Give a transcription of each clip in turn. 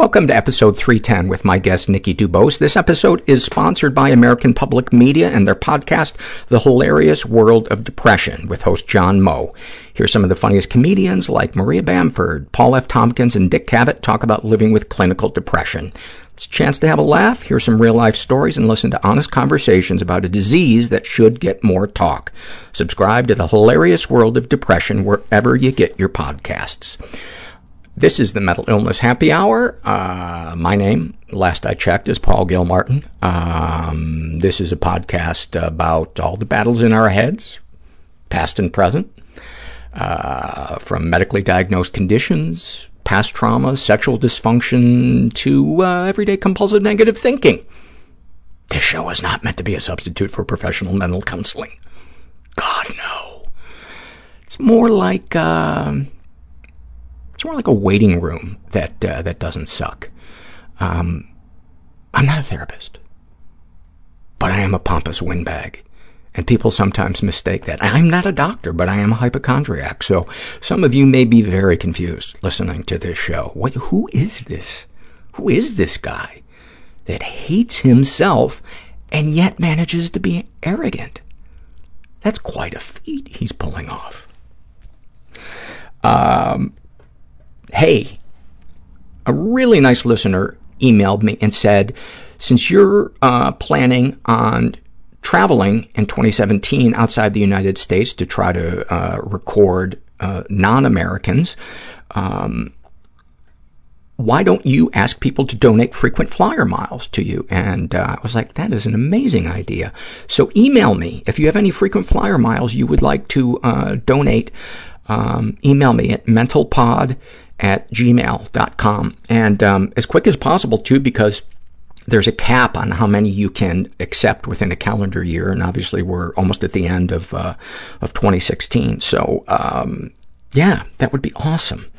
Welcome to episode 310 with my guest, Nikki Dubose. This episode is sponsored by American Public Media and their podcast, The Hilarious World of Depression, with host John Moe. Here's some of the funniest comedians like Maria Bamford, Paul F. Tompkins, and Dick Cavett talk about living with clinical depression. It's a chance to have a laugh, hear some real-life stories, and listen to honest conversations about a disease that should get more talk. Subscribe to The Hilarious World of Depression wherever you get your podcasts. This is the Mental Illness Happy Hour. Uh, my name, last I checked, is Paul Gilmartin. Um, this is a podcast about all the battles in our heads, past and present, uh, from medically diagnosed conditions, past trauma, sexual dysfunction, to uh, everyday compulsive negative thinking. This show is not meant to be a substitute for professional mental counseling. God, no. It's more like... Uh, it's more like a waiting room that uh, that doesn't suck. Um, I'm not a therapist, but I am a pompous windbag, and people sometimes mistake that. I'm not a doctor, but I am a hypochondriac. So some of you may be very confused listening to this show. What? Who is this? Who is this guy that hates himself and yet manages to be arrogant? That's quite a feat he's pulling off. Um, hey, a really nice listener emailed me and said, since you're uh, planning on traveling in 2017 outside the United States to try to uh, record uh, non-Americans, um, why don't you ask people to donate frequent flyer miles to you? And uh, I was like, that is an amazing idea. So email me if you have any frequent flyer miles you would like to uh, donate. Um, email me at mentalpod at gmail.com. And um, as quick as possible, too, because there's a cap on how many you can accept within a calendar year, and obviously we're almost at the end of uh, of 2016. So, um, yeah, that would be awesome.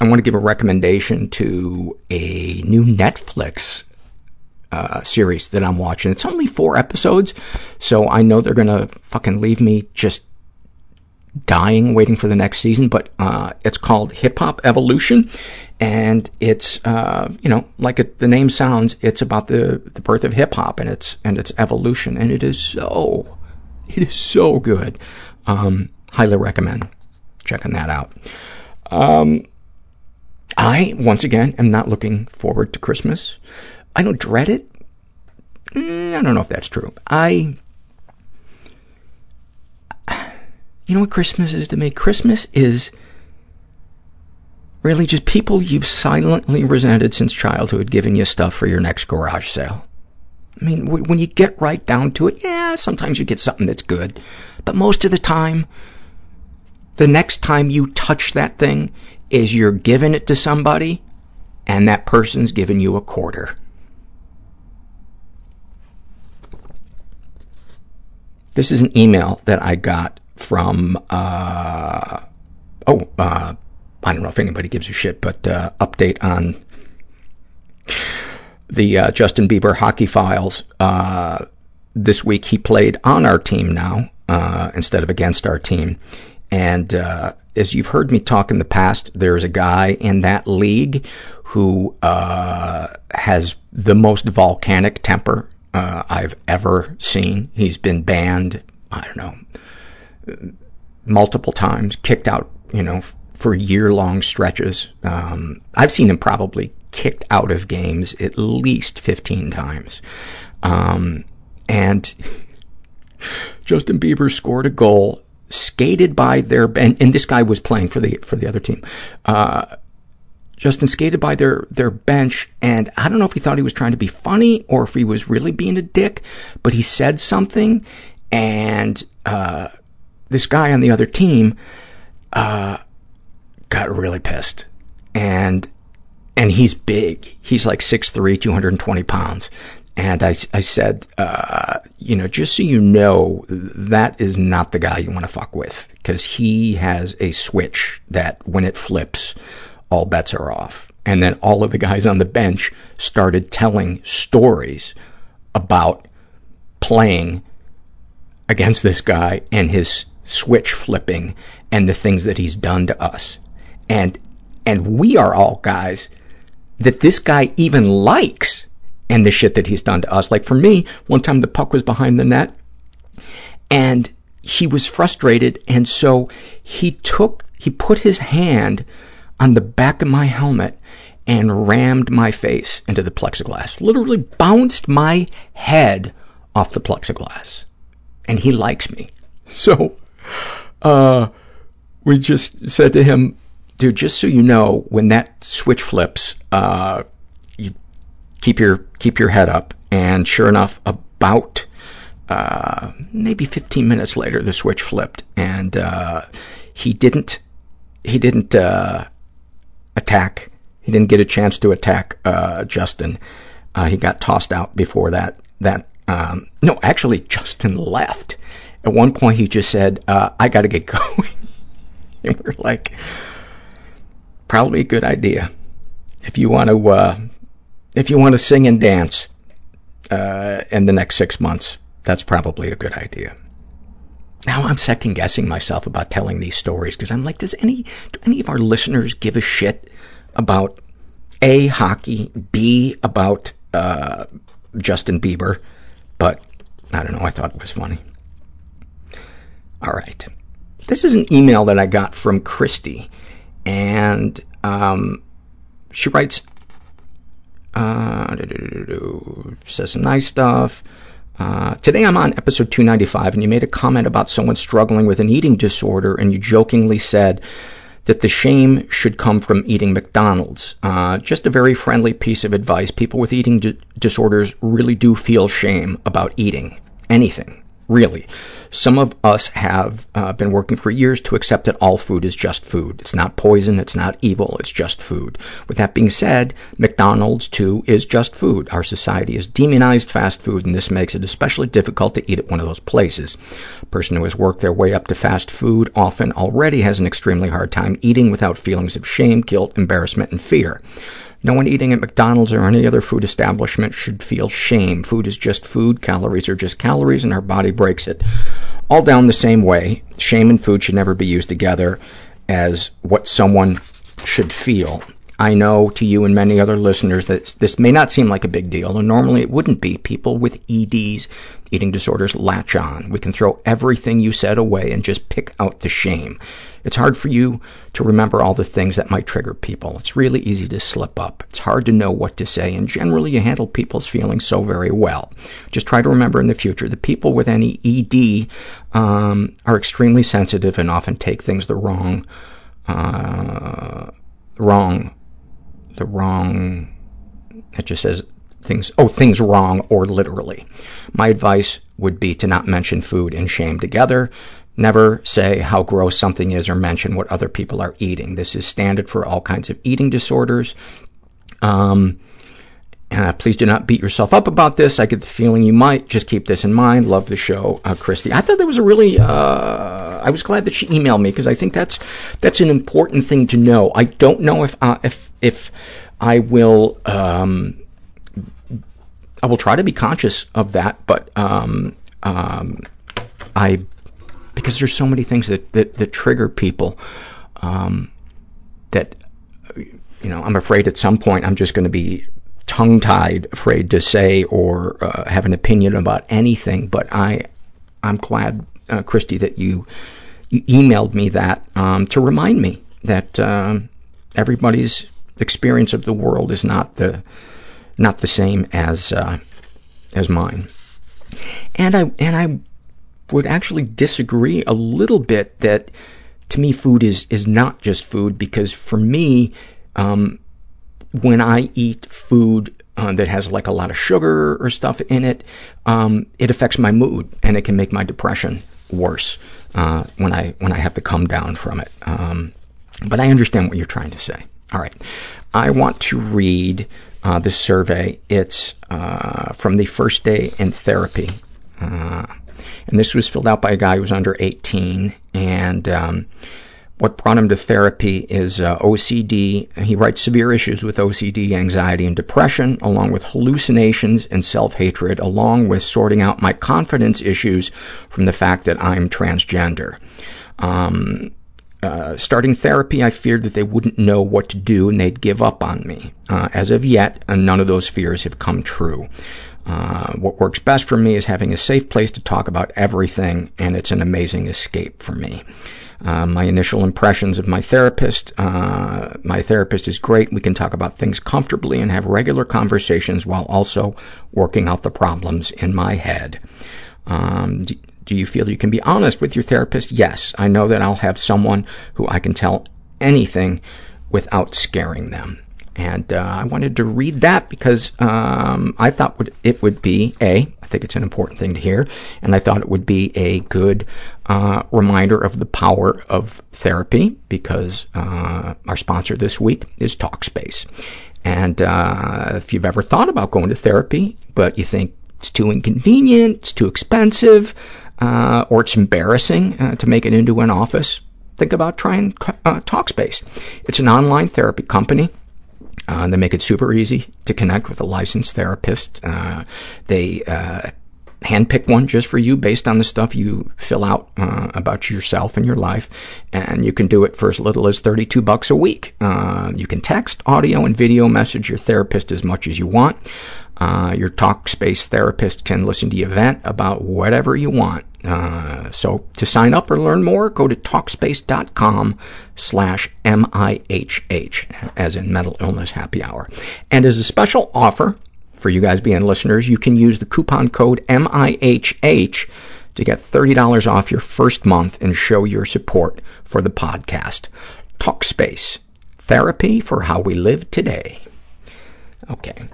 I want to give a recommendation to a new Netflix uh, series that I'm watching. It's only four episodes, so I know they're to fucking leave me just dying waiting for the next season, but uh, it's called Hip Hop Evolution, and it's uh, you know like it, the name sounds, it's about the the birth of hip hop and its and its evolution, and it is so it is so good. Um, highly recommend checking that out. Um, I once again am not looking forward to Christmas. I don't dread it. Mm, I don't know if that's true. I You know what Christmas is to me? Christmas is really just people you've silently resented since childhood giving you stuff for your next garage sale. I mean, when you get right down to it, yeah, sometimes you get something that's good. But most of the time, the next time you touch that thing is you're giving it to somebody and that person's giving you a quarter. This is an email that I got from, uh, oh, uh, I don't know if anybody gives a shit, but uh, update on the uh, Justin Bieber hockey files. Uh, this week he played on our team now uh, instead of against our team. And uh, as you've heard me talk in the past, there's a guy in that league who uh, has the most volcanic temper uh, I've ever seen. He's been banned, I don't know, multiple times, kicked out, you know, for year-long stretches. Um, I've seen him probably kicked out of games at least 15 times. Um, and Justin Bieber scored a goal, skated by their, and, and this guy was playing for the, for the other team. Uh, Justin skated by their, their bench, and I don't know if he thought he was trying to be funny or if he was really being a dick, but he said something, and, uh, this guy on the other team uh, got really pissed. And and he's big. He's like 6'3", 220 pounds. And I, I said, uh, you know, just so you know, that is not the guy you want to fuck with because he has a switch that when it flips, all bets are off. And then all of the guys on the bench started telling stories about playing against this guy and his switch flipping and the things that he's done to us. And, and we are all guys that this guy even likes and the shit that he's done to us. Like for me, one time the puck was behind the net and he was frustrated and so he took, he put his hand on the back of my helmet and rammed my face into the plexiglass. Literally bounced my head off the plexiglass. And he likes me. So, uh, we just said to him, dude, just so you know, when that switch flips, uh, you keep your, keep your head up. And sure enough, about, uh, maybe 15 minutes later, the switch flipped and, uh, he didn't, he didn't, uh, attack. He didn't get a chance to attack, uh, Justin. Uh, he got tossed out before that, that, um, no, actually Justin left. At one point he just said, uh, I gotta get going. and we're like, probably a good idea. If you want to, uh, if you want to sing and dance, uh, in the next six months, that's probably a good idea. Now I'm second guessing myself about telling these stories because I'm like, does any, do any of our listeners give a shit about A, hockey, B, about, uh, Justin Bieber? But I don't know, I thought it was funny. All right. This is an email that I got from Christy, and um, she writes, uh, says some nice stuff. Uh, today I'm on episode 295, and you made a comment about someone struggling with an eating disorder, and you jokingly said that the shame should come from eating McDonald's. Uh, just a very friendly piece of advice. People with eating di- disorders really do feel shame about eating anything, really. Some of us have uh, been working for years to accept that all food is just food. It's not poison, it's not evil, it's just food. With that being said, McDonald's, too, is just food. Our society has demonized fast food, and this makes it especially difficult to eat at one of those places. A person who has worked their way up to fast food often already has an extremely hard time eating without feelings of shame, guilt, embarrassment, and fear. No one eating at McDonald's or any other food establishment should feel shame. Food is just food, calories are just calories, and our body breaks it all down the same way. Shame and food should never be used together as what someone should feel. I know to you and many other listeners that this may not seem like a big deal, and normally it wouldn't be. People with EDs, eating disorders, latch on. We can throw everything you said away and just pick out the shame. It's hard for you to remember all the things that might trigger people. It's really easy to slip up. It's hard to know what to say, and generally you handle people's feelings so very well. Just try to remember in the future that people with any ED um, are extremely sensitive and often take things the wrong, uh, wrong, the wrong, it just says things, oh, things wrong or literally. My advice would be to not mention food and shame together. Never say how gross something is or mention what other people are eating. This is standard for all kinds of eating disorders. Um, uh, please do not beat yourself up about this. I get the feeling you might. Just keep this in mind. Love the show, uh, Christy. I thought that was a really, uh, I was glad that she emailed me because I think that's, that's an important thing to know. I don't know if, uh, if, if I will, um, I will try to be conscious of that, but, um, um, I because there's so many things that, that, that trigger people um, that, you know, I'm afraid at some point I'm just going to be tongue-tied, afraid to say or uh, have an opinion about anything. But I, I'm glad, uh, Christy, that you, you emailed me that um, to remind me that um, everybody's experience of the world is not the not the same as uh, as mine. And I and I would actually disagree a little bit that to me food is is not just food because for me um, when I eat food uh, that has like a lot of sugar or stuff in it, um, it affects my mood and it can make my depression worse uh, when I when I have to come down from it. Um, but I understand what you're trying to say. All right, I want to read uh, this survey. It's uh, from the first day in therapy. Uh, and this was filled out by a guy who was under 18. And um, what brought him to therapy is uh, OCD. He writes severe issues with OCD, anxiety, and depression, along with hallucinations and self-hatred, along with sorting out my confidence issues from the fact that I'm transgender. Um, uh, starting therapy, I feared that they wouldn't know what to do and they'd give up on me. Uh, as of yet, uh, none of those fears have come true. Uh, what works best for me is having a safe place to talk about everything, and it's an amazing escape for me. Uh, my initial impressions of my therapist, my therapist is great. We can talk about things comfortably and have regular conversations while also working out the problems in my head. Um, do, you feel you can be honest with your therapist? Yes. I know that I'll have someone who I can tell anything without scaring them. And uh, I wanted to read that because um, I thought it would be, A, I think it's an important thing to hear, and I thought it would be a good uh, reminder of the power of therapy because uh, our sponsor this week is TalkSpace. And uh, if you've ever thought about going to therapy, but you think it's too inconvenient, it's too expensive, uh, or it's embarrassing uh, to make it into an office, think about trying uh, TalkSpace. It's an online therapy company uh, they make it super easy to connect with a licensed therapist. Uh, they uh, handpick one just for you based on the stuff you fill out uh, about yourself and your life, and you can do it for as little as 32 bucks a week. Uh, you can text, audio, and video message your therapist as much as you want. Uh, your Talkspace therapist can listen to you vent about whatever you want. Uh, so to sign up or learn more, go to Talkspace.com slash M-I-H-H, as in Mental Illness Happy Hour. And as a special offer for you guys being listeners, you can use the coupon code M-I-H-H to get $30 off your first month and show your support for the podcast. Talkspace, therapy for how we live today. Okay.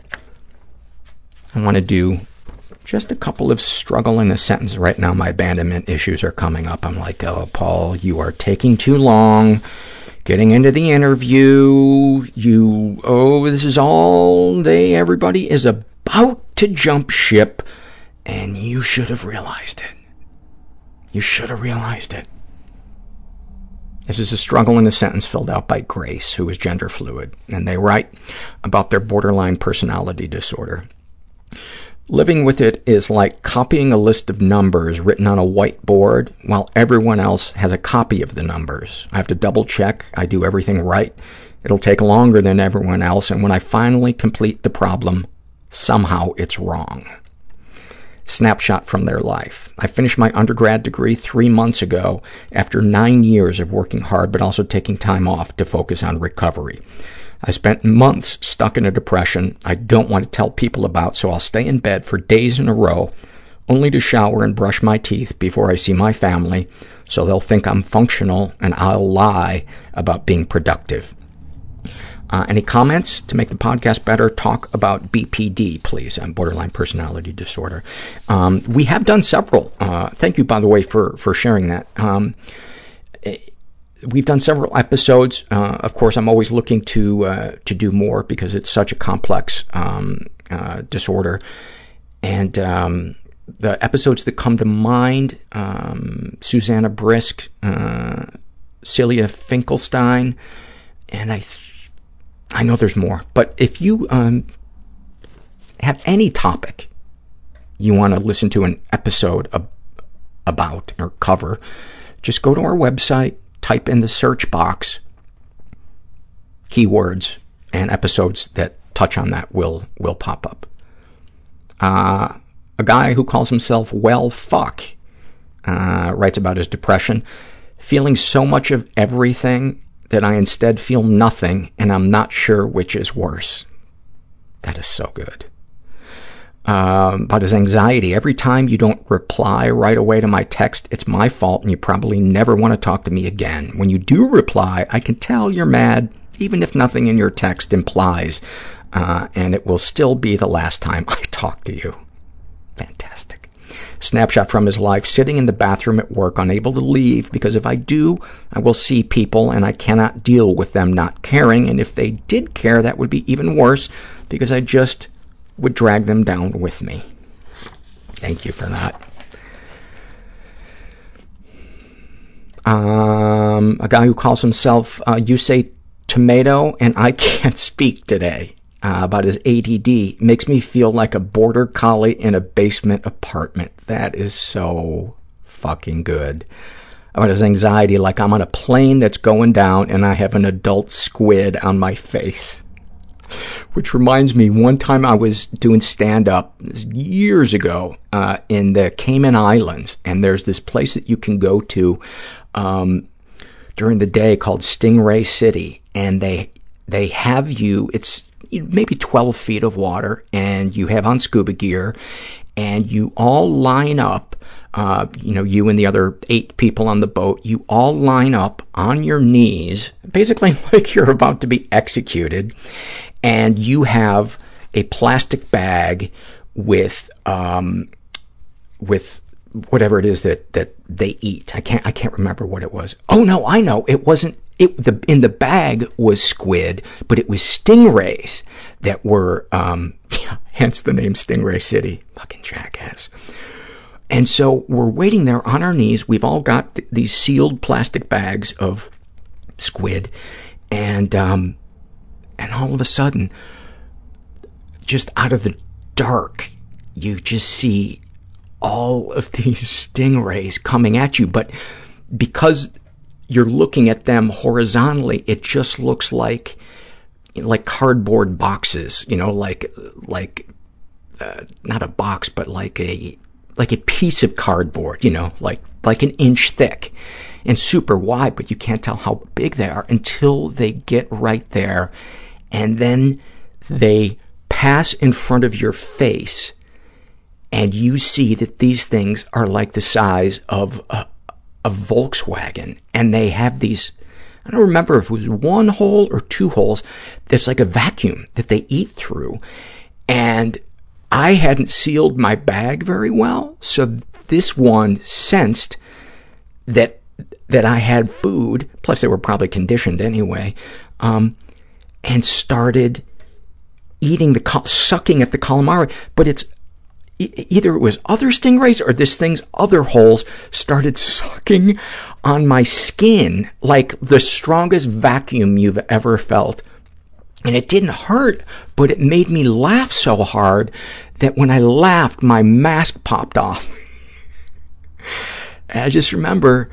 I want to do just a couple of struggle in a sentence. Right now, my abandonment issues are coming up. I'm like, oh, Paul, you are taking too long getting into the interview. You, oh, this is all they, everybody is about to jump ship, and you should have realized it. You should have realized it. This is a struggle in a sentence filled out by Grace, who is gender fluid, and they write about their borderline personality disorder. Living with it is like copying a list of numbers written on a whiteboard while everyone else has a copy of the numbers. I have to double check I do everything right. It'll take longer than everyone else, and when I finally complete the problem, somehow it's wrong. Snapshot from their life. I finished my undergrad degree three months ago after nine years of working hard but also taking time off to focus on recovery. I spent months stuck in a depression I don't want to tell people about, so I'll stay in bed for days in a row, only to shower and brush my teeth before I see my family, so they'll think I'm functional and I'll lie about being productive. Uh, any comments to make the podcast better? Talk about BPD, please, um, borderline personality disorder. Um, we have done several. Uh, thank you, by the way, for for sharing that. Um, we've done several episodes. Uh, of course, I'm always looking to uh, to do more because it's such a complex um, uh, disorder. And um, the episodes that come to mind: um, Susanna Brisk, uh, Celia Finkelstein, and I th- I know there's more. But if you um, have any topic you want to listen to an episode ab- about or cover, just go to our website type in the search box keywords and episodes that touch on that will will pop up. Uh, a guy who calls himself Well Fuck uh, writes about his depression, feeling so much of everything that I instead feel nothing, and I'm not sure which is worse. That is so good um, about his anxiety. Every time you don't reply right away to my text, it's my fault and you probably never want to talk to me again. When you do reply, I can tell you're mad, even if nothing in your text implies, uh, and it will still be the last time I talk to you. Fantastic. Snapshot from his life, sitting in the bathroom at work, unable to leave, because if I do, I will see people and I cannot deal with them not caring, and if they did care, that would be even worse, because I just would drag them down with me. Thank you for that. Um, a guy who calls himself, uh, you say tomato and I can't speak today, uh, about his ADD makes me feel like a border collie in a basement apartment. That is so fucking good. about his anxiety like I'm on a plane that's going down and I have an adult squid on my face. Which reminds me, one time I was doing stand-up years ago uh, in the Cayman Islands, and there's this place that you can go to um, during the day called Stingray City, and they they have you, it's maybe 12 feet of water, and you have on scuba gear, and you all line up, uh, you know, you and the other eight people on the boat, you all line up on your knees, basically like you're about to be executed, and you have a plastic bag with, um, with whatever it is that, that they eat. I can't, I can't remember what it was. Oh no, I know. It wasn't, it, the, in the bag was squid, but it was stingrays that were, um, hence the name Stingray City. Fucking jackass. And so we're waiting there on our knees. We've all got th- these sealed plastic bags of squid. And, um, and all of a sudden, just out of the dark, you just see all of these stingrays coming at you. But because you're looking at them horizontally, it just looks like like cardboard boxes, you know, like like uh, not a box, but like a like a piece of cardboard, you know, like like an inch thick and super wide, but you can't tell how big they are until they get right there, and then they pass in front of your face, and you see that these things are like the size of a, a Volkswagen, and they have these, I don't remember if it was one hole or two holes, that's like a vacuum that they eat through. And I hadn't sealed my bag very well, so this one sensed that that I had food, plus they were probably conditioned anyway, um, and started eating the, sucking at the calamari. But it's either it was other stingrays or this thing's other holes started sucking on my skin like the strongest vacuum you've ever felt. And it didn't hurt, but it made me laugh so hard that when I laughed, my mask popped off. I just remember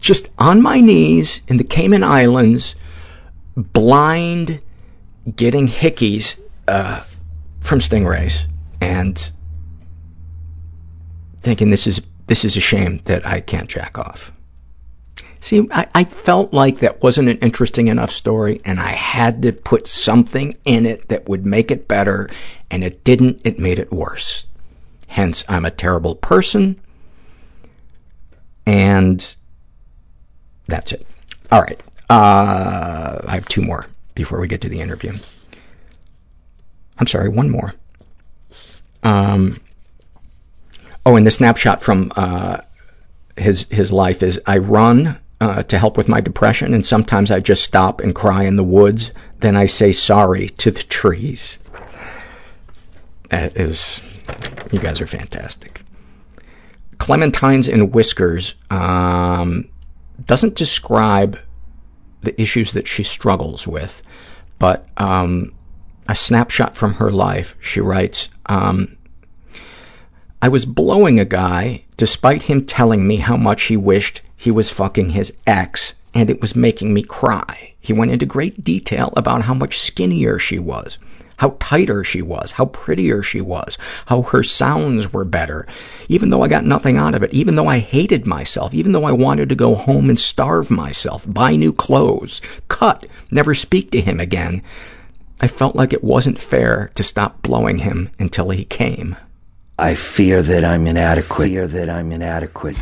just on my knees in the Cayman Islands, blind, getting hickeys uh, from stingrays. And thinking this is this is a shame that I can't jack off. See, I, I felt like that wasn't an interesting enough story, and I had to put something in it that would make it better, and it didn't. It made it worse. Hence, I'm a terrible person, and that's it. All right. Uh, I have two more before we get to the interview. I'm sorry, one more. Um, Oh, and the snapshot from uh, his his life is: I run to help with my depression, and sometimes I just stop and cry in the woods. Then I say sorry to the trees. That is, you guys are fantastic. Clementines and Whiskers um, doesn't describe the issues that she struggles with, but um, a snapshot from her life. She writes, um, I was blowing a guy despite him telling me how much he wished he was fucking his ex, and it was making me cry. He went into great detail about how much skinnier she was, how tighter she was, how prettier she was, how her sounds were better, even though I got nothing out of it, even though I hated myself, even though I wanted to go home and starve myself, buy new clothes, cut, never speak to him again. I felt like it wasn't fair to stop blowing him until he came. I fear that I'm inadequate. Fear that I'm inadequate.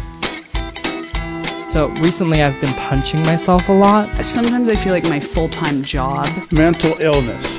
So recently I've been punching myself a lot. Sometimes I feel like my full time job mental illness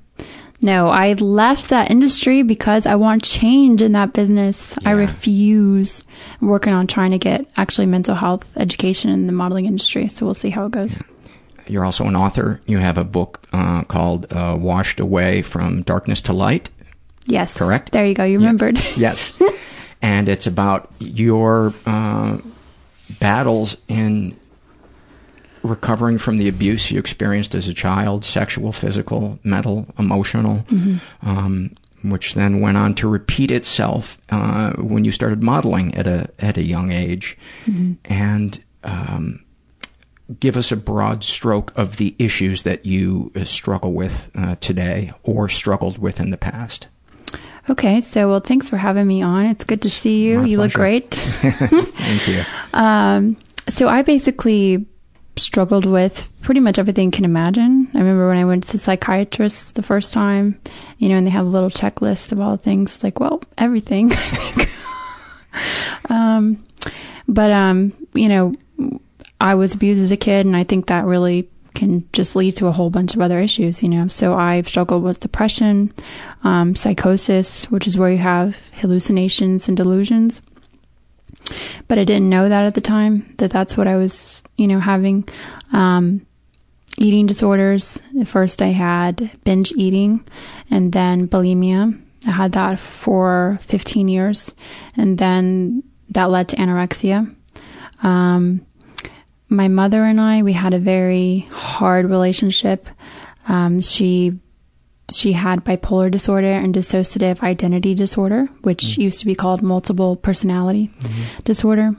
No, I left that industry because I want change in that business. I refuse. I'm working on trying to get actually mental health education in the modeling industry. So we'll see how it goes. You're also an author. You have a book uh, called uh, Washed Away from Darkness to Light. Yes. Correct? There you go. You remembered. Yes. and it's about your uh, battles in recovering from the abuse you experienced as a child sexual, physical, mental, emotional. Um, which then went on to repeat itself uh, when you started modeling at a at a young age, and um, give us a broad stroke of the issues that you uh, struggle with uh, today or struggled with in the past. Okay. So, well, thanks for having me on. It's good to see you. My you look great. Thank you. Um, so I basically struggled with pretty much everything you can imagine. I remember when I went to the psychiatrist the first time, you know, and they have a little checklist of all the things like, well, everything, um, but, um, you know, I was abused as a kid and I think that really can just lead to a whole bunch of other issues, you know. So I've struggled with depression, um, psychosis, which is where you have hallucinations and delusions but I didn't know that at the time that that's what I was, you know, having. Um, eating disorders. First, I had binge eating, and then bulimia. I had that for 15 years, and then that led to anorexia. Um, my mother and I, we had a very hard relationship. Um, she she had bipolar disorder and dissociative identity disorder, which used to be called multiple personality disorder.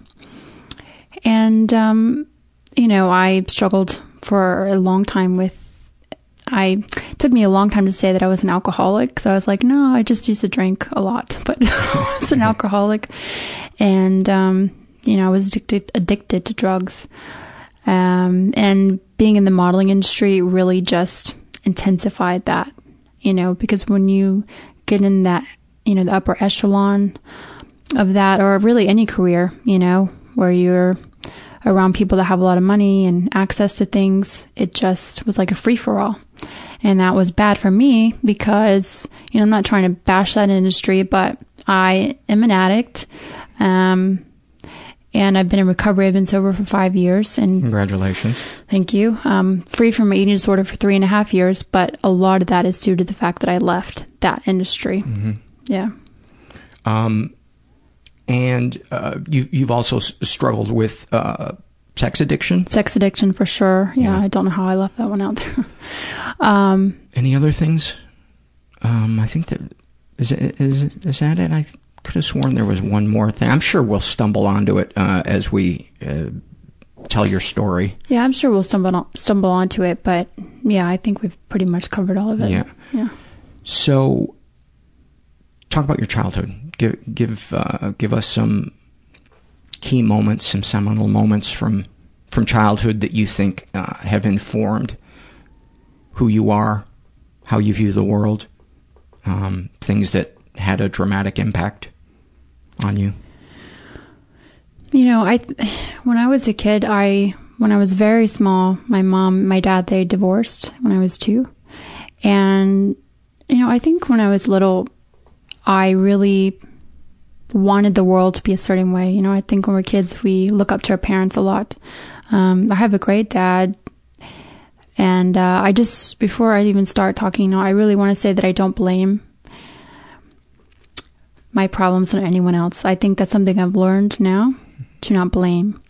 And, um, you know, I struggled for a long time with. I it took me a long time to say that I was an alcoholic. So I was like, no, I just used to drink a lot, but I was an alcoholic, and um, you know, I was addicted addicted to drugs. Um, and being in the modeling industry really just intensified that, you know, because when you get in that, you know, the upper echelon of that, or really any career, you know, where you're around people that have a lot of money and access to things, it just was like a free for all. And that was bad for me because, you know, I'm not trying to bash that industry, but I am an addict. Um, and I've been in recovery. I've been sober for five years and Congratulations. Thank you. Um, free from my eating disorder for three and a half years, but a lot of that is due to the fact that I left that industry. Yeah. Um, and uh, you, you've also s- struggled with uh, sex addiction. Sex addiction for sure. Yeah, Yeah. I don't know how I left that one out there. um, Any other things? Um, I think that is it, is is that it? I could have sworn there was one more thing. I'm sure we'll stumble onto it uh, as we uh, tell your story. yeah, I'm sure we'll stumble on, stumble onto it, but yeah, I think we've pretty much covered all of it. Yeah. Yeah. So, talk about your childhood. Give give uh, give us some key moments, some seminal moments from from childhood that you think uh, have informed who you are, how you view the world, um, things that had a dramatic impact on you. You know, I when I was a kid, I when I was very small, my mom, my dad, they divorced when I was 2. And you know, I think when I was little, I really wanted the world to be a certain way. You know, I think when we're kids, we look up to our parents a lot. Um, I have a great dad. And uh, I just, before I even start talking, you know, I really want to say that I don't blame my problems on anyone else. I think that's something I've learned now to not blame.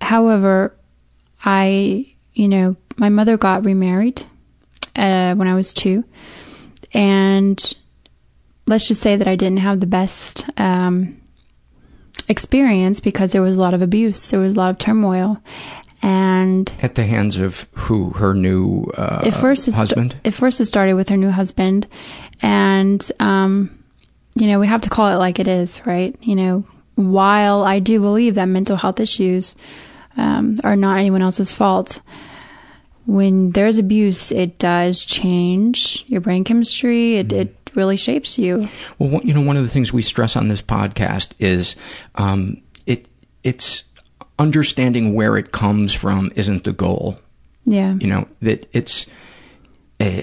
However, I, you know, my mother got remarried uh, when I was two, and let's just say that I didn't have the best um, experience because there was a lot of abuse, there was a lot of turmoil, and At the hands of who? Her new uh, at first husband? at first it started with her new husband, and um, you know, we have to call it like it is, right? You know, while I do believe that mental health issues um, are not anyone else's fault, when there's abuse, it does change your brain chemistry. It, it really shapes you. Well, you know, one of the things we stress on this podcast is um, it it's understanding where it comes from isn't the goal. Yeah. You know that it's uh,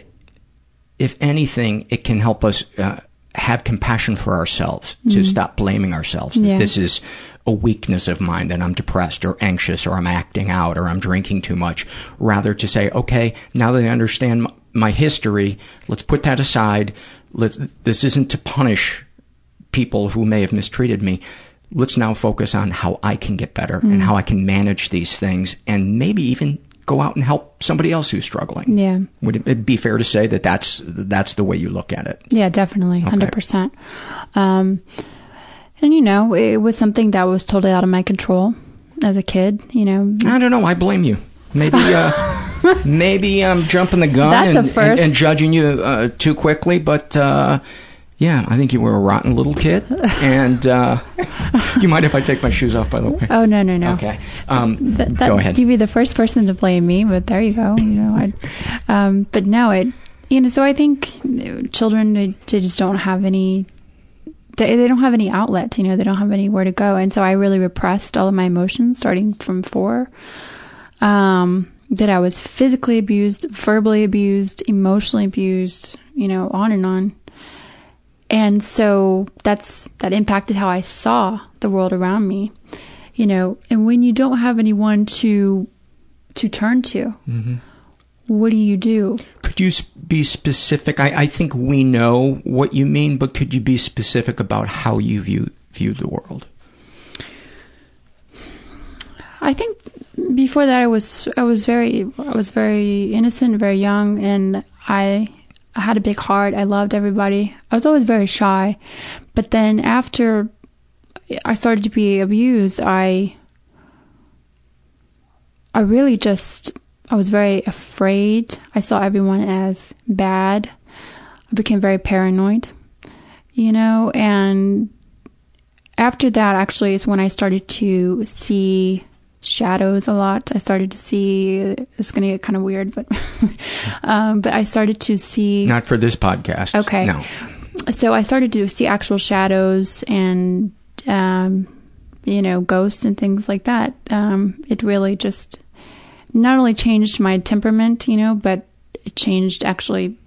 if anything, it can help us uh, have compassion for ourselves to Mhm. stop blaming ourselves. That Yeah. this is a weakness of mine that I'm depressed or anxious or I'm acting out or I'm drinking too much. Rather to say, okay, now that I understand my history, let's put that aside. Let's. This isn't to punish people who may have mistreated me. Let's now focus on how I can get better Mm. and how I can manage these things and maybe even go out and help somebody else who's struggling. Yeah. Would it- be fair to say that that's that's the way you look at it? Yeah, definitely, Okay. hundred percent. Um, and you know, it was something that was totally out of my control as a kid. You know, I don't know. I blame you. Maybe uh, maybe I'm jumping the gun and, and, and judging you uh, too quickly, but uh, yeah, I think you were a rotten little kid. And uh, you mind if I take my shoes off? By the way. Oh no, no, no. Okay. Um, Th- that, go ahead. You'd be the first person to blame me, but there you go. You know, I, um, but no, it. You know, so I think children they, they just don't have any. They, they don't have any outlet. You know, they don't have anywhere to go, and so I really repressed all of my emotions starting from four. Um, that I was physically abused, verbally abused, emotionally abused. You know, on and on. And so that's that impacted how I saw the world around me. You know, and when you don't have anyone to to turn to, Mhm. what do you do? Could you be specific? I, I think we know what you mean, but could you be specific about how you view view the world? I think before that I was I was very I was very innocent, very young, and I I had a big heart. I loved everybody. I was always very shy, but then after I started to be abused, I I really just I was very afraid. I saw everyone as bad. I became very paranoid, you know, and after that actually is when I started to see shadows a lot. I started to see it's going to get kind of weird, but um, but I started to see Not for this podcast. Okay. No. so I started to see actual shadows and um, you know ghosts and things like that. Um, it really just not only changed my temperament, you know, but it changed actually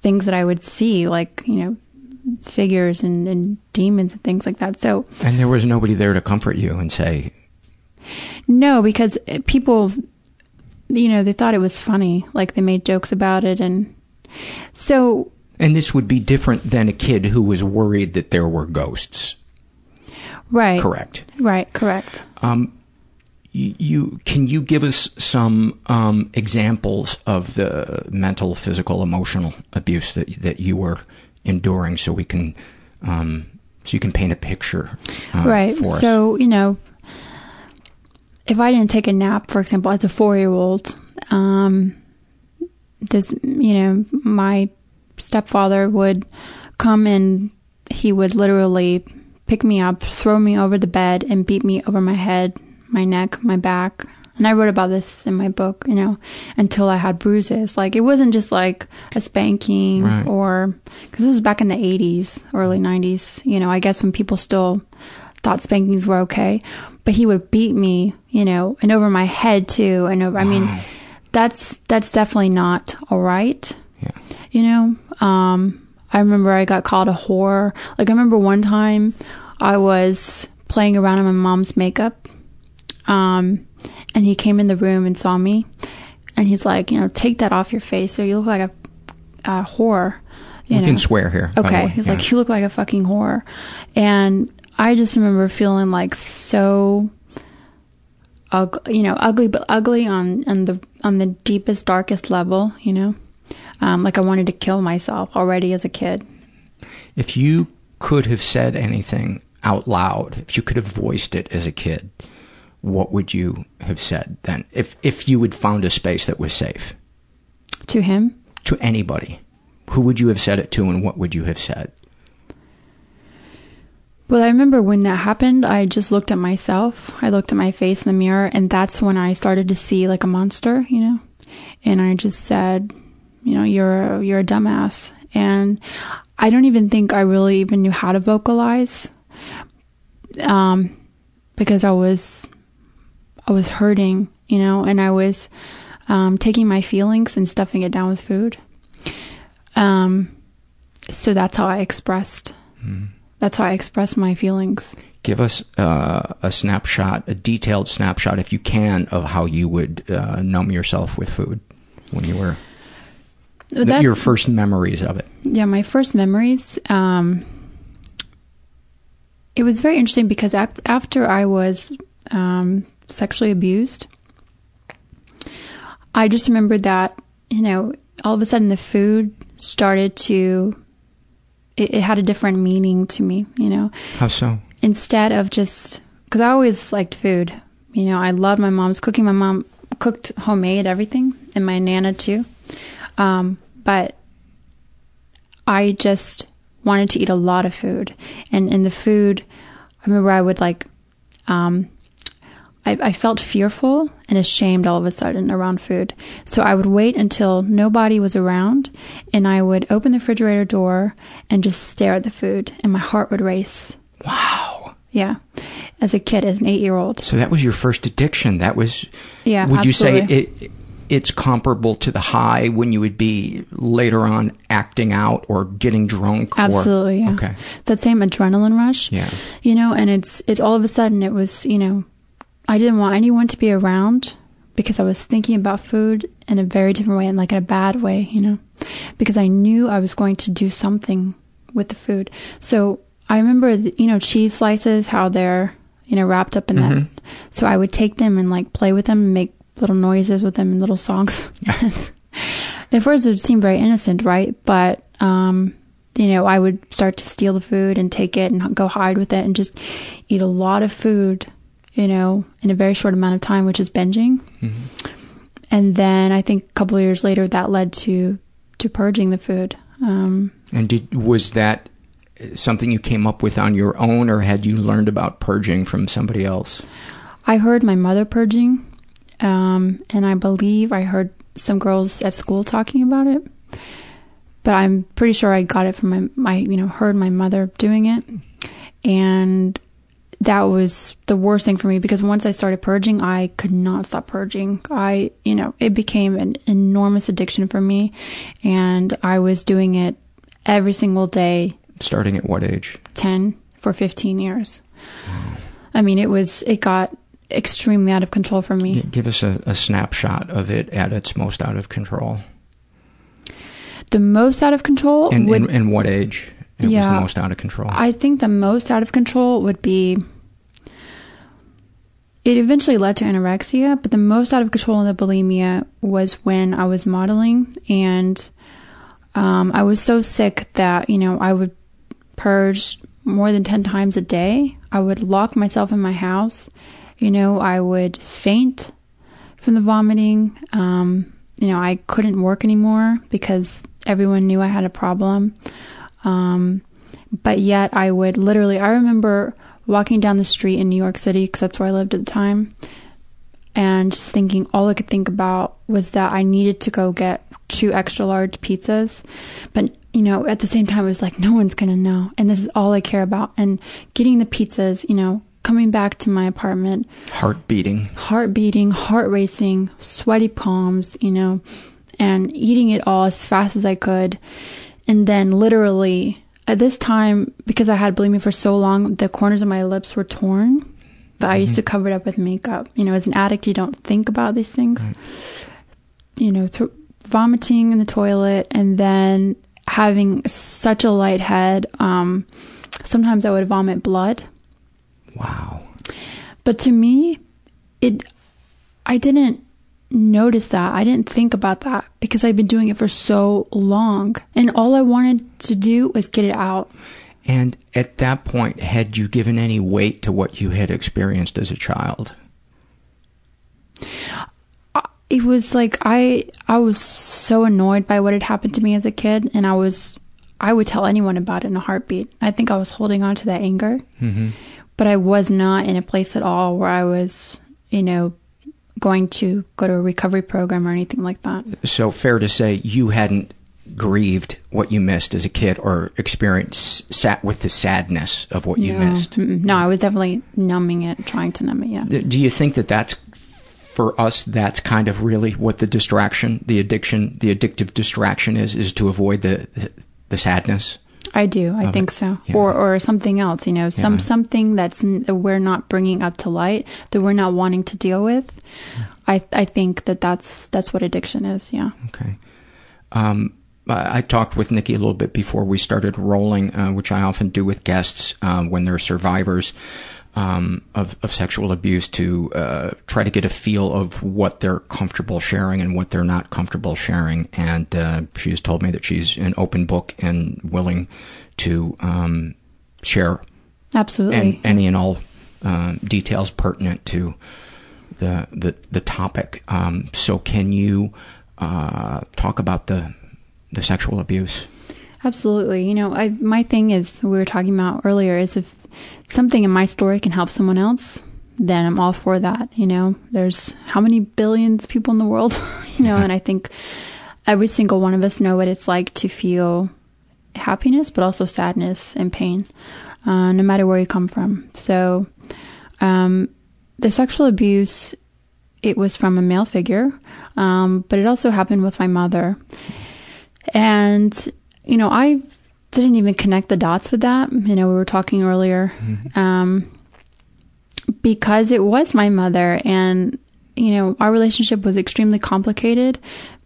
things that I would see, like you know figures and, and demons and things like that. So And there was nobody there to comfort you and say, no, because people, you know, they thought it was funny, like they made jokes about it, and so and this would be different than a kid who was worried that there were ghosts. right, Correct. right, correct. Um, you, can you give us some um, examples of the mental, physical, emotional abuse that that you were enduring, so we can um, so you can paint a picture, uh, right. For us. So you know, if I didn't take a nap, for example, as a four-year-old, um, this, you know, my stepfather would come and he would literally pick me up, throw me over the bed, and beat me over my head, my neck, my back. And I wrote about this in my book, you know, until I had bruises. Like, it wasn't just like a spanking Right. or, because this was back in the 80s, early 90s, you know, I guess when people still thought spankings were okay. But he would beat me, you know, and over my head too. And over, I mean, that's, that's definitely not all right. Yeah. You know, um, I remember I got called a whore. Like, I remember one time I was playing around in my mom's makeup. Um, and he came in the room and saw me. And he's like, you know, take that off your face or you look like a, a whore. You we know? can swear here. Okay. He's Yeah. like, you look like a fucking whore. And I just remember feeling like so, ug- you know, ugly, but ugly on, on the, on the deepest, darkest level, you know? Um, like I wanted to kill myself already as a kid. If you could have said anything out loud, if you could have voiced it as a kid, what would you have said then? If if you had found a space that was safe To him? to anybody, who would you have said it to, and what would you have said? Well, I remember when that happened, I just looked at myself. I looked at my face in the mirror, and that's when I started to see like a monster, you know. And I just said, you know, you're you're a dumbass. And I don't even think I really even knew how to vocalize, um, because I was I was hurting, you know, and I was um, taking my feelings and stuffing it down with food. Um, so that's how I expressed. Hmm. That's how I express my feelings. Give us uh, a snapshot, a detailed snapshot, if you can, of how you would uh, numb yourself with food when you were Well, th- your first memories of it. Yeah, my first memories. Um, it was very interesting because after I was um, sexually abused, I just remembered that you know all of a sudden the food started to. It, it had a different meaning to me, you know. How so? Instead of just because I always liked food, you know, I loved my mom's cooking. My mom cooked homemade everything, and my nana too. Um, but I just wanted to eat a lot of food, and in the food, I remember I would like, um, I, I felt fearful and ashamed all of a sudden around food. So I would wait until nobody was around, and I would open the refrigerator door and just stare at the food, and my heart would race. Wow. Yeah, as a kid, as an eight-year-old. So that was your first addiction. That was. Yeah, Would you say absolutely. it? It's comparable to the high when you would be later on acting out or getting drunk. or- Absolutely. yeah. Okay. That same adrenaline rush. Yeah. You know, and it's it's all of a sudden it was, you know, I didn't want anyone to be around because I was thinking about food in a very different way and like in a bad way, you know. Because I knew I was going to do something with the food. So I remember, the, you know, cheese slices, how they're, you know, wrapped up in Mhm. that. So I would take them and like play with them and make little noises with them and little songs. At first, it seemed very innocent, right? But, um, you know, I would start to steal the food and take it and go hide with it and just eat a lot of food, you know, in a very short amount of time, which is binging. And then I think a couple of years later, that led to to purging the food. Um, And did was that something you came up with on your own, or had you learned about purging from somebody else? I heard my mother purging, um, and I believe I heard some girls at school talking about it. But I'm pretty sure I got it from my, my you know, heard my mother doing it. And that was the worst thing for me because once I started purging, I could not stop purging. I, you know, it became an enormous addiction for me. And I was doing it every single day, Starting at what age? 10 for 15 years. I mean, it was, it got extremely out of control for me. Give us a, a snapshot of it at its most out of control. The most out of control And would, in, in what age it was the Yeah. most out of control? I think the most out of control would be. It eventually led to anorexia, but the most out of control in the bulimia was when I was modeling, and um, I was so sick that you know I would purge more than ten times a day. I would lock myself in my house. You know, I would faint from the vomiting. Um, you know, I couldn't work anymore because everyone knew I had a problem. Um, but yet I would literally, I remember walking down the street in New York City because that's where I lived at the time and just thinking all I could think about was that I needed to go get two extra large pizzas. But, you know, at the same time, it was like, no one's going to know. And this is all I care about. And getting the pizzas, you know, coming back to my apartment, Heart beating. heart beating, heart racing, sweaty palms, you know, and eating it all as fast as I could. And then literally at this time, because I had bulimia for so long, the corners of my lips were torn. But I used to cover it up with makeup. You know, as an addict, you don't think about these things. You know, th- vomiting in the toilet and then having such a light head. Um, sometimes I would vomit blood. Wow. But to me, it I didn't notice that. I didn't think about that because I've been doing it for so long. And all I wanted to do was get it out. And at that point, had you given any weight to what you had experienced as a child? It was like I I was so annoyed by what had happened to me as a kid and I was I would tell anyone about it in a heartbeat. I think I was holding on to that anger, Mm-hmm. but I was not in a place at all where I was, you know, going to go to a recovery program or anything like that. So fair to say you hadn't grieved what you missed as a kid or experienced sat with the sadness of what you no, missed. no, I was definitely numbing it, trying to numb it. Yeah. Do you think that that's for us? That's kind of really what the distraction, the addiction, the addictive distraction is, is to avoid the, the sadness. I do. I think it. so. Yeah. Or or something else, you know, some Yeah. something that's n- that we're not bringing up to light, that we're not wanting to deal with. I I think that that's that's what addiction is. Yeah. Okay. Um, I I talked with Nikki a little bit before we started rolling, uh, which I often do with guests um, when they're survivors um, of, of sexual abuse to uh, try to get a feel of what they're comfortable sharing and what they're not comfortable sharing. And uh, she has told me that she's an open book and willing to um, share Absolutely. and any and all um, details pertinent to the the, the topic. Um, so, can you uh, talk about the the sexual abuse? Absolutely. You know, I my thing is we were talking about earlier is if something in my story can help someone else, then I'm all for that. You know, there's how many billions of people in the world, you know, and I think every single one of us know what it's like to feel happiness, but also sadness and pain, uh, no matter where you come from. So, um, the sexual abuse, it was from a male figure, um, but it also happened with my mother. And, you know, I didn't even connect the dots with that. You know, we were talking earlier. Um, because it was my mother and, you know, our relationship was extremely complicated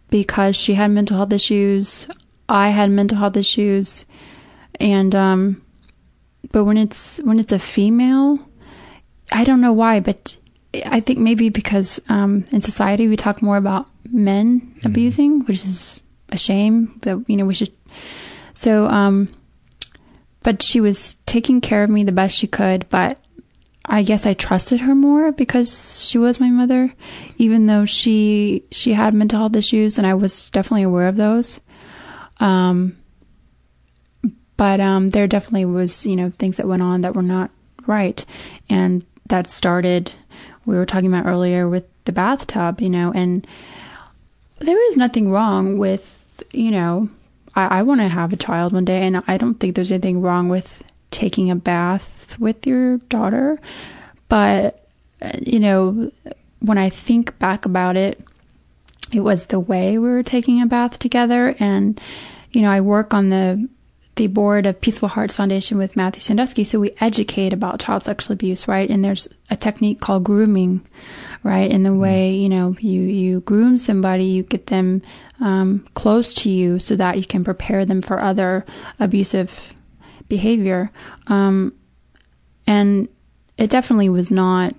because she had mental health issues. I had mental health issues. And, um, but when it's, when it's a female, I don't know why, but I think maybe because, um, in society we talk more about men abusing, which is a shame, that you know, we should. So, um, but she was taking care of me the best she could, but I guess I trusted her more because she was my mother, even though she, she had mental health issues and I was definitely aware of those. Um, but, um, there definitely was, you know, things that went on that were not right. And that started, we were talking about earlier with the bathtub, you know, and there is nothing wrong with, you know, I, I want to have a child one day, and I don't think there's anything wrong with taking a bath with your daughter. But, uh, you know, when I think back about it, it was the way we were taking a bath together. And, you know, I work on the the board of Peaceful Hearts Foundation with Matthew Sandusky, so we educate about child sexual abuse, right? And there's a technique called grooming, right? In the way you know you you groom somebody, you get them um, close to you so that you can prepare them for other abusive behavior. Um, and it definitely was not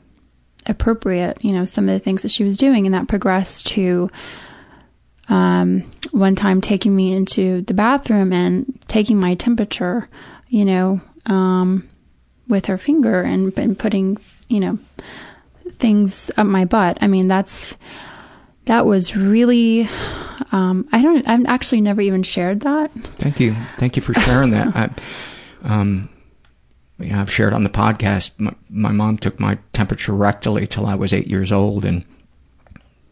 appropriate, you know, some of the things that she was doing, and that progressed to um, one time taking me into the bathroom and taking my temperature, you know, um, with her finger and, and putting, you know, things up my butt. I mean, that's that was really. Um, I don't. I've actually never even shared that. Thank you. Thank you for sharing that. I, um, know, I've shared on the podcast. My, my mom took my temperature rectally till I was eight years old, and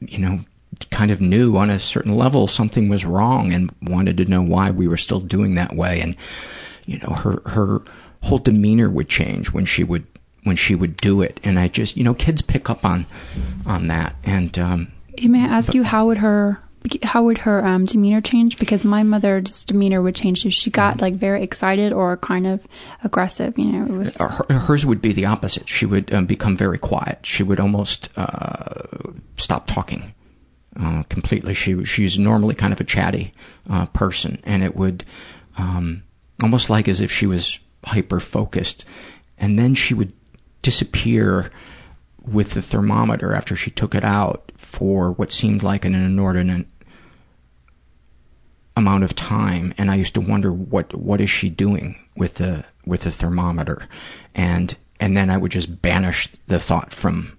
you know, kind of knew on a certain level something was wrong, and wanted to know why we were still doing that way. And you know, her her whole demeanor would change when she would when she would do it, and I just you know, kids pick up on on that, and um, May I ask you how would her how would her um, demeanor change? Because my mother's demeanor would change if she got like very excited or kind of aggressive. You know, it was her, hers would be the opposite. She would um, become very quiet. She would almost uh, stop talking uh, completely. She she's normally kind of a chatty uh, person, and it would um, almost like as if she was hyper focused, and then she would disappear with the thermometer after she took it out for what seemed like an inordinate amount of time and I used to wonder what what is she doing with the with the thermometer and and then I would just banish the thought from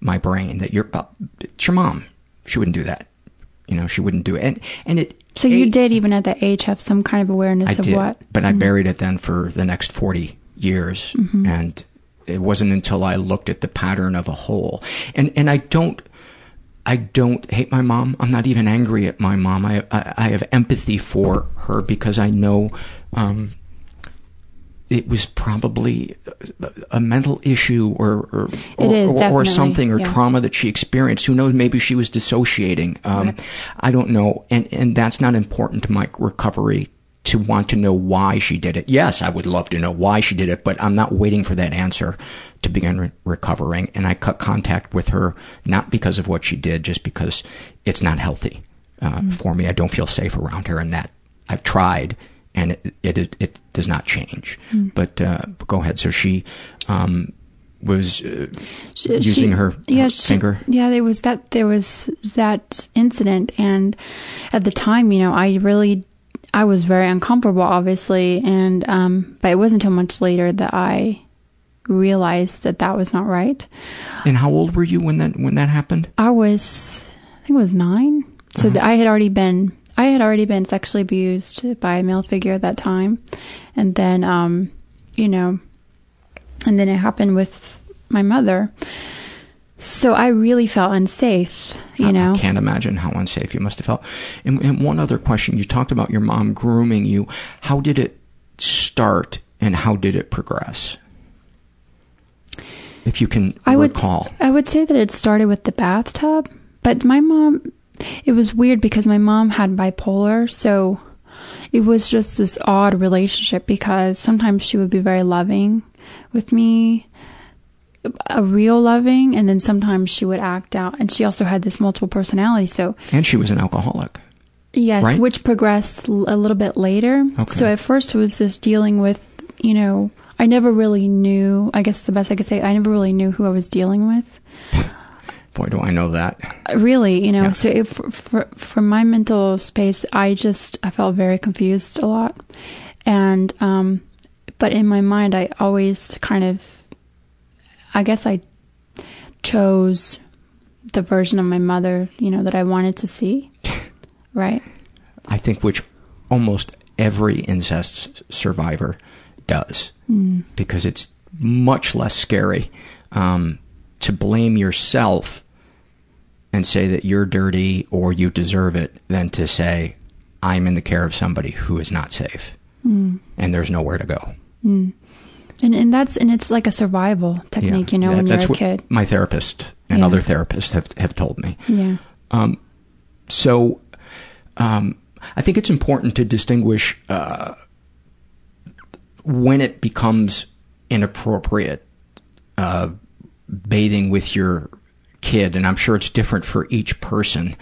my brain that you're uh, it's your mom she wouldn't do that you know she wouldn't do it and and it So you did, even at that age, have some kind of awareness I of did, what. but I Mhm. buried it then for the next 40 years. Mhm. And it wasn't until I looked at the pattern of a whole. And, and I don't, I don't hate my mom. I'm not even angry at my mom. I, I, I have empathy for her because I know, um, it was probably a- mental issue or or, It or, is, or, or something or yeah. trauma that she experienced. Who knows? Maybe she was dissociating. Um, Right. I don't know, and and that's not important to my recovery to want to know why she did it. Yes, I would love to know why she did it, but I'm not waiting for that answer to begin re- recovering. And I cut contact with her not because of what she did, just because it's not healthy uh, Mm. for me. I don't feel safe around her, and that I've tried, and it it, it, does not change. Mm. But uh, go ahead. So she um, was uh, She- using she- her, yeah, her she- finger. Yeah, there was that. There was that incident, and at the time, you know, I really, I was very uncomfortable, obviously, and um, but it wasn't until much later that I realized that that was not right. And how old were you when that when that happened? I was, I think, it was nine. So th- I had already been, I had already been sexually abused by a male figure at that time, and then, um, you know, and then it happened with my mother. So I really felt unsafe, you I- know. I can't imagine how unsafe you must have felt. And, and one other question: you talked about your mom grooming you. How did it start, and how did it progress? If you can I would recall. I would say that it started with the bathtub, but my mom it was weird because my mom had bipolar, so it was just this odd relationship because sometimes she would be very loving with me, a real loving, and then sometimes she would act out and she also had this multiple personality, so And she was an alcoholic. Yes, Right? which progressed l- a little bit later. Okay. So at first it was just dealing with, you know, I never really knew, I guess the best I could say, I never really knew who I was dealing with. Boy, do I know that. Really, you know, Yeah. so if, for, for my mental space, I just, I felt very confused a lot. And, um, but in my mind, I always kind of, I guess I chose the version of my mother, you know, that I wanted to see. Right. I think which almost every incest survivor does, Mm. because it's much less scary um, to blame yourself and say that you're dirty or you deserve it than to say I'm in the care of somebody who is not safe Mm. and there's nowhere to go. Mm. And and that's and it's like a survival technique, you know, That- when you're a what kid. my therapist and Yeah. other therapists have have told me. Yeah. Um, so, um, I think it's important to distinguish uh, when it becomes inappropriate uh, bathing with your kid, and I'm sure it's different for each person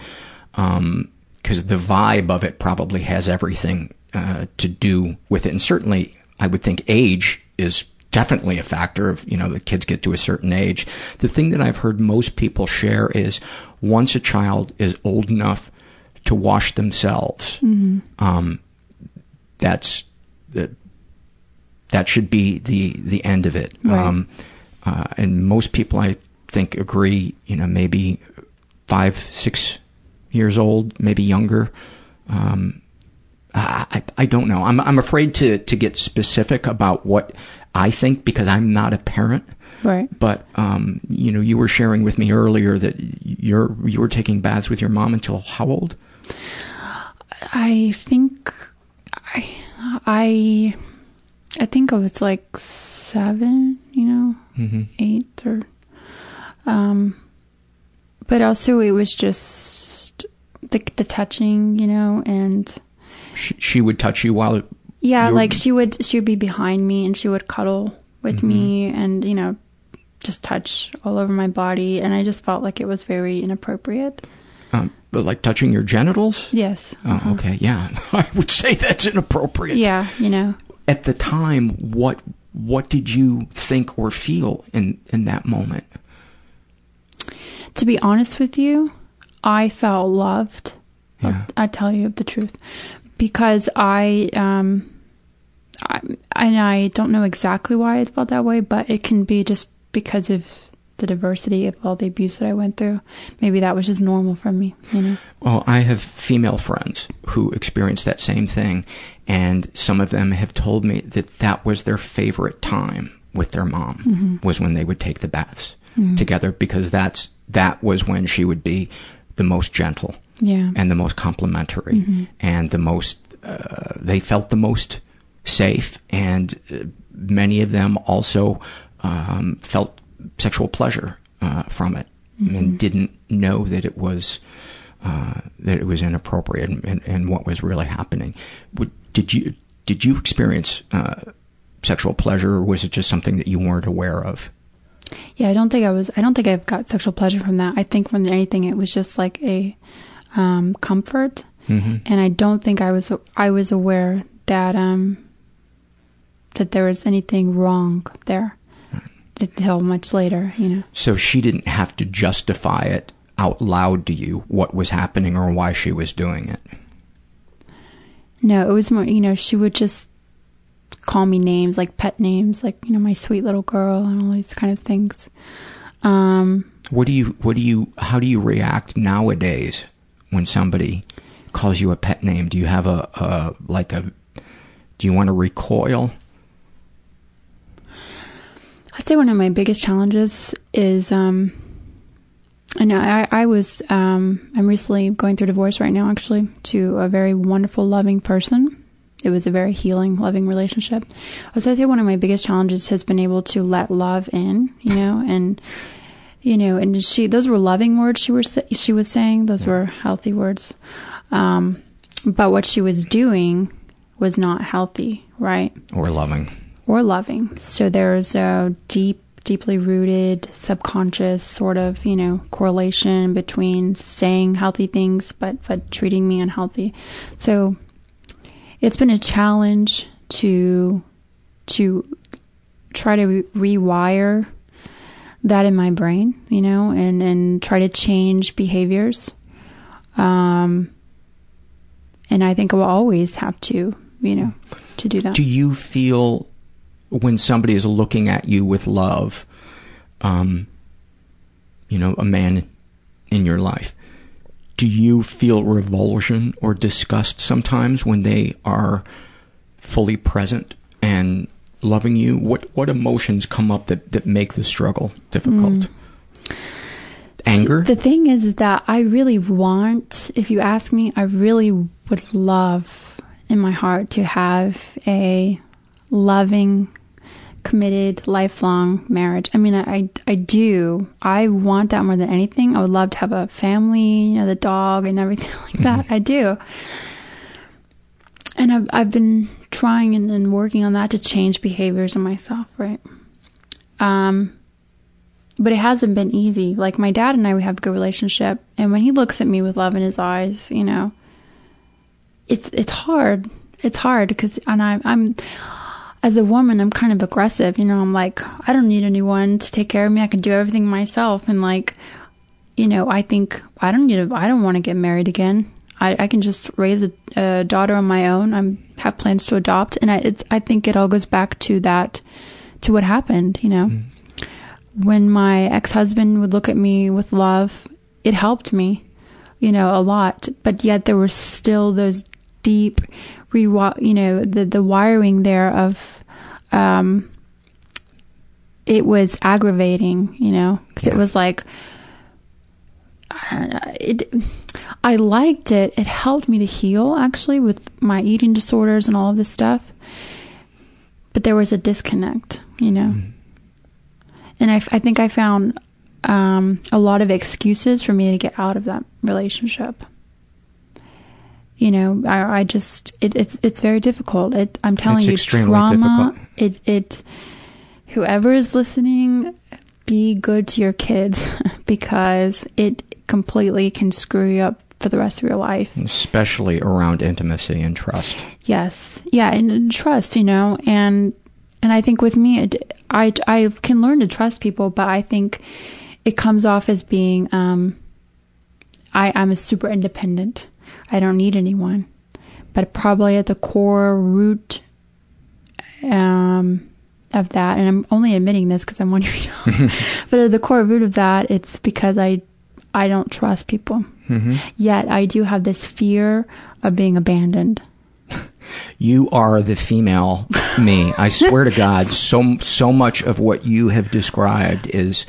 because the vibe of it probably has everything uh, to do with it, and certainly I would think age is definitely a factor of you know the kids get to a certain age the thing that i've heard most people share is once a child is old enough to wash themselves Mhm. um, that's that that should be the the end of it Right. um, uh, and most people i think agree you know maybe five six years old maybe younger um, I, I don't know. I'm I'm afraid to to get specific about what I think because I'm not a parent. Right. But um, you know, you were sharing with me earlier that you're you were taking baths with your mom until how old? I think I I I think of it's like seven, you know, Mhm. eight or um but also it was just the the touching, you know, and She, she would touch you while yeah, you were- like she would she would be behind me and she would cuddle with Mm-hmm. me and you know just touch all over my body and I just felt like it was very inappropriate. um, but like touching your genitals. Yes. Oh, uh-huh. okay. Yeah, I would say that's inappropriate. Yeah, you know. At the time, what what did you think or feel in in that moment? To be honest with you, I felt loved. Yeah. I tell you the truth, because I um, I and I don't know exactly why I felt that way, but it can be just because of the diversity of all the abuse that I went through. Maybe that was just normal for me, you know. Well, I have female friends who experienced that same thing, and some of them have told me that that was their favorite time with their mom Mhm. was when they would take the baths Mhm. together because that's that was when she would be the most gentle Yeah. and the most complimentary Mhm. and the most uh, they felt the most safe and uh, many of them also um, felt sexual pleasure uh, from it Mhm. and didn't know that it was uh, that it was inappropriate and, and, and what was really happening. Would, did you did you experience uh, sexual pleasure, or was it just something that you weren't aware of? Yeah, I don't think I was. I don't think I've got sexual pleasure from that. I think from anything, it was just like a um, comfort, Mhm. and I don't think I was. I was aware that um, that there was anything wrong there until much later. You know. So she didn't have to justify it out loud to you what was happening or why she was doing it. No, it was more. You know, she would just call me names like pet names, like you know, my sweet little girl, and all these kind of things. Um, What do you what do you how do you react nowadays when somebody calls you a pet name? Do you have a, a like a do you want to recoil? I'd say one of my biggest challenges is um I know I, I was um I'm recently going through divorce right now actually to a very wonderful loving person. It was a very healing, loving relationship. So I'd say one of my biggest challenges has been able to let love in, you know, and you know, and she those were loving words she was she was saying, those were healthy words. Um but what she was doing was not healthy, right? Or loving. or loving. So there's a deep, deeply rooted subconscious sort of, you know, correlation between saying healthy things but but treating me unhealthy. So it's been a challenge to to try to re- rewire that in my brain, you know, and and try to change behaviors. Um and I think I will always have to, you know, to do that. Do you feel when somebody is looking at you with love, um, you know, a man in your life, do you feel revulsion or disgust sometimes when they are fully present and loving you? What what emotions come up that, that make the struggle difficult? Mm. Anger? The thing is that I really want, if you ask me, I really would love in my heart to have a loving, committed, lifelong marriage. I mean, I, I, I do. I want that more than anything. I would love to have a family, you know, the dog and everything like mm-hmm. that. I do. And I've, I've been trying and, working on that to change behaviors in myself, right? Um, but it hasn't been easy. Like my dad and I, we have a good relationship, and when he looks at me with love in his eyes, you know, it's it's hard. It's hard because, and I, I'm as a woman, I'm kind of aggressive. You know, I'm like, I don't need anyone to take care of me. I can do everything myself, and like, you know, I think I don't need. I don't want to get married again. I, I can just raise a, a daughter on my own. I'm have plans to adopt, and I, it's, I think it all goes back to that, to what happened. You know when my ex-husband would look at me with love, it helped me, you know, a lot. But yet there were still those deep, rewi- you know, the the wiring there of, um, it was aggravating, you know, because it was like, I it. I liked it. It helped me to heal actually with my eating disorders and all of this stuff. But there was a disconnect, you know and I, I think I found um, a lot of excuses for me to get out of that relationship. You know, I, I just it, it's it's very difficult. It, I'm telling It's you, extremely trauma. difficult. It it whoever is listening, be good to your kids because it completely can screw you up for the rest of your life. Especially around intimacy and trust. Yes. Yeah, and, and trust, you know, and and I think with me, it, I I can learn to trust people, but I think it comes off as being um, I I'm a super independent. I don't need anyone, but probably at the core root, um, of that, and I'm only admitting this because I'm one year old. but at the core root of that, it's because I I don't trust people. Mm-hmm. Yet I do have this fear of being abandoned. You are the female me. I swear to God, so so much of what you have described is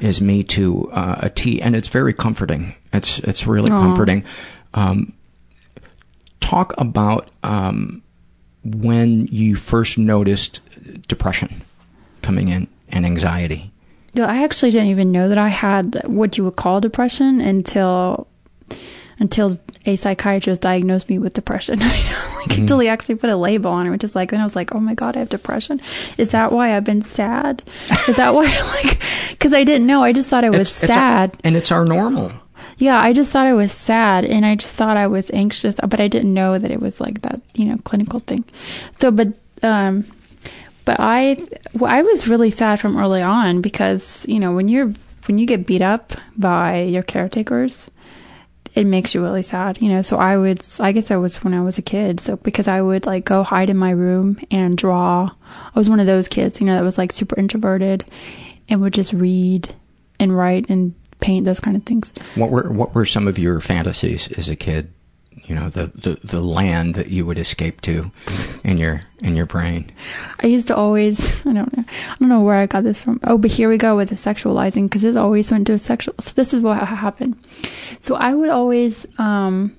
is me to uh, a T, and it's very comforting. It's it's really Aw. comforting. Um, talk about um, when you first noticed depression coming in and anxiety. I actually didn't even know that I had what you would call depression until until a psychiatrist diagnosed me with depression. Like mm-hmm. until he actually put a label on it, which is like then I was like, oh my god, I have depression. Is that why I've been sad? Is that why like because I didn't know. I just thought I was It's- it's our- sad. and it's our normal. Yeah, I just thought I was sad and I just thought I was anxious, but I didn't know that it was like that, you know, clinical thing. So, but, um, but I, well, I was really sad from early on because, you know, when you're, when you get beat up by your caretakers, it makes you really sad, you know. So I would, I guess I was when I was a kid. So because I would like go hide in my room and draw. I was one of those kids, you know, that was like super introverted and would just read and write and paint those kind of things. What were what were some of your fantasies as a kid? You know, the, the, the land that you would escape to in your in your brain. I used to always, I don't know, I don't know where I got this from. Oh, but here we go with the sexualizing because this always went to a sexual. So this is what happened. So I would always um,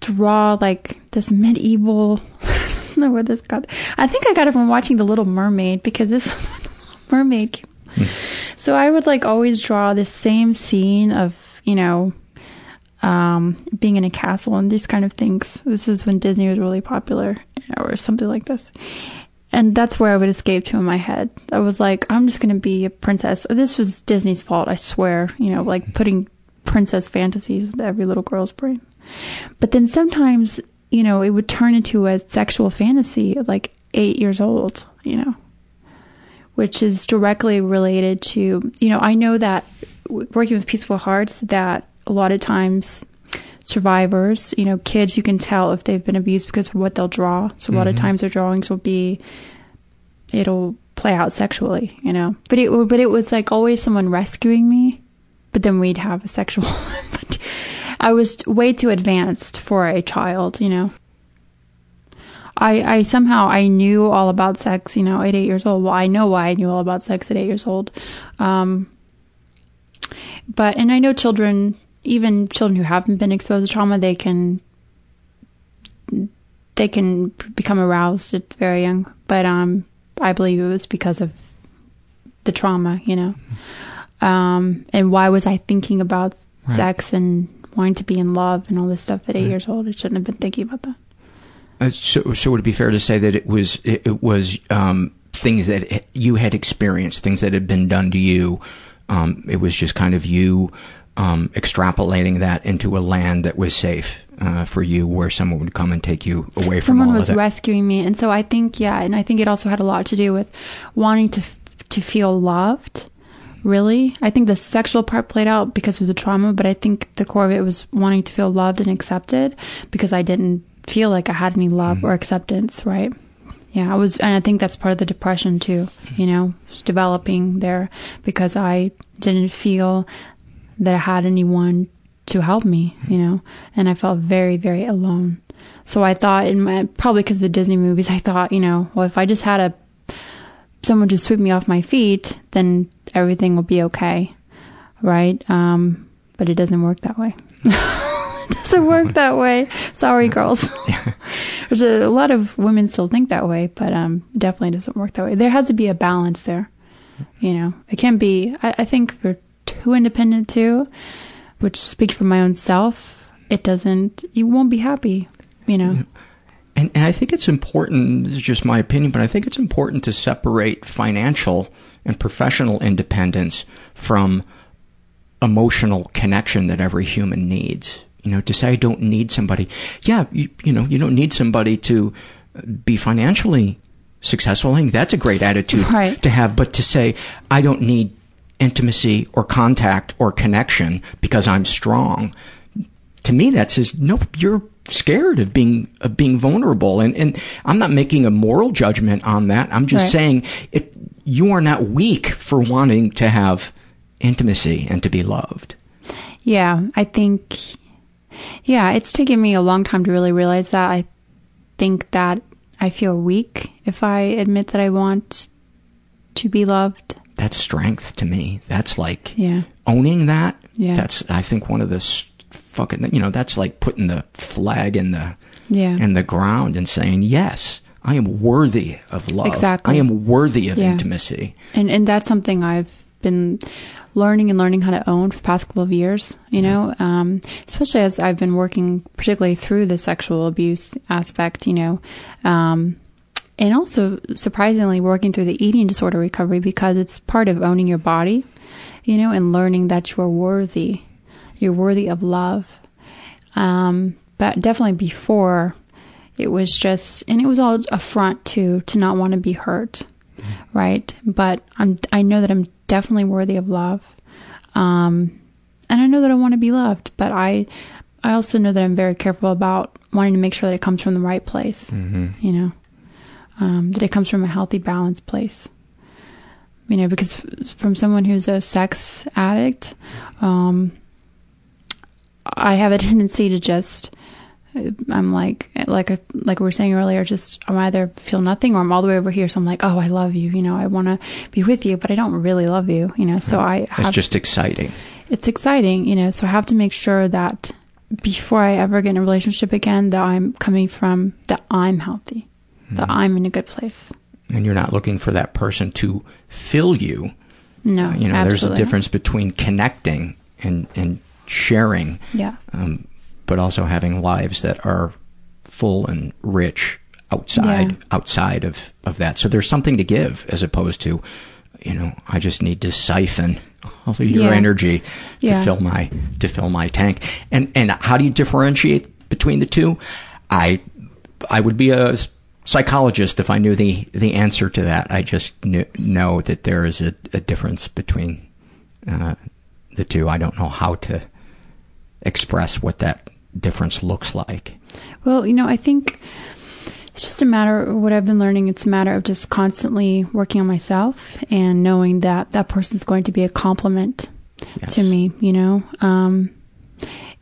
draw like this medieval. I don't know where this got. I think I got it from watching The Little Mermaid because this was when The Little Mermaid came. So I would like always draw the same scene of you know um, being in a castle and these kind of things. This is when Disney was really popular, or something like this. And that's where I would escape to in my head. I was like, I'm just going to be a princess. This was Disney's fault, I swear. You know, like putting princess fantasies into every little girl's brain. But then sometimes, you know, it would turn into a sexual fantasy at like eight years old, you know, which is directly related to, you know, I know that working with Peaceful Hearts, that a lot of times survivors, you know, kids, you can tell if they've been abused because of what they'll draw. So a lot of Mhm. times their drawings will be, it'll play out sexually, you know. But it, but it was like always someone rescuing me, but then we'd have a sexual. I was way too advanced for a child, you know. I, I somehow I knew all about sex, you know, at eight years old. Well, I know why I knew all about sex at eight years old. Um, but and I know children, even children who haven't been exposed to trauma, they can they can become aroused at very young. But um, I believe it was because of the trauma, you know. Um, and why was I thinking about Right. sex and wanting to be in love and all this stuff at eight Right. years old? I shouldn't have been thinking about that. Uh, so, so would it be fair to say that it was it, it was um, things that you had experienced, things that had been done to you? Um, it was just kind of you um, extrapolating that into a land that was safe uh, for you, where someone would come and take you away from Someone was rescuing me, and so I think yeah, and I think it also had a lot to do with wanting to f- to feel loved. Really, I think the sexual part played out because of the trauma, but I think the core of it was wanting to feel loved and accepted because I didn't feel like I had any love mm-hmm. or acceptance. Right? Yeah, I was, and I think that's part of the depression too. Mm-hmm. You know, developing there because I didn't feel that I had anyone to help me, mm-hmm. you know, and I felt very, very alone. So I thought, in my probably because of the Disney movies, I thought, you know, well, if I just had a someone to sweep me off my feet, then everything will be okay, right? Um, but it doesn't work that way. it doesn't work that way. Sorry, girls. There's a, a lot of women still think that way, but um, definitely doesn't work that way. There has to be a balance there. You know, it can be. I, I think if you're too independent too, which speaks for my own self, it doesn't. You won't be happy. You know. And, and I think it's important, this is just my opinion, but I think it's important to separate financial and professional independence from emotional connection that every human needs. You know, to say I don't need somebody. Yeah, you, you know, you don't need somebody to be financially successful. I think that's a great attitude Right. to have, but to say I don't need intimacy or contact or connection because I'm strong. To me, that says, nope, you're scared of being of being vulnerable and and I'm not making a moral judgment on that. I'm just Right. saying it you are not weak for wanting to have intimacy and to be loved. Yeah, I think, yeah, it's taken me a long time to really realize that. I think that I feel weak if I admit that I want to be loved. That's strength to me. That's like Yeah. owning that. Yeah. That's I think one of the fucking you know that's like putting the flag in the Yeah. in the ground and saying yes. I am worthy of love. Exactly. I am worthy of Yeah. intimacy. And and that's something I've been learning and learning how to own for the past couple of years, you know, um, especially as I've been working particularly through the sexual abuse aspect, you know, um, and also surprisingly working through the eating disorder recovery because it's part of owning your body, you know, and learning that you're worthy. You're worthy of love. Um, but definitely before it was just, and it was all a front to, to not want to be hurt. Right. But I'm, I know that I'm definitely worthy of love. Um, and I know that I want to be loved, but I, I also know that I'm very careful about wanting to make sure that it comes from the right place. You know, um, that it comes from a healthy, balanced place. You know, because f- from someone who's a sex addict, um, I have a tendency to just, I'm like, like, like we were saying earlier, just I'm either feel nothing or I'm all the way over here. So I'm like, oh, I love you. You know, I want to be with you, but I don't really love you. You know, so I have, It's just exciting. it's exciting, you know, so I have to make sure that before I ever get in a relationship again, that I'm coming from, that I'm healthy, that I'm in a good place. And you're not looking for that person to fill you. No, you know, there's a difference between connecting and and sharing, Yeah. um, but also having lives that are full and rich outside Yeah. outside of of that. So there's something to give as opposed to, you know, I just need to siphon all of your Yeah. energy to Yeah. fill my to fill my tank. And and how do you differentiate between the two? I I would be a psychologist if I knew the the answer to that. I just knew, know that there is a, a difference between uh, the two. I don't know how to express what that difference looks like. Well, you know, I think it's just a matter of what I've been learning. It's a matter of just constantly working on myself and knowing that that person's going to be a compliment to me, you know? Um,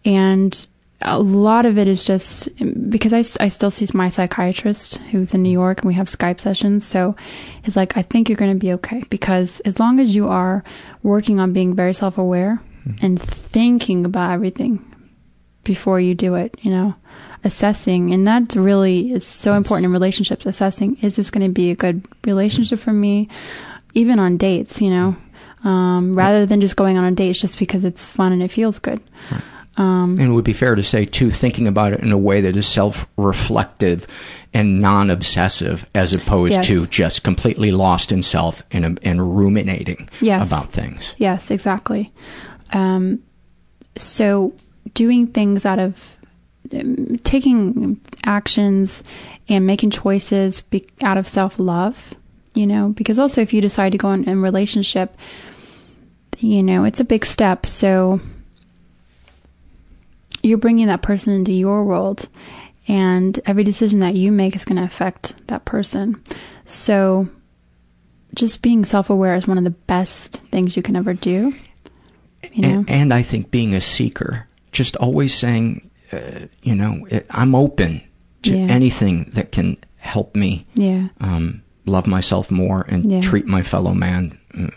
and a lot of it is just because I, I still see my psychiatrist who's in New York and we have Skype sessions. So it's like, I think you're going to be okay because as long as you are working on being very self aware and thinking about everything before you do it, you know, assessing. And that really is so important in relationships assessing is this going to be a good relationship for me, even on dates, you know, um, rather than just going on a date just because it's fun and it feels good. Um, And it would be fair to say, too, thinking about it in a way that is self reflective and non obsessive as opposed Yes. to just completely lost in self and, and ruminating Yes. about things. Yes, exactly. Um, so doing things out of um, taking actions and making choices be, out of self love, you know, because also if you decide to go in a relationship, you know, it's a big step. So you're bringing that person into your world, and every decision that you make is going to affect that person. So just being self aware is one of the best things you can ever do. You know? And, and I think being a seeker, just always saying, uh, you know, it, I'm open to Yeah. anything that can help me Yeah. um, love myself more and Yeah. treat my fellow man uh,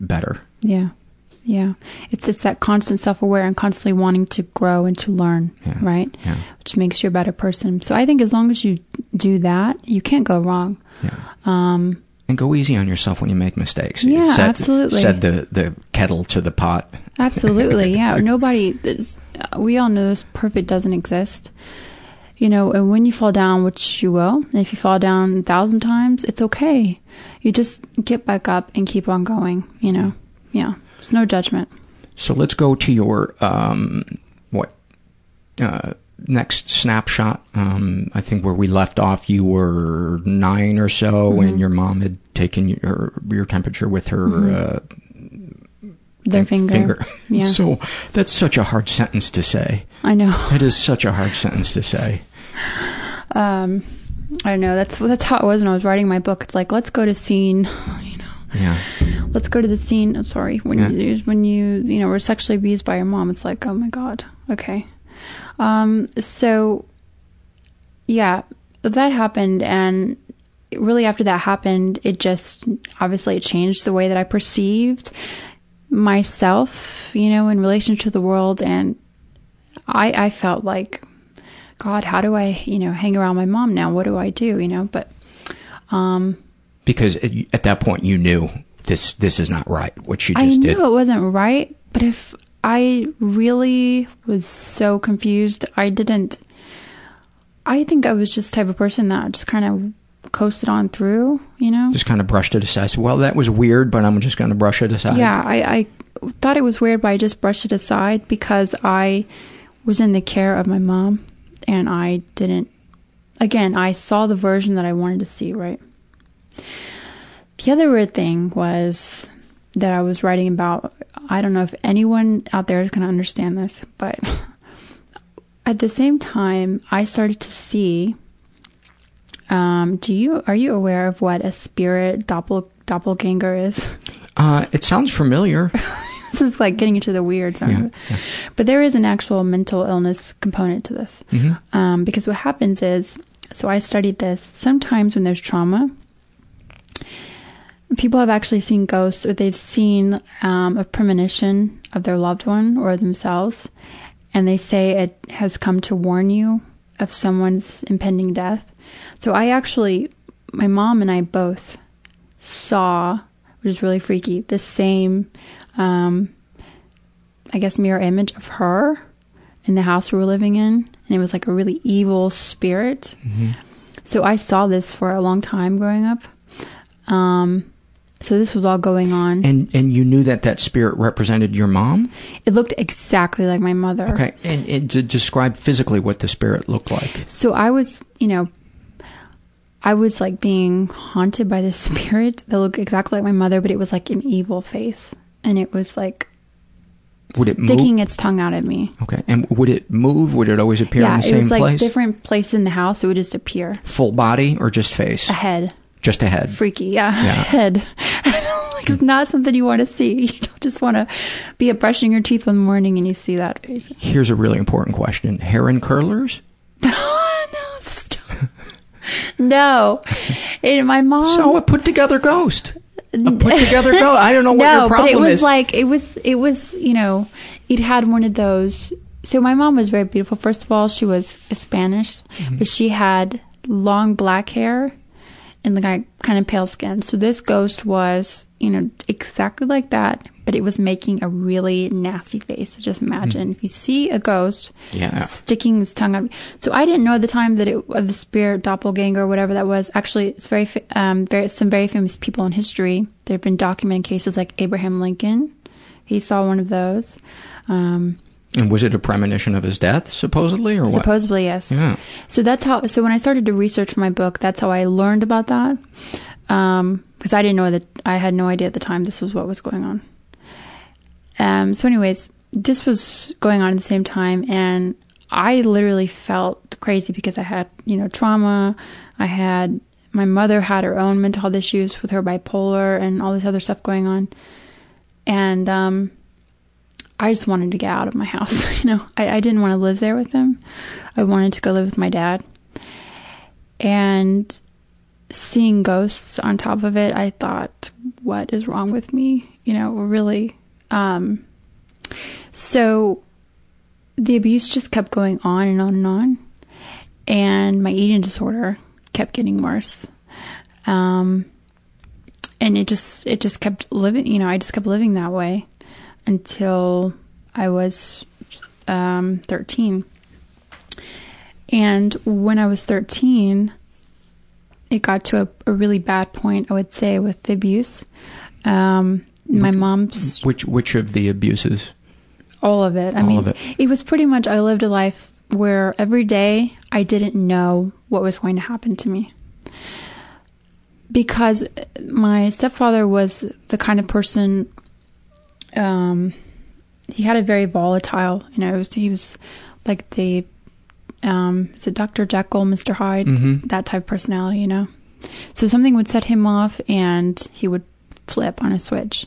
better. Yeah. Yeah. It's it's that constant self aware and constantly wanting to grow and to learn, right? Yeah. Which makes you a better person. So I think as long as you do that, you can't go wrong. Yeah. Um And go easy on yourself when you make mistakes. Yeah, absolutely. Set the, the kettle to the pot. Absolutely, yeah. Nobody, we all know this perfect doesn't exist. You know, and when you fall down, which you will, if you fall down a thousand times, it's okay. You just get back up and keep on going, you know? Yeah. it's no judgment. So let's go to your um, what uh, next snapshot. Um, I think where we left off, you were nine or so, Mhm. and your mom had taken your your temperature with her Mhm. uh, Their finger. Yeah. So that's such a hard sentence to say. I know. That is such a hard sentence to say. Um, I don't know. That's that's how it was when I was writing my book. It's like let's go to scene. You know. Yeah. Let's go to the scene. I'm sorry when Yeah. you when you you know were sexually abused by your mom. It's like oh my god. Okay. Um. So. Yeah, that happened, and really after that happened, it just obviously it changed the way that I perceived myself. You know, in relation to the world, and I I felt like, God, how do I you know hang around my mom now? What do I do? You know, but um. Because at at that point you knew this this is not right. What she I just knew did. it wasn't right, but if I really was so confused, I didn't. I think I was just the type of person that just kind of coasted on through, you know? Just kind of brushed it aside. Well, that was weird, but I'm just going to brush it aside. Yeah, I, I thought it was weird, but I just brushed it aside because I was in the care of my mom and I didn't. Again, I saw the version that I wanted to see, right? The other weird thing was that I was writing about. I don't know if anyone out there is going to understand this, but at the same time, I started to see. Um, do you are you aware of what a spirit doppel doppelganger is? Uh, it sounds familiar. this is like getting into the weird side of it. But there is an actual mental illness component to this. Mhm. Um, because what happens is, so I studied this. Sometimes when there's trauma, people have actually seen ghosts or they've seen um, a premonition of their loved one or themselves, and they say it has come to warn you of someone's impending death. So I actually, my mom and I both saw, which is really freaky, the same, um, I guess, mirror image of her in the house we were living in, and it was like a really evil spirit. So I saw this for a long time growing up. Um, so this was all going on. And and you knew that that spirit represented your mom. It looked exactly like my mother. Okay, and, and to describe physically what the spirit looked like. So I was, you know, I was like being haunted by this spirit that looked exactly like my mother, but it was like an evil face, and it was like Would it move? sticking its tongue out at me. Okay, and would it move? Would it always appear yeah, in the same place? it was like place? different places in the house. It would just appear. Full body or just face? A head. Just a head. Freaky, yeah. Yeah. Head. like, it's not something you want to see. You don't just want to be brushing your teeth one morning and you see that. Here's a really important question: hair and curlers? No. Stop. no. And my mom. So a put together ghost. A put together ghost. I don't know what no, your but it was is. like it was it was you know it had one of those. So my mom was very beautiful. First of all, she was Spanish, Mm-hmm. but she had long black hair and the guy kind of pale skin. So this ghost was you know exactly like that, but it was making a really nasty face. So just imagine if you see a ghost. Yeah. sticking its tongue out. So I didn't know at the time that it of the spirit doppelganger or whatever that was. Actually, it's very um very some very famous people in history. There have been documented cases like Abraham Lincoln. He saw one of those. Um, and was it a premonition of his death, supposedly, or what? supposedly, yes. Yeah. So that's how. So when I started to research my book, that's how I learned about that. Um, because I didn't know that I had no idea at the time this was what was going on. Um. So, anyways, this was going on at the same time, and I literally felt crazy because I had, you know, trauma. I had my mother had her own mental health issues with her bipolar and all this other stuff going on, and um, I just wanted to get out of my house. You know, I, I didn't want to live there with them. I wanted to go live with my dad. And seeing ghosts on top of it, I thought, what is wrong with me? You know, really. Um, so the abuse just kept going on and on and on. And my eating disorder kept getting worse. Um, and it just it just kept living you know i just kept living that way until i was um 13 and when i was 13 it got to a, a really bad point i would say with the abuse um my mom's Which which of the abuses? all of it. I All mean, of it. it was pretty much I lived a life where every day I didn't know what was going to happen to me. Because my stepfather was the kind of person um, he had a very volatile, you know, was, he was like the, um, is it Dr. Jekyll, Mr. Hyde, Mhm. that type of personality, you know? So something would set him off and he would flip on a switch.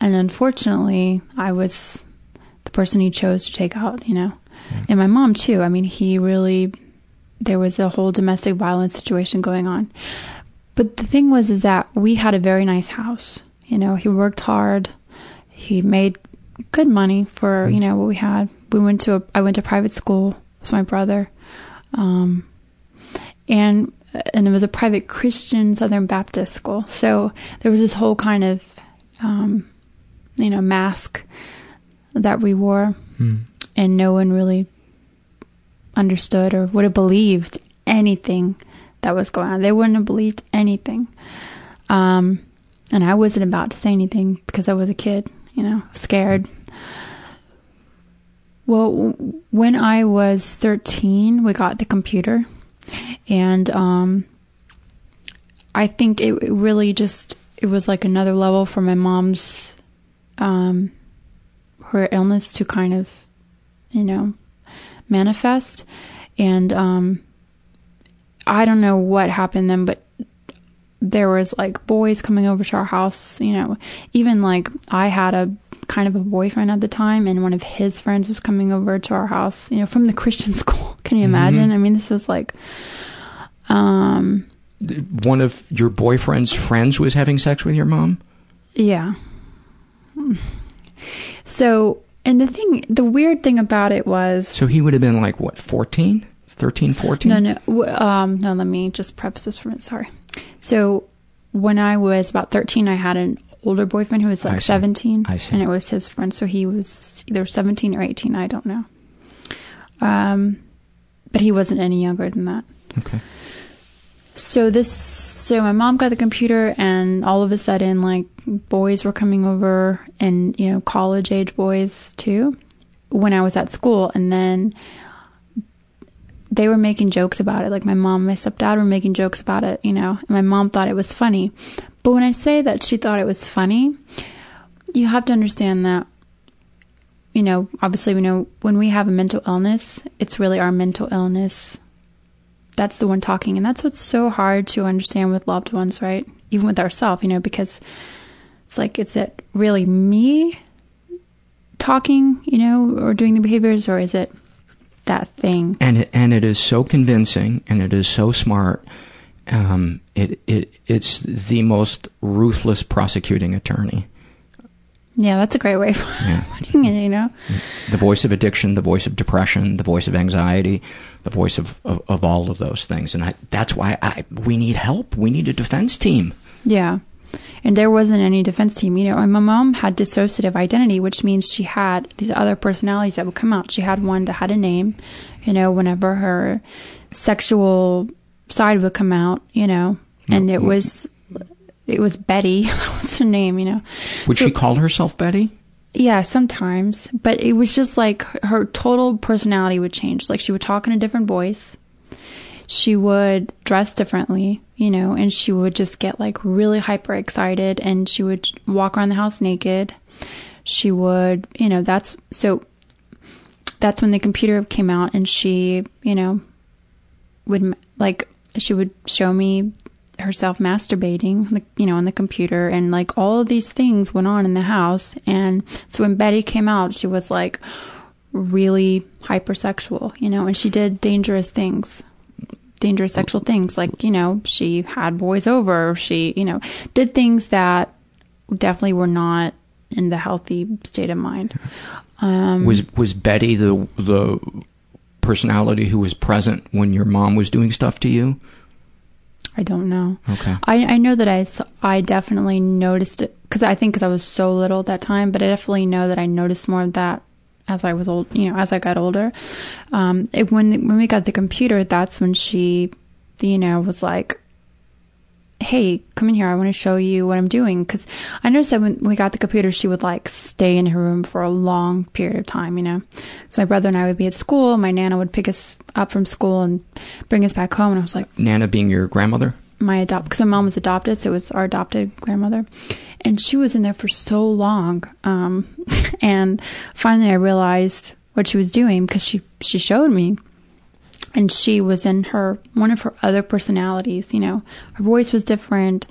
And unfortunately, I was the person he chose to take out, you know? And my mom, too. I mean, he really, there was a whole domestic violence situation going on. But the thing was, is that we had a very nice house. You know, he worked hard. He made good money for, you know, what we had. We went to a, I went to private school with my brother. Um, and, and it was a private Christian Southern Baptist school. So there was this whole kind of, um, you know, mask that we wore Hmm. and no one really understood or would have believed anything that was going on. They wouldn't have believed anything. Um, and I wasn't about to say anything because I was a kid, you know, scared. Well, when I was 13, we got the computer. And um, I think it, it really just, it was like another level for my mom's, um, her illness to kind of, you know, manifest. And um, I don't know what happened then, but there was like boys coming over to our house. You know, even like I had a kind of a boyfriend at the time, and one of his friends was coming over to our house. You know, from the Christian school. Can you imagine? I mean, this was like, um, One of your boyfriend's friends was having sex with your mom? Yeah. So, and the thing, the weird thing about it was. So he would have been like, what, 14? 13, 14? No, no, um, no. Let me just preface this for a minute. Sorry. So, when I was about thirteen, I had an older boyfriend who was like see. seventeen, I see. and it was his friend. So he was either seventeen or eighteen. I don't know. Um, but he wasn't any younger than that. Okay. So this, so my mom got the computer, and all of a sudden, like boys were coming over, and you know, college age boys too. When I was at school, and then they were making jokes about it. Like my mom and my stepdad were making jokes about it, you know, and my mom thought it was funny. But when I say that she thought it was funny, you have to understand that, you know, obviously we know when we have a mental illness, it's really our mental illness. That's the one talking. And that's what's so hard to understand with loved ones, right? Even with ourselves, you know, because it's like, is it really me talking, you know, or doing the behaviors, or is it that thing? and it, and it is so convincing and it is so smart. Um, it it it's the most ruthless prosecuting attorney. Yeah, that's a great way of Yeah. putting it, you know? The voice of addiction, the voice of depression, the voice of anxiety, the voice of, of, of all of those things. And I, that's why I, we need help. We need a defense team. Yeah. And there wasn't any defense team. You know, and my mom had dissociative identity, which means she had these other personalities that would come out. She had one that had a name, you know, whenever her sexual side would come out, you know, and it was, it was Betty. that was her name, you know. Would So- she call herself Betty? Yeah, sometimes. But it was just like her total personality would change. Like she would talk in a different voice. She would dress differently, you know, and she would just get like really hyper excited and she would walk around the house naked. She would, you know, that's so that's when the computer came out and she, you know, would like she would show me herself masturbating, like, you know, on the computer, and like all of these things went on in the house. And so when Betty came out, she was like really hypersexual, you know, and she did dangerous things, dangerous sexual things. Like, you know, she had boys over, she, you know, did things that definitely were not in the healthy state of mind. Um, was was Betty the the personality who was present when your mom was doing stuff to you? I don't know. Okay. I, I know that I, I definitely noticed it because I think because I was so little at that time, but I definitely know that I noticed more of that as I was old, you know, as I got older. Um, it, when when we got the computer, that's when she, you know, was like, "Hey, come in here. I want to show you what I'm doing." Because I noticed that when we got the computer, she would like stay in her room for a long period of time, you know. So my brother and I would be at school. My nana would pick us up from school and bring us back home, and I was like Nana being your grandmother? My adopt because my mom was adopted, so it was our adopted grandmother. and she was in there for so long. Um, and finally, I realized what she was doing because she she showed me, and she was in her one of her other personalities. You know, her voice was different.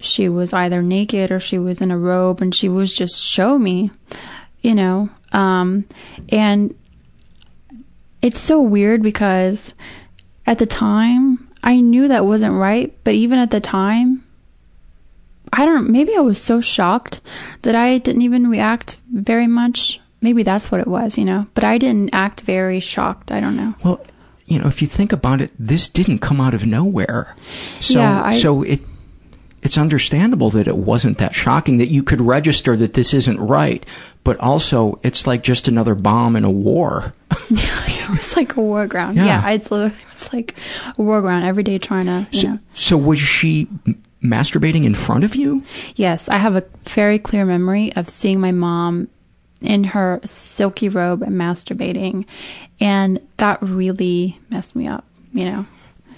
She was either naked or she was in a robe, and she was just show me. You know, um, and it's so weird because at the time I knew that wasn't right, but even at the time, I don't maybe I was so shocked that I didn't even react very much. Maybe that's what it was, you know. But I didn't act very shocked. I don't know. Well, you know, if you think about it, this didn't come out of nowhere. So Yeah, I- so it it's understandable that it wasn't that shocking that you could register that this isn't right, but also it's like just another bomb in a war. it was like a war ground. Yeah. Yeah, it's literally it was like a war ground every day trying to, you know. So was she m- masturbating in front of you? Yes, I have a very clear memory of seeing my mom in her silky robe and masturbating, and that really messed me up. You know.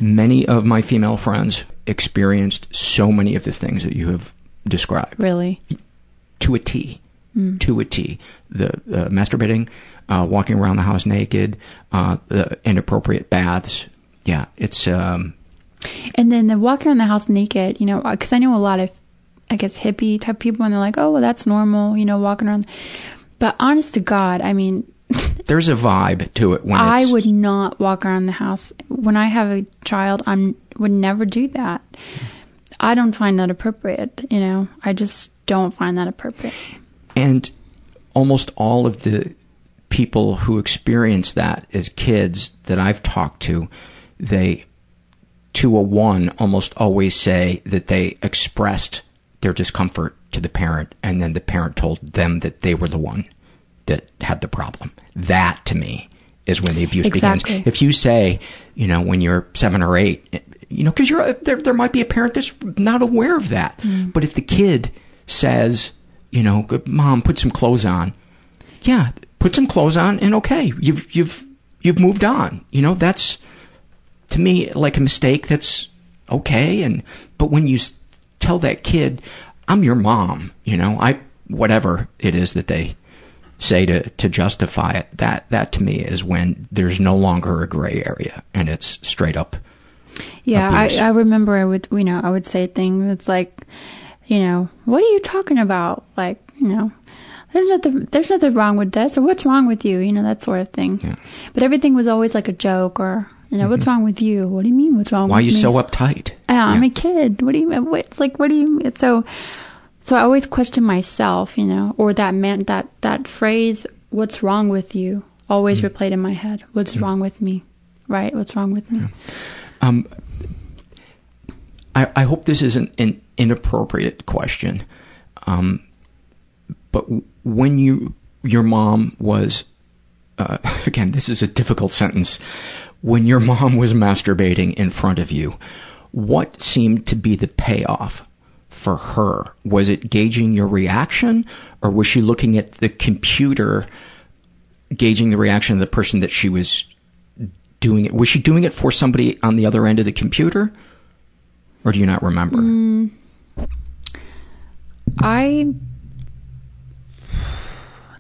Many of my female friends experienced so many of the things that you have described. Really? To a T. Mm. To a T. The uh, masturbating, uh, walking around the house naked, uh, the inappropriate baths. Yeah, it's um, And then the walking around the house naked, you know, because I know a lot of, I guess, hippie type people, and they're like, oh, well, that's normal, you know, walking around. But honest to God, I mean, there's a vibe to it when I would not walk around the house. When I have a child, I would never do that. I don't find that appropriate, you know, I just don't find that appropriate. And almost all of the people who experience that as kids that I've talked to, they, to a one, almost always say that they expressed their discomfort to the parent, and then the parent told them that they were the one that had the problem. That, to me, is when the abuse Exactly. begins. If you say, you know, when you're seven or eight, you know, because you're there, there might be a parent that's not aware of that. Mm. But if the kid says, you know, mom, put some clothes on, yeah, put some clothes on, and okay, you've you've you've moved on. You know, that's to me like a mistake. That's okay. And but when you tell that kid, I'm your mom, you know, I whatever it is that they say to to justify it, that that to me is when there's no longer a gray area and it's straight up. Yeah, I, abuse. I remember I would, you know, I would say things that's like, you know, what are you talking about? Like, you know, there's nothing, there's nothing wrong with this, or what's wrong with you? You know, that sort of thing. But everything was always like a joke, or you know, what's wrong with you? What do you mean? What's wrong? Mm-hmm. Why are you me? so uptight? Yeah, I'm a kid. What do you mean? It's like, what do you mean? So, so I always question myself, you know, or that meant that, that phrase, what's wrong with you, always Mm. replayed in my head. What's wrong with me? Right? What's wrong with me? Um, I, I hope this isn't an inappropriate question, um, but when you your mom was uh, again, this is a difficult sentence. When your mom was masturbating in front of you, what seemed to be the payoff for her? Was it gauging your reaction, or was she looking at the computer, gauging the reaction of the person that she was doing it? Was she doing it for somebody on the other end of the computer, or do you not remember? Mm, I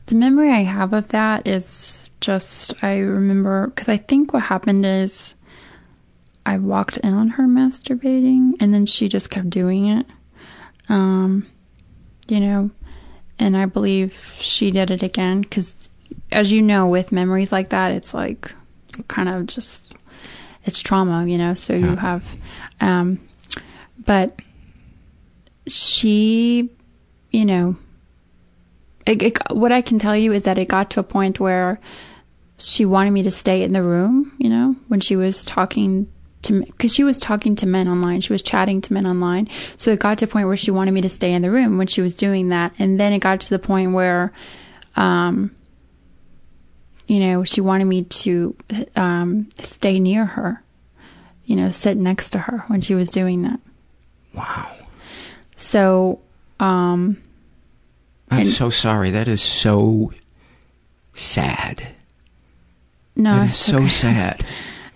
the memory I have of that is just I remember because I think what happened is I walked in on her masturbating and then she just kept doing it. Um, you know, and I believe she did it again because, as you know, with memories like that, it's like kind of just it's trauma, you know. So you have, um, but she, you know, it, it, what I can tell you is that it got to a point where she wanted me to stay in the room, you know, when she was talking to because she was talking to men online. She was chatting to men online. So it got to a point where she wanted me to stay in the room when she was doing that. And then it got to the point where, um, you know, she wanted me to um, stay near her, you know, sit next to her when she was doing that. Wow. So, um, I'm and- so sorry. That is so sad. no, That it's so okay. sad.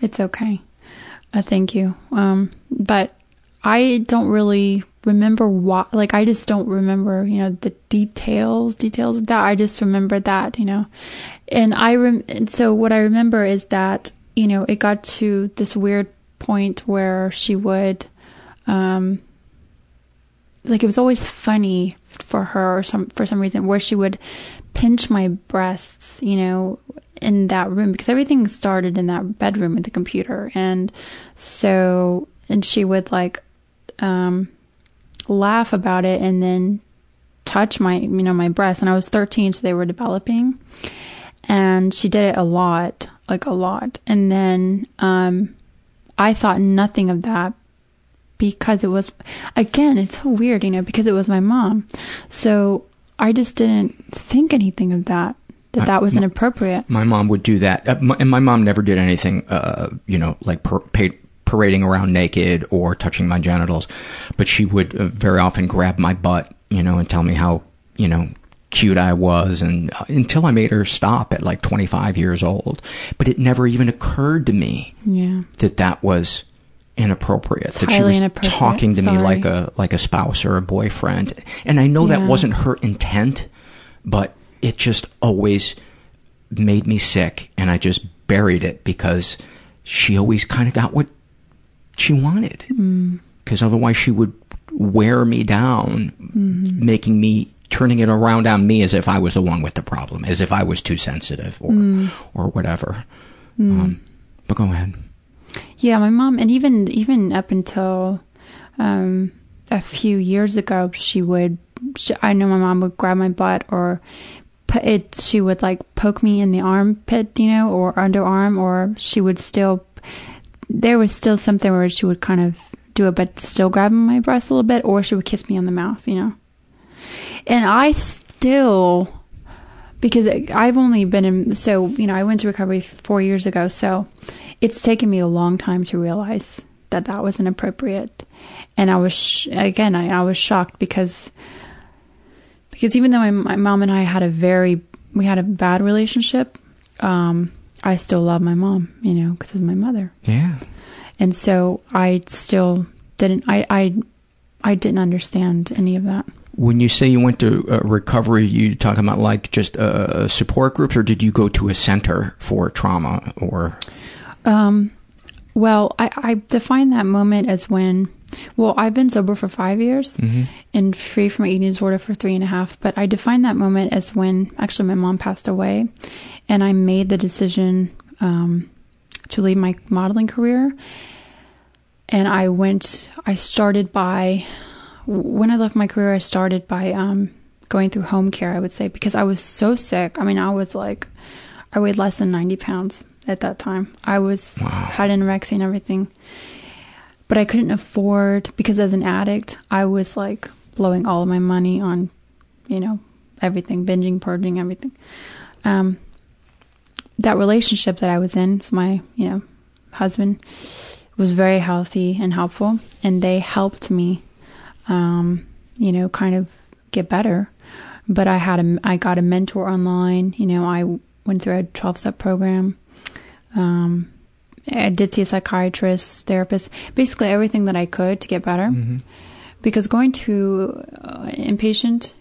It's okay. Uh, thank you. Um, but I don't really remember why. like I just don't remember, you know, the details, details of that. I just remember that, you know. And I rem- and so what I remember is that, you know, it got to this weird point where she would um like it was always funny for her or some for some reason where she would pinch my breasts, you know, in that room because everything started in that bedroom with the computer. And so and she would like um laugh about it and then touch my you know my breasts. And I was 13 so they were developing. And she did it a lot like a lot. And then um I thought nothing of that because it was again it's so weird you know because it was my mom. So I just didn't think anything of that that that was inappropriate. My mom would do that, uh, my, and my mom never did anything, uh, you know, like pa- parading around naked or touching my genitals, but she would uh, very often grab my butt, you know, and tell me how, you know, cute I was, and uh, until I made her stop at like 25 years old. But it never even occurred to me yeah. that that was inappropriate. that she was talking to me like a like a spouse or a boyfriend, and I know that wasn't her intent, but it just always made me sick, and I just buried it because she always kind of got what she wanted. Mm. Because otherwise, she would wear me down, Mhm. making me turning it around on me as if I was the one with the problem, as if I was too sensitive or Mm. or whatever. Mm. Um, but go ahead. Yeah, my mom, and even even up until um, a few years ago, she would. She, I know my mom would grab my butt or it. She would like poke me in the armpit, you know, or underarm, or she would still. There was still something where she would kind of do it, but still grab my breast a little bit, or she would kiss me on the mouth, you know. And I still because I've only been in, so, you know, I went to recovery four years ago, so it's taken me a long time to realize that that was inappropriate. And I was, sh- again, I, I was shocked because, because even though my, my mom and I had a very, we had a bad relationship, um, I still love my mom, you know, because it's my mother. Yeah. And so I still didn't, I, I, I didn't understand any of that. When you say you went to uh, recovery, you talking about like just uh, support groups, or did you go to a center for trauma? Or Um, well, I, I define that moment as when, well, I've been sober for five years Mhm. and free from eating disorder for three and a half, but I define that moment as when actually my mom passed away and I made the decision um, to leave my modeling career. And I went, I started by, when I left my career, I started by um, going through home care, I would say, because I was so sick. I mean, I was like, I weighed less than 90 pounds at that time. I was, had anorexia and everything. But I couldn't afford, because as an addict, I was like blowing all of my money on, you know, everything, binging, purging, everything. Um, that relationship that I was in, with my, you know, husband, was very healthy and helpful, and they helped me, um, you know, kind of get better. But I had a, I got a mentor online. You know, I went through a twelve step program. Um, I did see a psychiatrist, therapist, basically everything that I could to get better. Because going to uh, inpatient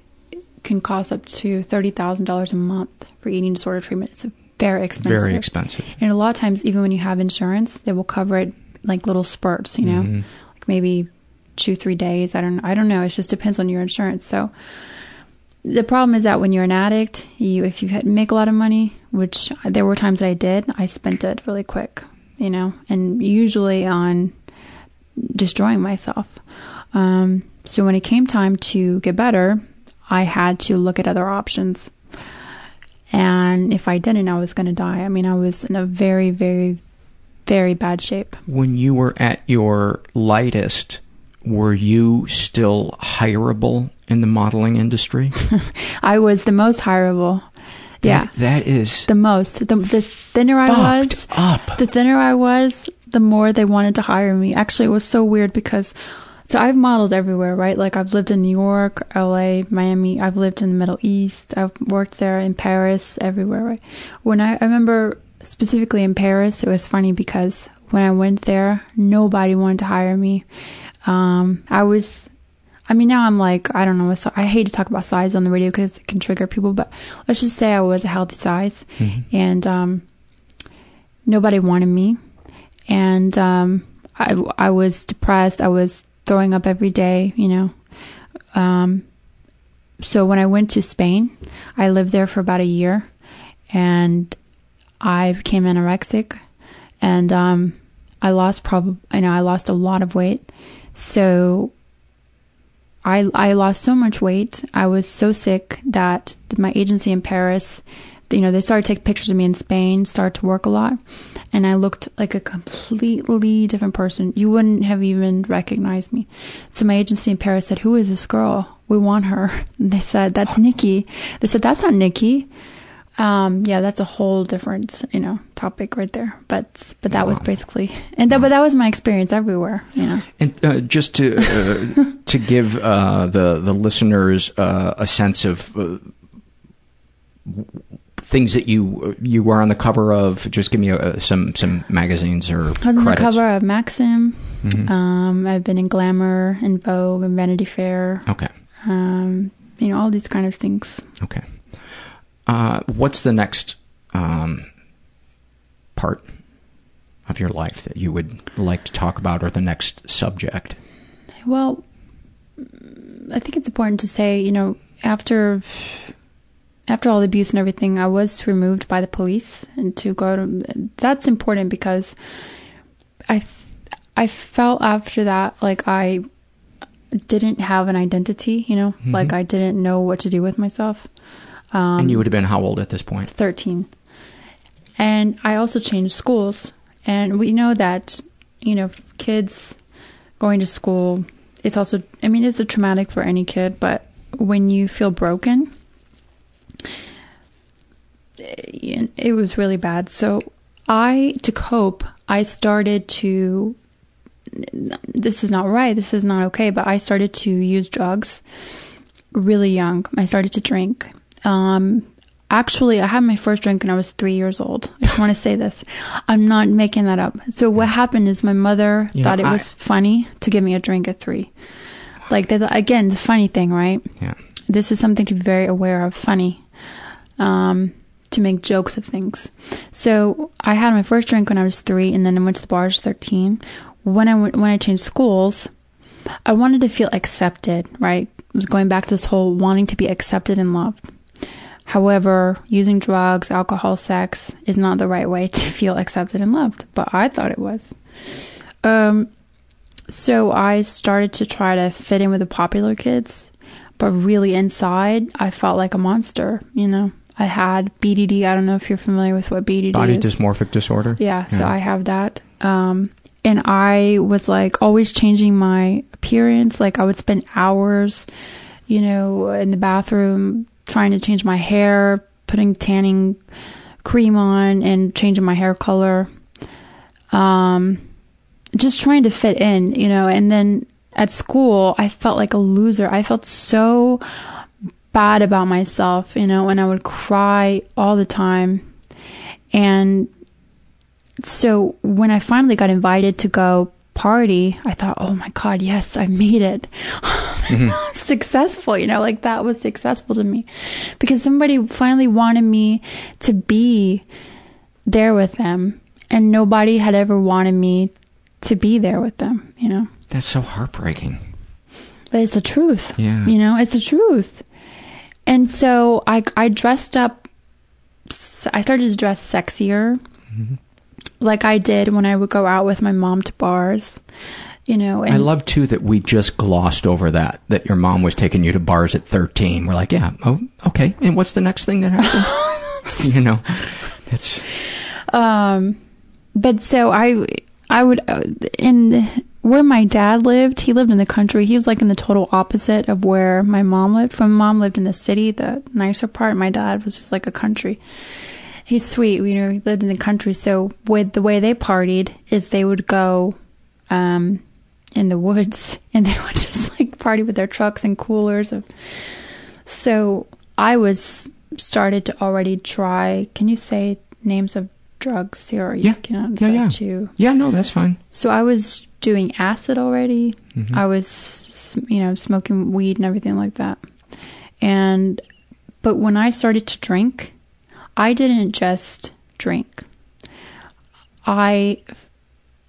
can cost up to thirty thousand dollars a month for eating disorder treatment. It's very expensive. Very expensive. And a lot of times, even when you have insurance, they will cover it like little spurts. You know, Mhm. like maybe two, three days. I don't. I don't know. It just depends on your insurance. So the problem is that when you're an addict, you if you make a lot of money, which there were times that I did, I spent it really quick. You know, and usually on destroying myself. Um, so when it came time to get better, I had to look at other options. And if I didn't, I was going to die. I mean, I was in a very, very, very bad shape. when you were at your lightest, were you still hireable in the modeling industry? I was the most hireable. Yeah. That- that is the most. The, the thinner I was, up. the thinner I was, the more they wanted to hire me. Actually, it was so weird because, so I've modeled everywhere, right? Like I've lived in New York, LA, Miami. I've lived in the Middle East. I've worked there in Paris, everywhere, right? When I, I remember specifically in Paris, it was funny because when I went there, nobody wanted to hire me. Um, I was, I mean, now I'm like, I don't know. si- I hate to talk about size on the radio because it can trigger people, but let's just say I was a healthy size and um, nobody wanted me. And um, I, I was depressed. I was throwing up every day, you know. Um, so when I went to Spain, I lived there for about a year and I became anorexic and um, I lost probably, I know I lost a lot of weight. So I I lost so much weight. I was so sick that my agency in Paris, you know, they started to take pictures of me in Spain, started to work a lot, and I looked like a completely different person. You wouldn't have even recognized me. So my agency in Paris said, "Who is this girl? We want her." And they said, "That's Nikki." They said, "That's not Nikki." Um, yeah, that's a whole different, you know, topic right there. But but that was basically, and that, but that was my experience everywhere, you know. And uh, just to uh, to give uh, the the listeners uh, a sense of uh, things that you you were on the cover of, just give me uh some some magazines or I was on the cover of Maxim. Mhm. Um, I've been in Glamour and Vogue and Vanity Fair. Okay. Um, you know, all these kind of things. Okay. Uh, what's the next um, part of your life that you would like to talk about, or the next subject? Well, I think it's important to say, you know, after after all the abuse and everything, I was removed by the police and to go to. That's important because I I felt after that like I didn't have an identity, you know, Mhm. like I didn't know what to do with myself. Um, and you would have been how old at this point? 13. And I also changed schools. And we know that, you know, kids going to school, it's also, I mean, it's a traumatic for any kid, but when you feel broken, it it was really bad. So I, to cope, I started to, this is not right, this is not okay, but I started to use drugs really young. I started to drink. Um, actually, I had my first drink when I was three years old. I just want to say this. I'm not making that up. So what happened is my mother You know, thought it I- was funny to give me a drink at three. Like again, the funny thing, right? Yeah. This is something to be very aware of. Funny. Um, to make jokes of things. So I had my first drink when I was three, and then I went to the bar. I was thirteen. When I when I changed schools, I wanted to feel accepted. Right, I was going back to this whole wanting to be accepted and loved. However, using drugs, alcohol, sex is not the right way to feel accepted and loved, but I thought it was. Um, so I started to try to fit in with the popular kids, but really inside, I felt like a monster. You know, I had BDD. I don't know if you're familiar with what BDD is. Body is. dysmorphic disorder. Yeah, so I have that. Um, and I was like always changing my appearance. Like I would spend hours, you know, in the bathroom trying to change my hair, putting tanning cream on and changing my hair color. Um, just trying to fit in, you know, and then at school, I felt like a loser. I felt so bad about myself, you know, and I would cry all the time. And so when I finally got invited to go party, I thought, oh my God, yes, I made it. I'm mm-hmm. successful, you know, like that was successful to me because somebody finally wanted me to be there with them and nobody had ever wanted me to be there with them, you know. That's so heartbreaking. But it's the truth. Yeah. You know, it's the truth. And so I I dressed up I started to dress sexier. Mm-hmm. Like I did when I would go out with my mom to bars. You know, and I love too that we just glossed over that that your mom was taking you to bars at 13. We're like, yeah, oh, okay. And what's the next thing that happened? you know, it's um but so I I would uh, in where my dad lived, he lived in the country. He was like in the total opposite of where my mom lived. My mom lived in the city, the nicer part. My dad was just like a country. He's sweet, you know. He lived in the country, so with the way they partied is they would go um, in the woods and they would just like party with their trucks and coolers. Of, so I was started to already try. Can you say names of drugs here? Or you Yeah. Yeah, yeah. Yeah, no, that's fine. so I was doing acid already. Mhm. I was, you know, smoking weed and everything like that. And, but when I started to drink, I didn't just drink. I,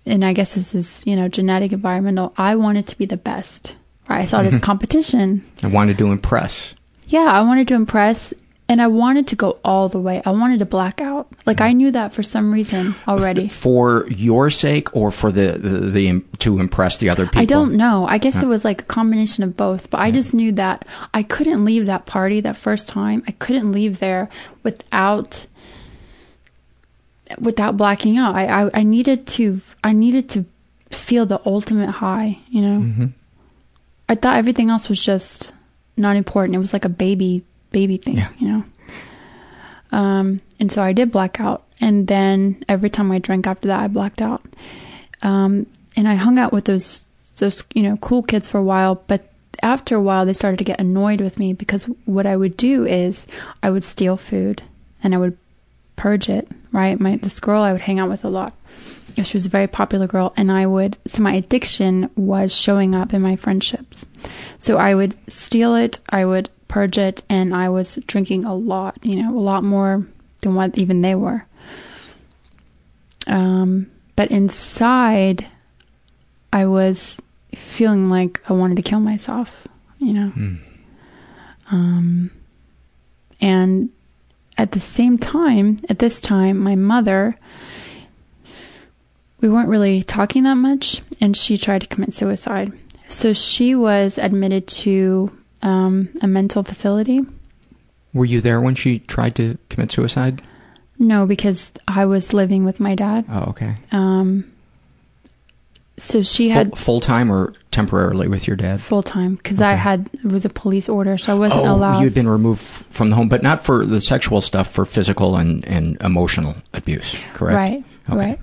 and I guess this is, you know, genetic, environmental. I wanted to be the best. Right? I saw it as Mhm. competition. I wanted to impress. Yeah, I wanted to impress and I wanted to go all the way. I wanted to black out. Like I knew that for some reason already. For your sake or for the, the, the to impress the other people? I don't know. I guess Huh. it was like a combination of both, but I just knew that I couldn't leave that party that first time. I couldn't leave there without without blacking out. I I, I needed to I needed to feel the ultimate high, you know. Mhm. I thought everything else was just not important. It was like a baby baby thing, you know. Um, and so I did black out, and then every time I drank after that, I blacked out. Um, and I hung out with those those you know cool kids for a while, but after a while, they started to get annoyed with me because what I would do is I would steal food and I would purge it. Right, my this girl I would hang out with a lot. She was a very popular girl, and I would. So my addiction was showing up in my friendships. So I would steal it, I would purge it, and I was drinking a lot. You know, a lot more than what even they were. Um, but inside, I was feeling like I wanted to kill myself. You know. Um, and at the same time, at this time, my mother, we weren't really talking that much, and she tried to commit suicide. So she was admitted to um, a mental facility. Were you there when she tried to commit suicide? No, because I was living with my dad. Oh, okay. Um, so she had full time or temporarily with your dad? full time because I had it was a police order, so I wasn't oh, allowed. you had been removed from the home, but not for the sexual stuff, for physical and, and emotional abuse, correct? Right, Okay. right.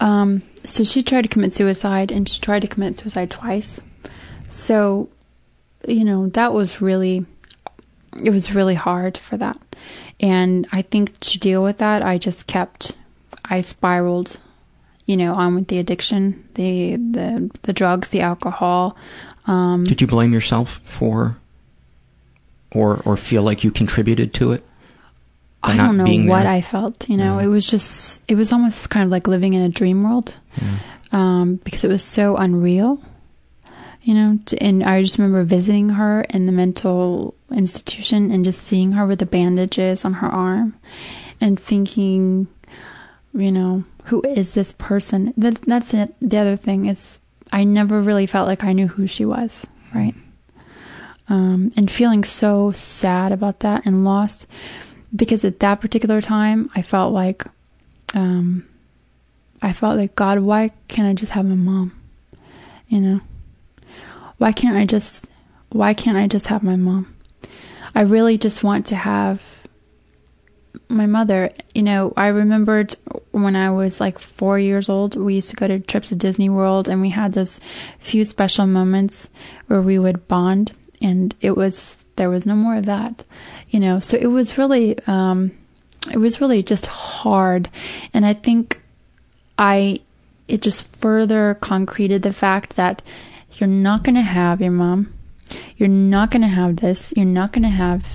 Um, so she tried to commit suicide, and she tried to commit suicide twice. So, you know, that was really, it was really hard for that. And I think to deal with that, I just kept, I spiraled, you know, on with the addiction, the the the drugs, the alcohol. Um, Did you blame yourself for, or or feel like you contributed to it? I don't know what there? I felt. You know, it was just, it was almost kind of like living in a dream world um, because it was so unreal. You know, and I just remember visiting her in the mental institution and just seeing her with the bandages on her arm and thinking, you know, who is this person? That, that's it. The other thing is, I never really felt like I knew who she was, right? Um, and feeling so sad about that and lost because at that particular time I felt like um I felt like God why can't I just have my mom you know why can't I just why can't I just have my mom? I really just want to have my mother. You know I remembered when I was like 4 years old we used to go to trips to Disney World and we had those few special moments where we would bond and it was there was no more of that you know? So it was really um it was really just hard and i think i it just further concreted the fact that you're not going to have your mom. You're not going to have this. You're not going to have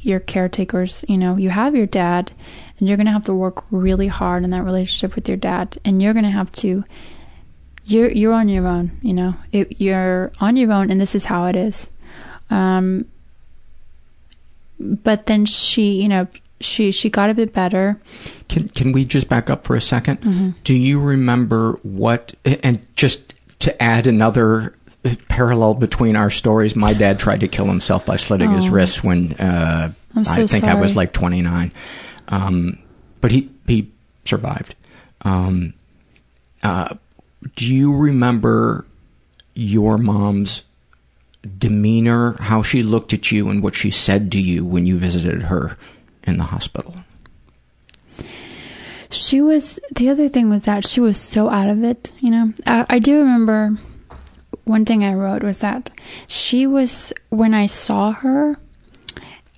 your caretakers you know. You have your dad and you're going to have to work really hard in that relationship with your dad and you're going to have to you're you're on your own you know. It, you're on your own and this is how it is. Um but then she you know she she got a bit better. Can can we just back up for a 2nd Mhm. Do you remember what? And just to add another parallel between our stories, my dad tried to kill himself by slitting his wrists when uh, so I think I was like 29, um, but he he survived. Um, uh, do you remember your mom's demeanor, how she looked at you, and what she said to you when you visited her in the hospital? She was the other thing was that she was so out of it you know I, I do remember one thing i wrote was that she was when i saw her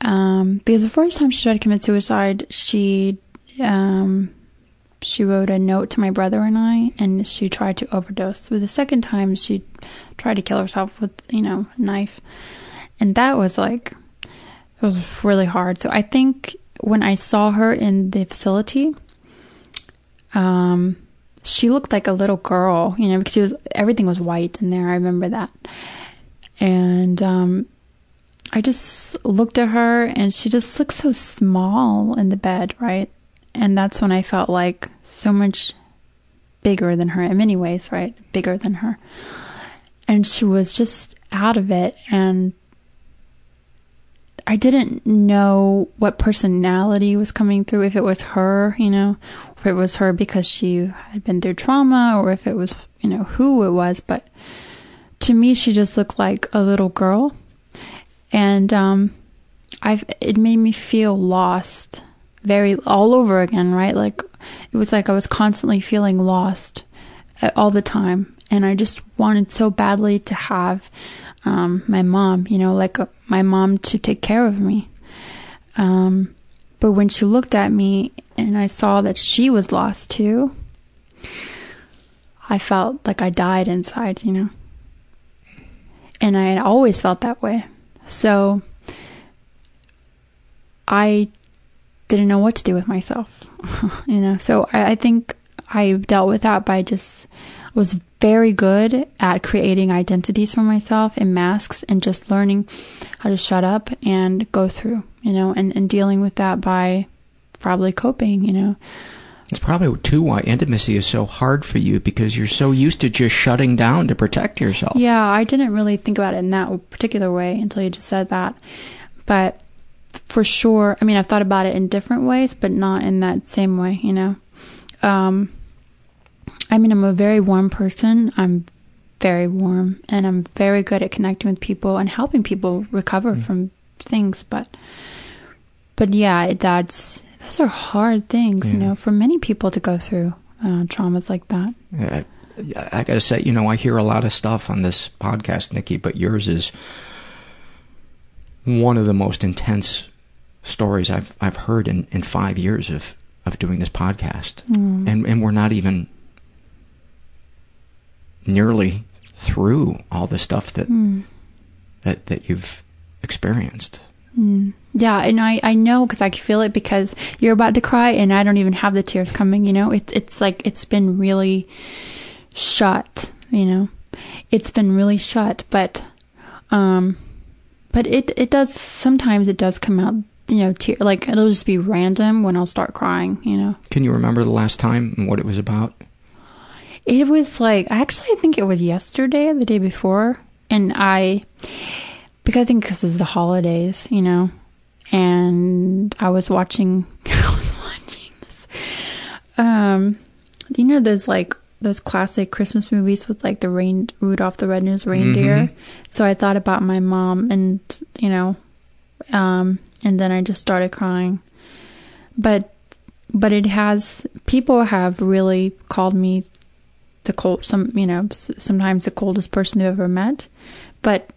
um because the first time she tried to commit suicide she um she wrote a note to my brother and I, and she tried to overdose. With the second time, she tried to kill herself with, you know, a knife. And that was like, it was really hard. So I think when I saw her in the facility, um, she looked like a little girl, you know, because she was everything was white in there. I remember that, and um, I just looked at her, and she just looked so small in the bed, right? And that's when I felt like so much bigger than her in many ways, right? Bigger than her, and she was just out of it, and I didn't know what personality was coming through, if it was her, you know, if it was her because she had been through trauma or if it was, you know, who it was. But to me, she just looked like a little girl. And, um, I've, it made me feel lost very all over again, right? Like it was like I was constantly feeling lost uh, all the time. And I just wanted so badly to have um, my mom, you know, like uh, my mom to take care of me. Um, but when she looked at me and I saw that she was lost too, I felt like I died inside, you know. And I had always felt that way. So I didn't know what to do with myself, you know. So I, I think I dealt with that by just was very good at creating identities for myself and masks and just learning how to shut up and go through, you know, and, and dealing with that by probably coping, you know. It's probably too why intimacy is so hard for you because you're so used to just shutting down to protect yourself. Yeah, I didn't really think about it in that particular way until you just said that. But for sure, I mean, I've thought about it in different ways, but not in that same way, you know. Um, I mean, I'm a very warm person. I'm very warm and I'm very good at connecting with people and helping people recover mm. from things. But, but yeah, that's, those are hard things, yeah. you know, for many people to go through uh, traumas like that. Yeah, I, I gotta say, you know, I hear a lot of stuff on this podcast, Nikki, but yours is one of the most intense stories I've I've heard in, in five years of, of doing this podcast. Mm. And and we're not even nearly through all the stuff that mm. that that you've experienced. Mm. Yeah, and I I know because I feel it because you're about to cry and I don't even have the tears coming. You know, it's it's like it's been really shut. You know, it's been really shut, but um, but it it does sometimes it does come out. You know, tear like it'll just be random when I'll start crying. You know. Can you remember the last time and what it was about? It was like actually I think it was yesterday, the day before, and I because I think because it's the holidays, you know, and I was watching I was watching this um you know those like those classic Christmas movies with like the rain Rudolph the Red-Nosed Reindeer. Mm-hmm. So I thought about my mom and you know um and then I just started crying. But but it has people have really called me the cold, some, you know, sometimes the coldest person they've ever met. But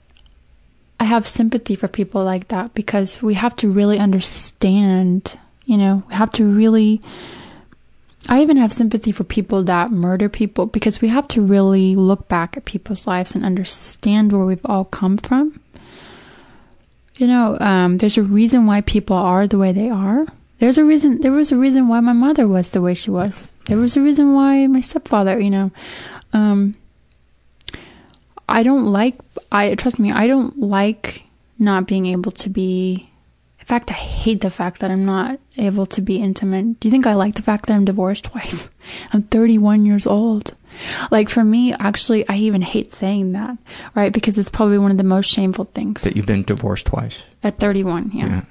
I have sympathy for people like that because we have to really understand, you know, we have to really. I even have sympathy for people that murder people because we have to really look back at people's lives and understand where we've all come from. You know, um, there's a reason why people are the way they are. There's a reason. There was a reason why my mother was the way she was. There was a reason why my stepfather. You know, um, I don't like. I trust me. I don't like not being able to be. In fact, I hate the fact that I'm not able to be intimate. Do you think I like the fact that I'm divorced twice? I'm 31 years old. Like for me, actually, I even hate saying that, right? Because it's probably one of the most shameful things. That you've been divorced twice. At 31, yeah. yeah.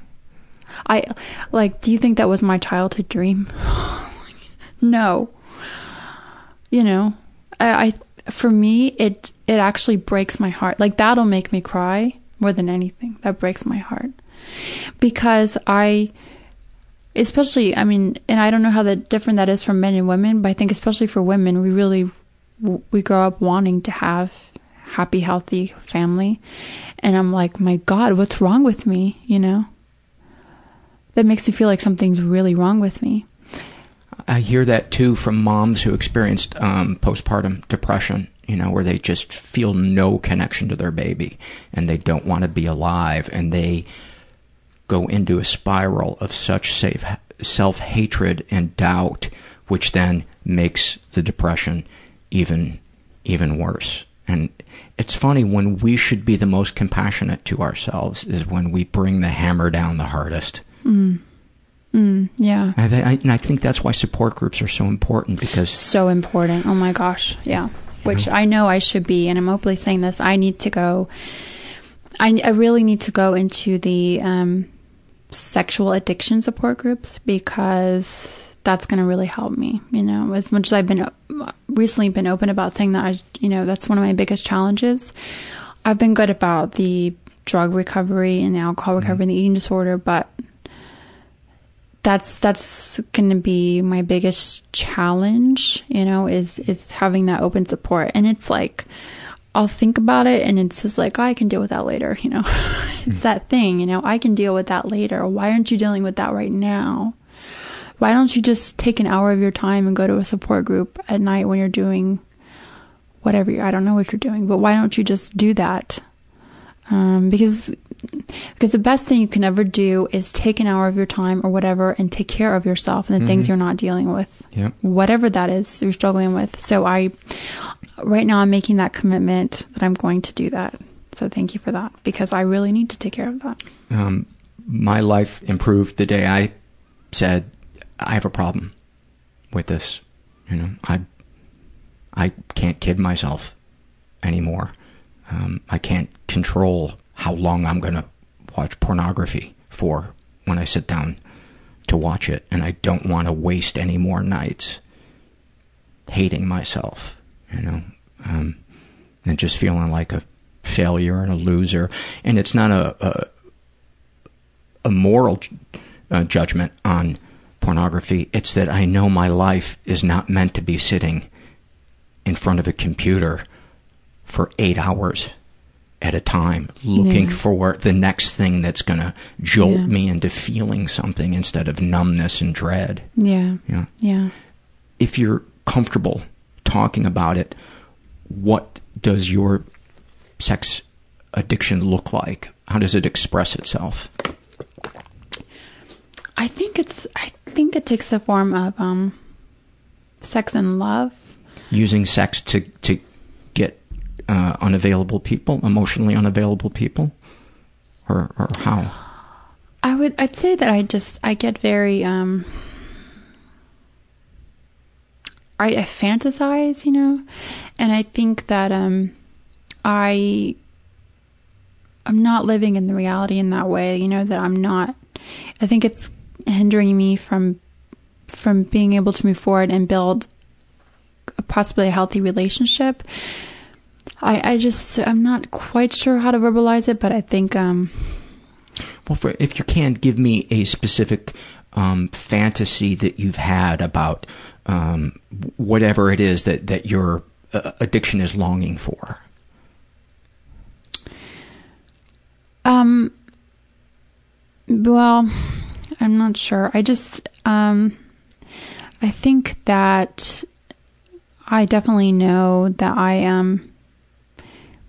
I like. Do you think that was my childhood dream? no. You know, I, I for me it it actually breaks my heart. Like that'll make me cry more than anything. That breaks my heart because I especially i mean and i don't know how that different that is for men and women but i think especially for women we really we grow up wanting to have happy healthy family and i'm like my god what's wrong with me you know that makes me feel like something's really wrong with me. I hear that too from moms who experienced um, postpartum depression, you know, where they just feel no connection to their baby and they don't want to be alive and they go into a spiral of such self hatred and doubt, which then makes the depression even even worse. And it's funny when we should be the most compassionate to ourselves is when we bring the hammer down the hardest. Mm. Mm, yeah. And I, and I think that's why support groups are so important because so important. Oh my gosh, yeah. Which I know I should be, and I'm openly saying this. I need to go. I, I really need to go into the um, sexual addiction support groups because that's going to really help me. You know, as much as I've been recently been open about saying that, I, you know, that's one of my biggest challenges. I've been good about the drug recovery and the alcohol recovery and the eating disorder, but that's that's going to be my biggest challenge. You know, is is having that open support, and it's like. I'll think about it and it's just like, oh, I can deal with that later, you know. it's that thing, you know, I can deal with that later. Why aren't you dealing with that right now? why don't you just take an hour of your time and go to a support group at night when you're doing whatever I don't know what you're doing, but why don't you just do that? Um, because because the best thing you can ever do is take an hour of your time or whatever and take care of yourself and the mm-hmm. things you're not dealing with, yep. whatever that is you're struggling with. So I, right now, I'm making that commitment that I'm going to do that. So thank you for that because I really need to take care of that. Um, my life improved the day I said I have a problem with this. You know, I I can't kid myself anymore. Um, I can't control how long I'm going to watch pornography for when I sit down to watch it, and I don't want to waste any more nights hating myself. You know, um, and just feeling like a failure and a loser. And it's not a a, a moral uh, judgment on pornography. It's that I know my life is not meant to be sitting in front of a computer for eight hours at a time looking yeah. for the next thing that's going to jolt yeah. me into feeling something instead of numbness and dread. Yeah. Yeah. Yeah. If you're comfortable talking about it, what does your sex addiction look like? How does it express itself? I think it's I think it takes the form of um, sex and love. Using sex to to uh, unavailable people, emotionally unavailable people, or or how? I would I'd say that I just I get very um I, I fantasize, you know, and I think that um I I'm not living in the reality in that way, you know, that I'm not I think it's hindering me from from being able to move forward and build possibly a healthy relationship. I, I just I'm not quite sure how to verbalize it, but I think um well for, if you can't give me a specific um, fantasy that you've had about um, whatever it is that that your uh, addiction is longing for. Um well I'm not sure. I just, um, I think that I definitely know that I um,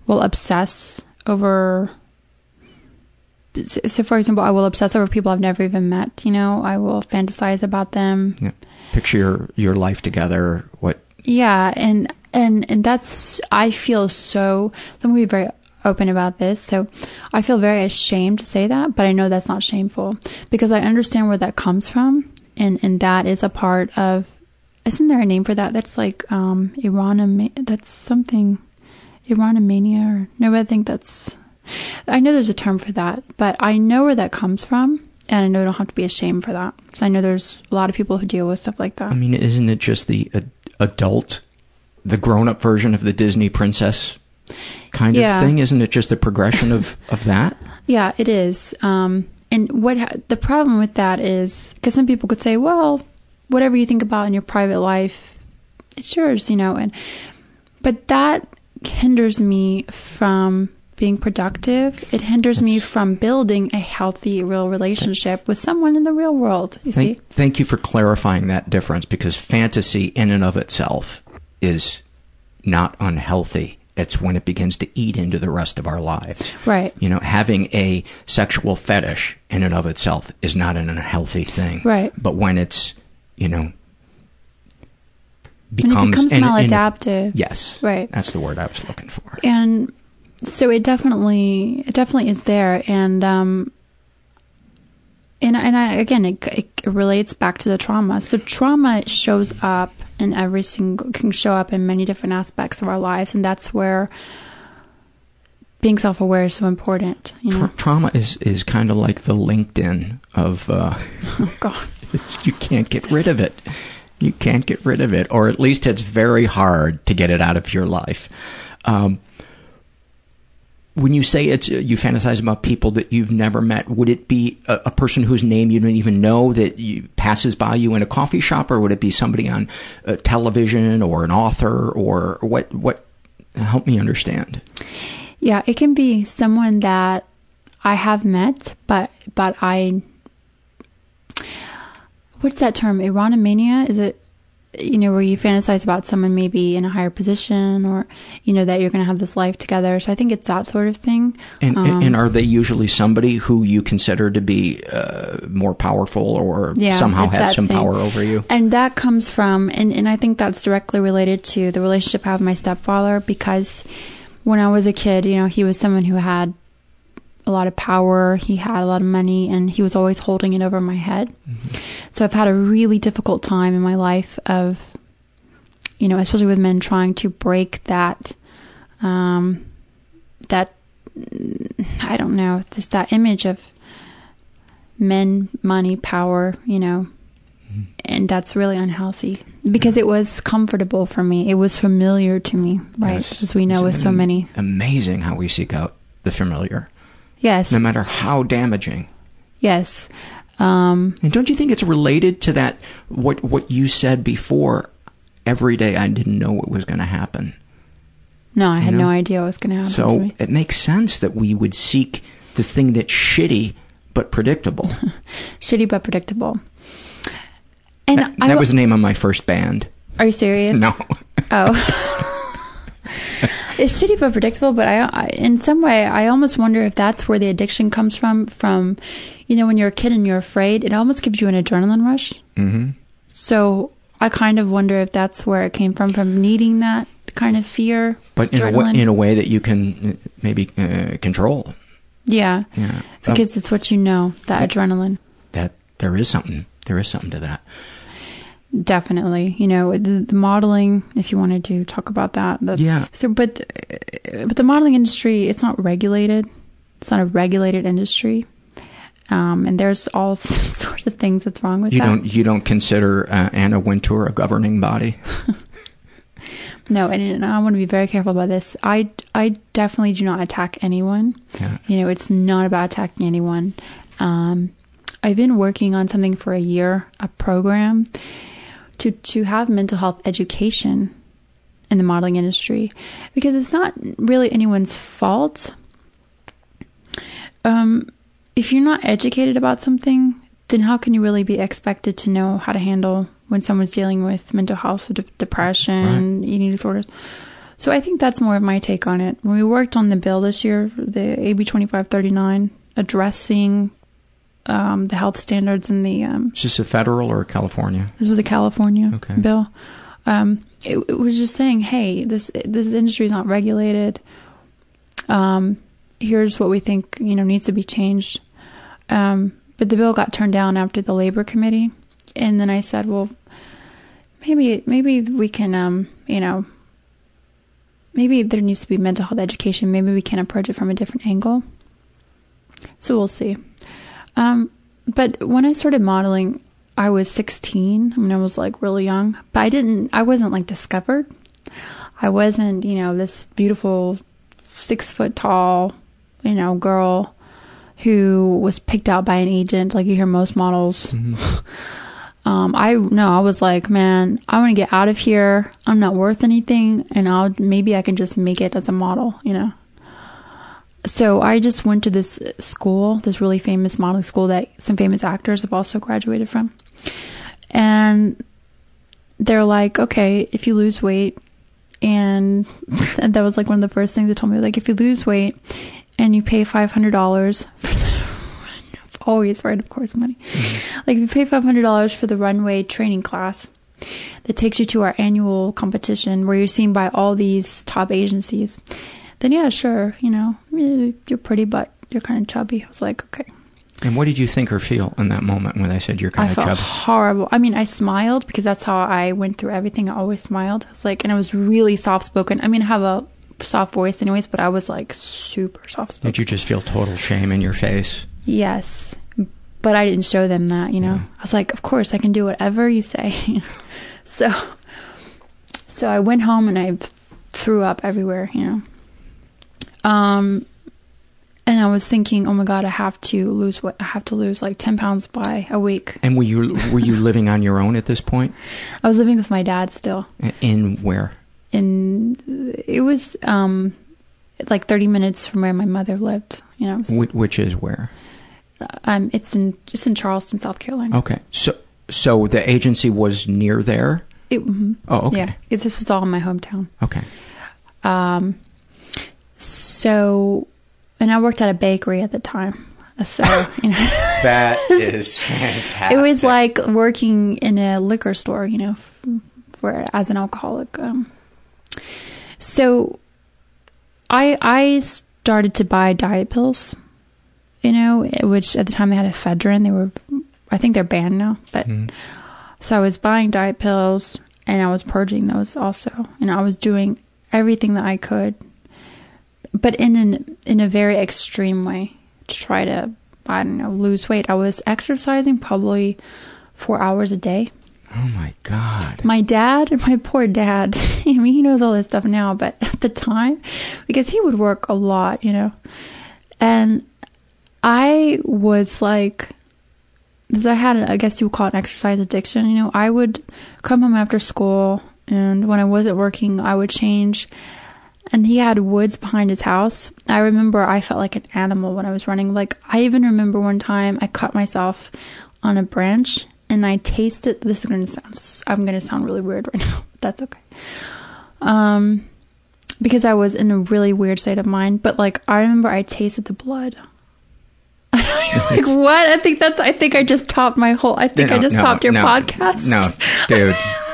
will obsess over. So, for example, I will obsess over people I've never even met. You know, I will fantasize about them. Yeah. Picture your, your life together. What? Yeah, and and and that's I feel so. Let me be very open about this. So I feel very ashamed to say that, but I know that's not shameful because I understand where that comes from. And, and that is a part of, isn't there a name for that? That's like, um, Iran, that's something, Iranomania or, no, I think that's, I know there's a term for that, but I know where that comes from. And I know I don't have to be ashamed for that. So I know there's a lot of people who deal with stuff like that. I mean, isn't it just the ad- adult, the grown up version of the Disney princess kind yeah. of thing? Isn't it just the progression of, of that? Yeah, it is. Um, and what ha- the problem with that is because some people could say, well, whatever you think about in your private life, it's yours, you know. And but that hinders me from being productive. It hinders me from building a healthy, real relationship with someone in the real world. You see? Thank, thank you for clarifying that difference because fantasy in and of itself is not unhealthy. It's when it begins to eat into the rest of our lives. Right. You know, having a sexual fetish in and of itself is not an unhealthy thing. Right. But when it's, you know, When it becomes and- and- maladaptive. yes. Right. That's the word I was looking for. and so it definitely it definitely is there and um and and I again it, it relates back to the trauma so trauma shows up in every single can show up in many different aspects of our lives and that's where being self-aware is so important you know Tra- trauma is, is kind of like the LinkedIn of, uh, oh god it's, you can't get rid of it. You can't get rid of it, or at least it's very hard to get it out of your life. Um, when you say it's you fantasize about people that you've never met, would it be a, a person whose name you don't even know that you, passes by you in a coffee shop, or would it be somebody on uh, television or an author, or what? What? Help me understand. Yeah, it can be someone that I have met, but but I. What's that term? Eronomania? Is it, you know, where you fantasize about someone maybe in a higher position, or you know that you're going to have this life together? So I think it's that sort of thing. And, Um, and are they usually somebody who you consider to be uh, more powerful or Yeah, somehow has some thing. power over you? And that comes from, and, and I think that's directly related to the relationship I have with my stepfather because when I was a kid, you know, he was someone who had a lot of power, he had a lot of money, and he was always holding it over my head. So I've had a really difficult time in my life of, you know, especially with men trying to break that, um, that, I don't know, just that image of men, money, power, you know, and that's really unhealthy because it was comfortable for me. It was familiar to me, right? Yes. As we know Isn't with so many. Amazing how we seek out the familiar, Yes. no matter how damaging. Yes. Um, And don't you think it's related to that what what you said before? Every day I didn't know what was going to happen. no, I had You know? no idea what was going to happen to So me. it makes sense that we would seek the thing that's shitty but predictable. Shitty but predictable. And that I that was the name of my first band. Are you serious? No. Oh. it's shitty but predictable, but I, I, in some way, I almost wonder if that's where the addiction comes from. From, you know, when you're a kid and you're afraid, it almost gives you an adrenaline rush. hmm So I kind of wonder if that's where it came from, from needing that kind of fear. But in a, way, in a way that you can uh, maybe uh, control. yeah, Yeah. because it's what you know, that adrenaline. that there is something. There is something to that. Definitely, you know the, the modeling. If you wanted to talk about that, that's, Yeah. So, but uh, but the modeling industry, it's not regulated. It's not a regulated industry, um, and there's all sorts of things that's wrong with You that. don't you don't consider uh, Anna Wintour a governing body? No, and, and I want to be very careful about this. I I definitely do not attack anyone. Yeah. You know, it's not about attacking anyone. Um, I've been working on something for a year, a program to to have mental health education in the modeling industry because it's not really anyone's fault. Um, if you're not educated about something, then how can you really be expected to know how to handle when someone's dealing with mental health, de- depression, eating disorders? So I think that's more of my take on it. When we worked on the bill this year, the AB 2539, addressing um, the health standards in the um, Is this a federal or California? this was a California Okay. bill. Um, it, it was just saying, hey, this this industry is not regulated. Um, here's what we think you know needs to be changed. Um, but the bill got turned down after the labor committee, and then I said, well, maybe maybe we can um, you know maybe there needs to be mental health education. Maybe we can approach it from a different angle. So we'll see. Um, but when I started modeling, I was 16. I mean, I was like really young, but I didn't, I wasn't like discovered. I wasn't, you know, this beautiful six foot tall, you know, girl who was picked out by an agent, like you hear most models. um, I no, I was like, man, I want to get out of here. I'm not worth anything, and I'll maybe I can just make it as a model, you know. So I just went to this school, this really famous modeling school that some famous actors have also graduated from. And they're like, okay, if you lose weight, and, and that was like one of the first things they told me, like, if you lose weight and you pay $500 for the always right, of course, money. Mm-hmm. Like, if you pay $500 for the runway training class, that takes you to our annual competition where you're seen by all these top agencies, then yeah, sure, you know, you're pretty, but you're kind of chubby. I was like, okay. And what did you think or feel in that moment when they said you're kind I of felt chubby? horrible. I mean, I smiled because that's how I went through everything. I always smiled. I was like, and I was really soft spoken. I mean, I have a soft voice anyways, but I was like super soft spoken. Did you just feel total shame in your face? Yes. But I didn't show them that, you know. I was like, of course, I can do whatever you say. so so I went home and I threw up everywhere, you know. Um and I was thinking, "Oh my god, I have to lose what I have to lose like 10 pounds by a week." And were you were you living on your own at this point? I was living with my dad still. In where? In it was um like 30 minutes from where my mother lived, you know. Was- Wh- which is where? um it's in just in Charleston, South Carolina. Okay. So so the agency was near there? It, mhm. Oh, okay. Yeah, it, this was all in my hometown. Okay. Um, so, and I worked at a bakery at the time. So, you know, That is fantastic. it was like working in a liquor store, you know, for as an alcoholic. Um, so, I I started to buy diet pills, you know, which at the time they had ephedrine. They were, I think they're banned now, but so I was buying diet pills and I was purging those also, and I was doing everything that I could, but in an in a very extreme way to try to I don't know lose weight. I was exercising probably four hours a day. Oh my god. My dad, my poor dad, I mean, he knows all this stuff now, but at the time, because he would work a lot, you know, and I was like, I had, I guess you would call it an exercise addiction, you know, I would come home after school, and when I wasn't working, I would change. And he had woods behind his house. I remember I felt like an animal when I was running. Like, I even remember one time I cut myself on a branch and I tasted. This is going to sound. I'm going to sound really weird right now. But that's okay. Um, because I was in a really weird state of mind. But like, I remember I tasted the blood. like what? I think that's. I think I just topped my whole. I think I just no, topped your no, podcast. No, dude.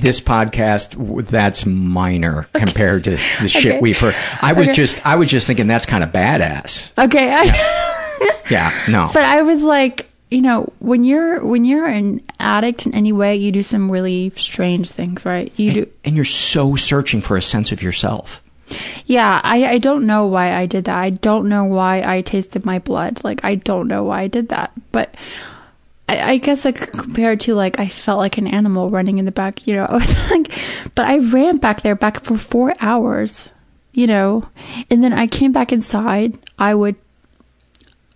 This podcast that's minor compared to the shit Okay. we've heard. I was Okay. just, I was just thinking that's kind of badass. Okay. I, Yeah, no. But I was like, you know, when you're when you're an addict in any way, you do some really strange things, right? You do. and you're so searching for a sense of yourself. Yeah, I I don't know why I did that. I don't know why I tasted my blood. Like I don't know why I did that. But I, I guess like compared to like I felt like an animal running in the back, you know. Like, but I ran back there back for four hours, you know, and then I came back inside. I would.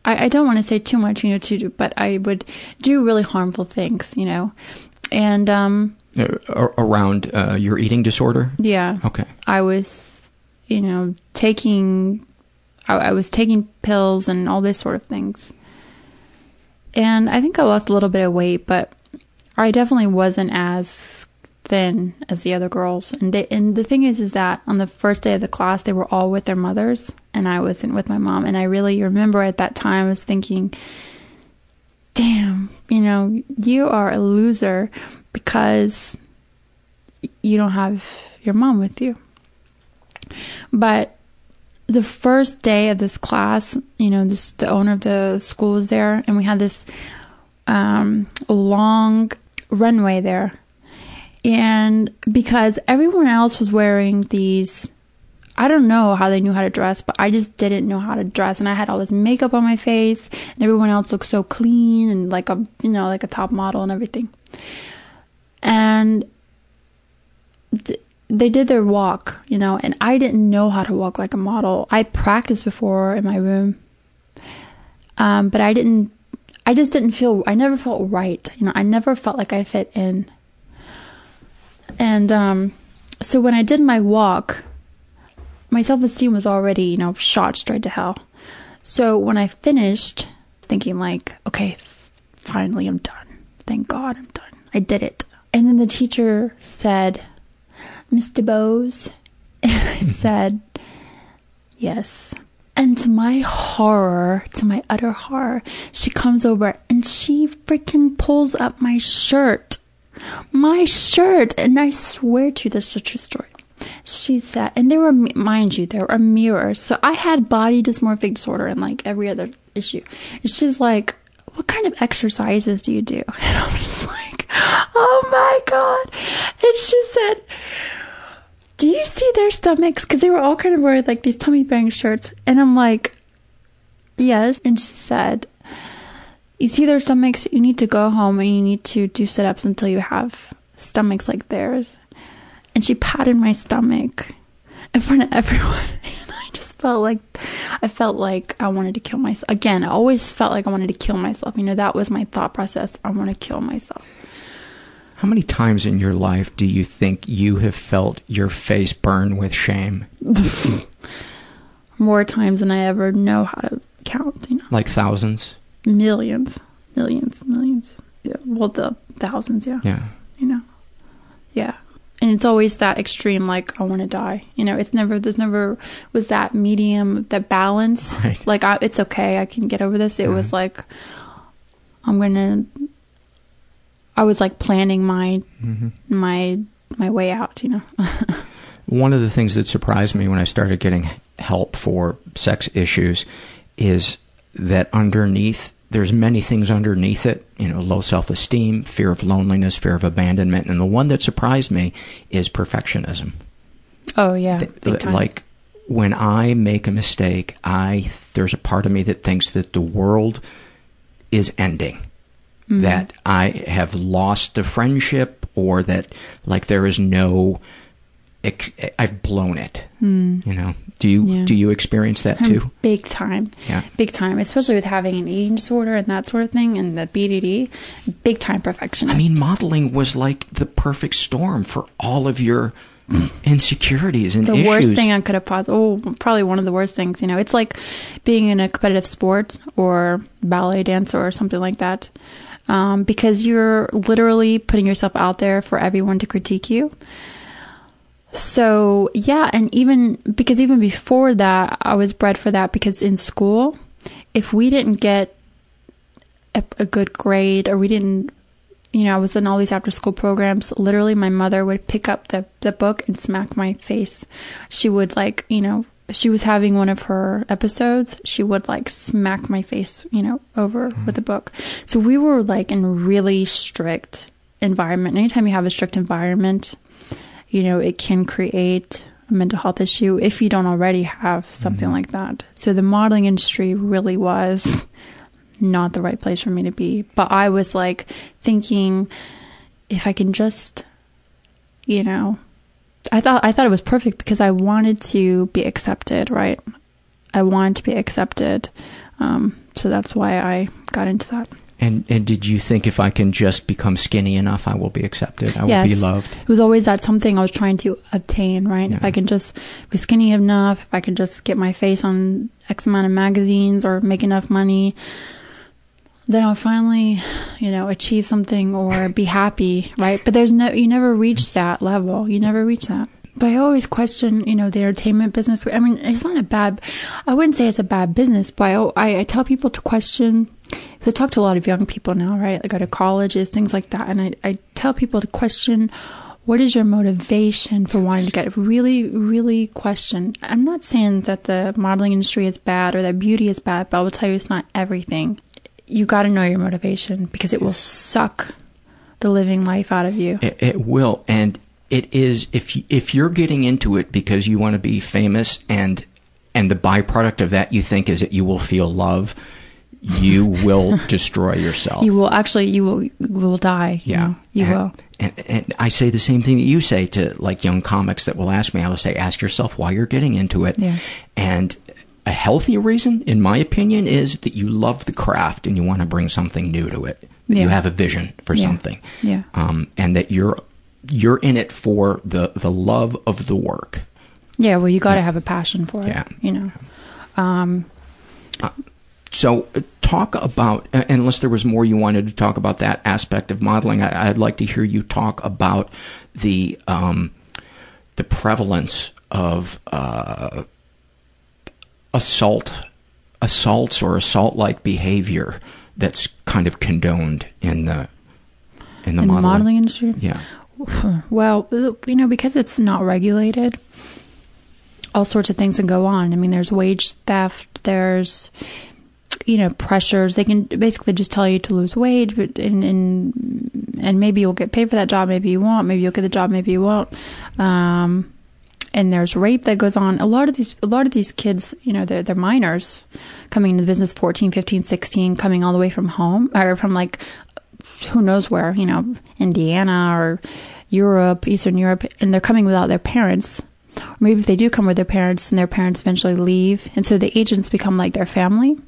I, I don't want to say too much, you know, to do, but I would do really harmful things, you know, and um, Uh, around uh, your eating disorder? yeah. Okay. I was, you know, taking, I, I was taking pills and all this sort of things. And I think I lost a little bit of weight, but I definitely wasn't as thin as the other girls. And they, and the thing is, is that on the first day of the class, they were all with their mothers, and I wasn't with my mom. And I really remember at that time, I was thinking, damn, you know, you are a loser because you don't have your mom with you. But the first day of this class, you know, this the owner of the school was there, and we had this um, long runway there. And because everyone else was wearing these, I don't know how they knew how to dress, but I just didn't know how to dress, and I had all this makeup on my face, and everyone else looked so clean and like a, you know, like a top model and everything. And th- they did their walk, you know, and I didn't know how to walk like a model. I practiced before in my room, um, but I didn't. I just didn't feel. I never felt right. You know, I never felt like I fit in. And um, so when I did my walk, my self esteem was already, you know, shot straight to hell. So when I finished, thinking like, okay, finally I'm done. Thank God I'm done. I did it. And then the teacher said, Miss DuBose, I mm-hmm. said, yes. And to my horror, to my utter horror, she comes over and she freaking pulls up my shirt. My shirt. And I swear to you, this is a true story. She said, and there were, mind you, there were mirrors. So I had body dysmorphic disorder and like every other issue. And she's like, what kind of exercises do you do? And I'm just like, oh my God. And she said, do you see their stomachs? Because they were all kind of wearing like these tummy bang shirts. And I'm like, yes. And she said, you see their stomachs? You need to go home and you need to do sit ups until you have stomachs like theirs. And she patted my stomach in front of everyone. And I just felt like, I felt like I wanted to kill myself. Again, I always felt like I wanted to kill myself. You know, that was my thought process. I want to kill myself. How many times in your life do you think you have felt your face burn with shame? More times than I ever know how to count, you know. Like thousands? Millions. Millions, millions. Yeah. Well, the thousands, yeah. Yeah. You know. Yeah. And it's always that extreme, like I want to die. You know, it's never there's never was that medium, that balance. Right. Like I, it's okay, I can get over this. It was mm-hmm. like I'm gonna. I was like planning my Mhm. my my way out. You know. One of the things that surprised me when I started getting help for sex issues is that underneath there's many things underneath it, you know, low self-esteem, fear of loneliness, fear of abandonment, and the one that surprised me is perfectionism. oh yeah, Th-. Like when I make a mistake, I there's a part of me that thinks that the world is ending. Mhm. That I have lost the friendship or that like there is no ex- I've blown it. Hmm. You know. Do you Yeah. do you experience that too? Big time. Yeah. Big time. Especially with having an eating disorder and that sort of thing and the BDD. Big time perfectionist. I mean, modeling was like the perfect storm for all of your insecurities and the issues. worst thing I could have possibly, oh, probably one of the worst things, you know. It's like being in a competitive sport or ballet dancer or something like that. Um, because you're literally putting yourself out there for everyone to critique you. So, yeah, and even because even before that, I was bred for that because in school, if we didn't get a, a good grade or we didn't you know, I was in all these after school programs. Literally, my mother would pick up the, the book and smack my face. She would, like, you know, she was having one of her episodes, she would, like, smack my face, you know, over mm-hmm. with a book. So we were, like, in really strict environment. Anytime you have a strict environment, you know, it can create a mental health issue if you don't already have something mm-hmm. like that. So the modeling industry really was not the right place for me to be. But I was like thinking if I can just you know I thought I thought it was perfect because I wanted to be accepted, right? I wanted to be accepted. Um, so that's why I got into that. And and did you think if I can just become skinny enough, I will be accepted? I will be loved. It was always that something I was trying to obtain, right? If I can just be skinny enough, if I can just get my face on X amount of magazines or make enough money, then I'll finally, you know, achieve something or be happy, right? But there's no, you never reach that level. You never reach that. But I always question, you know, the entertainment business. I mean, it's not a bad, I wouldn't say it's a bad business, but I, I, tell people to question, because I talk to a lot of young people now, right? I go to colleges, things like that. And I, I tell people to question, what is your motivation for wanting to get really, really question? I'm not saying that the modeling industry is bad or that beauty is bad, but I will tell you it's not everything. You got to know your motivation because it will suck the living life out of you. It, it will, and it is if you, if you're getting into it because you want to be famous, and and the byproduct of that you think is that you will feel love, you will destroy yourself. You will actually, you will, you will die. you Yeah, know. you and, will. And, and I say the same thing that you say to like young comics that will ask me. I will say, ask yourself why you're getting into it. Yeah. And a healthy reason, in my opinion, is that you love the craft and you want to bring something new to it. Yeah. You have a vision for Yeah. something. Yeah. Um, and that you're you're in it for the the love of the work. Yeah, well, you got to have a passion for it. Yeah. You know. Um, So, uh, talk about, uh, unless there was more you wanted to talk about that aspect of modeling, I, I'd like to hear you talk about the um, the prevalence of uh, assault, assaults or assault-like behavior that's kind of condoned in the in the in modeling. the modeling industry. Yeah. Well, you know, because it's not regulated, all sorts of things can go on. I mean, there's wage theft, there's, you know, pressures. They can basically just tell you to lose weight, but and and, and maybe you'll get paid for that job, maybe you won't. Maybe you'll get the job, maybe you won't. Um, and there's rape that goes on. A lot of these, a lot of these kids, you know, they're they're minors coming into the business 14, 15, 16, coming all the way from home or from like who knows where, you know, Indiana or Europe, Eastern Europe, and they're coming without their parents. Or maybe if they do come with their parents and their parents eventually leave, and so the agents become like their family.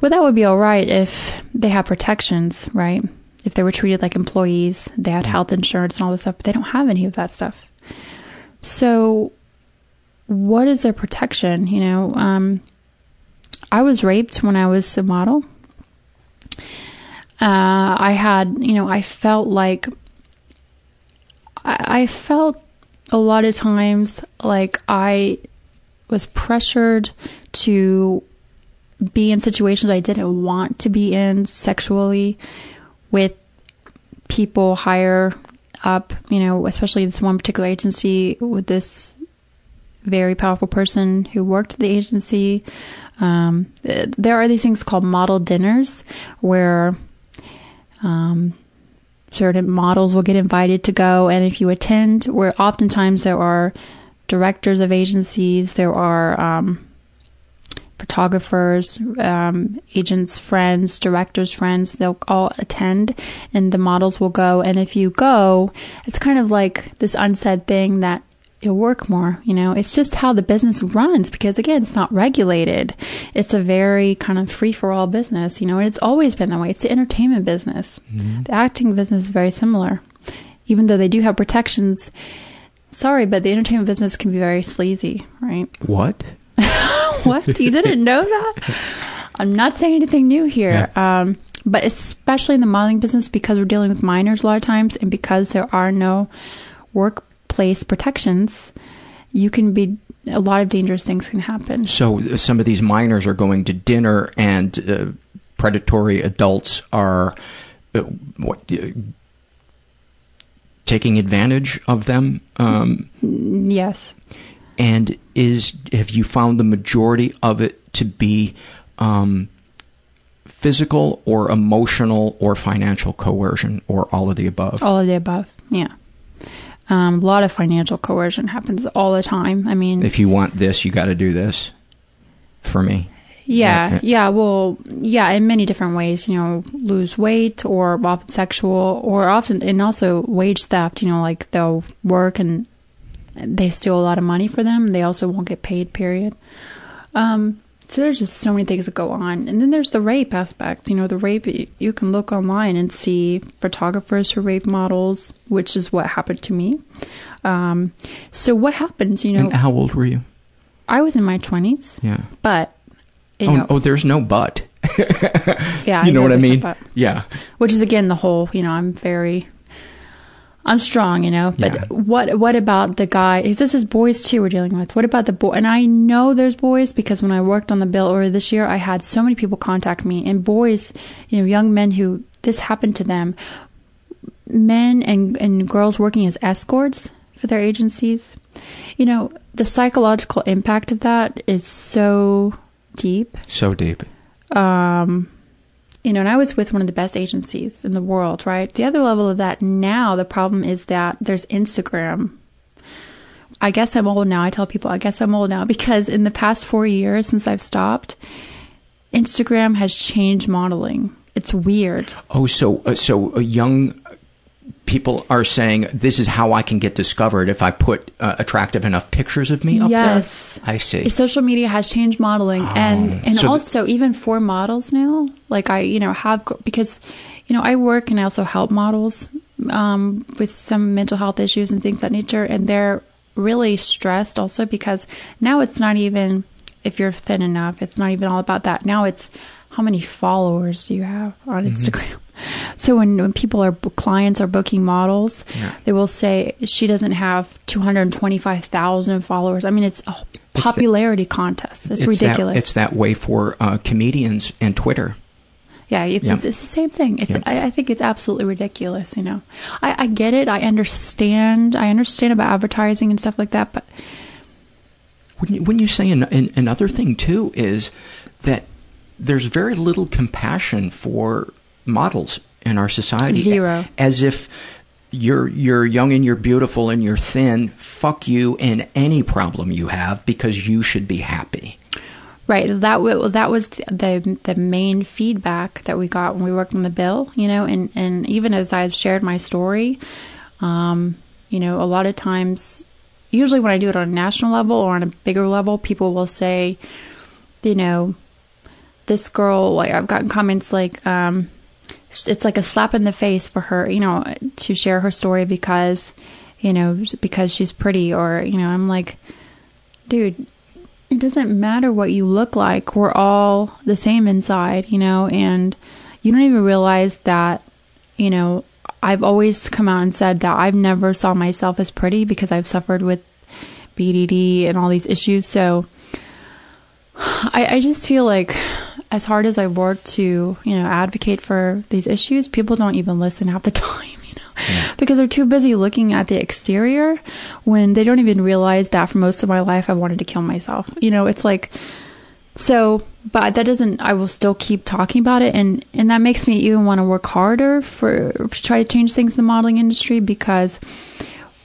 Well, that would be all right if they have protections, right? If they were treated like employees, they had mm. health insurance and all this stuff, but they don't have any of that stuff. So, what is their protection? You know, um, I was raped when I was a model. Uh, I had, you know, I felt like I, I felt a lot of times like I was pressured to be in situations I didn't want to be in sexually with people higher up, you know, especially this one particular agency with this very powerful person who worked at the agency. Um, there are these things called model dinners where um, certain models will get invited to go, and if you attend, where oftentimes there are directors of agencies, there are um, photographers, um, agents' friends, directors' friends. They'll all attend, and the models will go. And if you go, it's kind of like this unsaid thing that you'll work more. You know, it's just how the business runs because again, it's not regulated. It's a very kind of free for all business. You know, and it's always been that way. It's the entertainment business. The acting business is very similar, even though they do have protections. Sorry, but the entertainment business can be very sleazy, right? What? what? You didn't know that? I'm not saying anything new here. Um, but especially in the modeling business, because we're dealing with minors a lot of times, and because there are no workplace protections, you can be a lot of dangerous things can happen. So some of these minors are going to dinner, and uh, predatory adults are uh, what uh, taking advantage of them. Um, Yes. And is have you found the majority of it to be um, physical or emotional or financial coercion or all of the above? All of the above. Yeah. Um, a lot of financial coercion happens all the time. I mean, If you want this, you got to do this. For me, Yeah, Yeah. yeah, well, yeah, in many different ways, you know, lose weight or often sexual or often, and also wage theft, you know, like they'll work and they steal a lot of money for them. They also won't get paid, period. Um, so there's just so many things that go on. And then there's the rape aspect. You know, the rape, you can look online and see photographers who rape models, which is what happened to me. Um, so what happens, you know, and how old were you? I was in my 20s, Yeah. but, you oh, know, oh, there's no but. Yeah, you know, what I mean. but. Yeah. Which is again the whole, you know, I'm very, I'm strong, you know. But Yeah. what what about the guy? Is this his boys too we're dealing with? What about the boy? And I know there's boys because when I worked on the bill earlier this year, I had so many people contact me and boys, you know, young men who this happened to them, men and and girls working as escorts for their agencies. You know, the psychological impact of that is so deep So deep. um, you know, and I was with one of the best agencies in the world, right? The other level of that now, the problem is that there's Instagram. I guess I'm old now. I tell people, I guess I'm old now because in the past four years since I've stopped, Instagram has changed modeling. It's weird. Oh, so uh, so a young people are saying this is how I can get discovered if I put uh, attractive enough pictures of me up Yes. there. I see. Social media has changed modeling, and and Oh. So th- also even for models now. Like I, you know, have because, you know, I work and I also help models um, with some mental health issues and things of that nature, and they're really stressed also because now it's not even if you're thin enough, it's not even all about that. Now it's how many followers do you have on Mhm. Instagram? So when, when people are clients are booking models, Yeah. they will say she doesn't have 225,000 followers. I mean, it's a the- popularity contest. It's, that- ridiculous. it's that way for uh, comedians and Twitter. Yeah, it's, Yeah. It's, it's the same thing. It's Yeah. I, I think it's absolutely ridiculous. You know, I, I get it. I understand. I understand about advertising and stuff like that. But Wouldn't you, wouldn't you say an, an, another thing too is that there's very little compassion for models in our society. Zero. As if you're you're young and you're beautiful and you're thin. Fuck you and any problem you have because you should be happy. right, that w- that was the the main feedback that we got when we worked on the bill. You know, and and even as I've shared my story, um, you know, a lot of times, usually when I do it on a national level or on a bigger level, people will say, you know, this girl like I've gotten comments like um it's like a slap in the face for her, you know, to share her story because you know, because she's pretty or you know, I'm like dude, it doesn't matter what you look like. We're all the same inside, you know, and you don't even realize that, you know, I've always come out and said that I've never saw myself as pretty because I've suffered with BDD and all these issues. So I, I just feel like as hard as I work to, you know, advocate for these issues, people don't even listen half the time, you know, because they're too busy looking at the exterior when they don't even realize that for most of my life I wanted to kill myself. You know, it's like, so, but that doesn't, I will still keep talking about it. And, and that makes me even want to work harder for, to try to change things in the modeling industry because,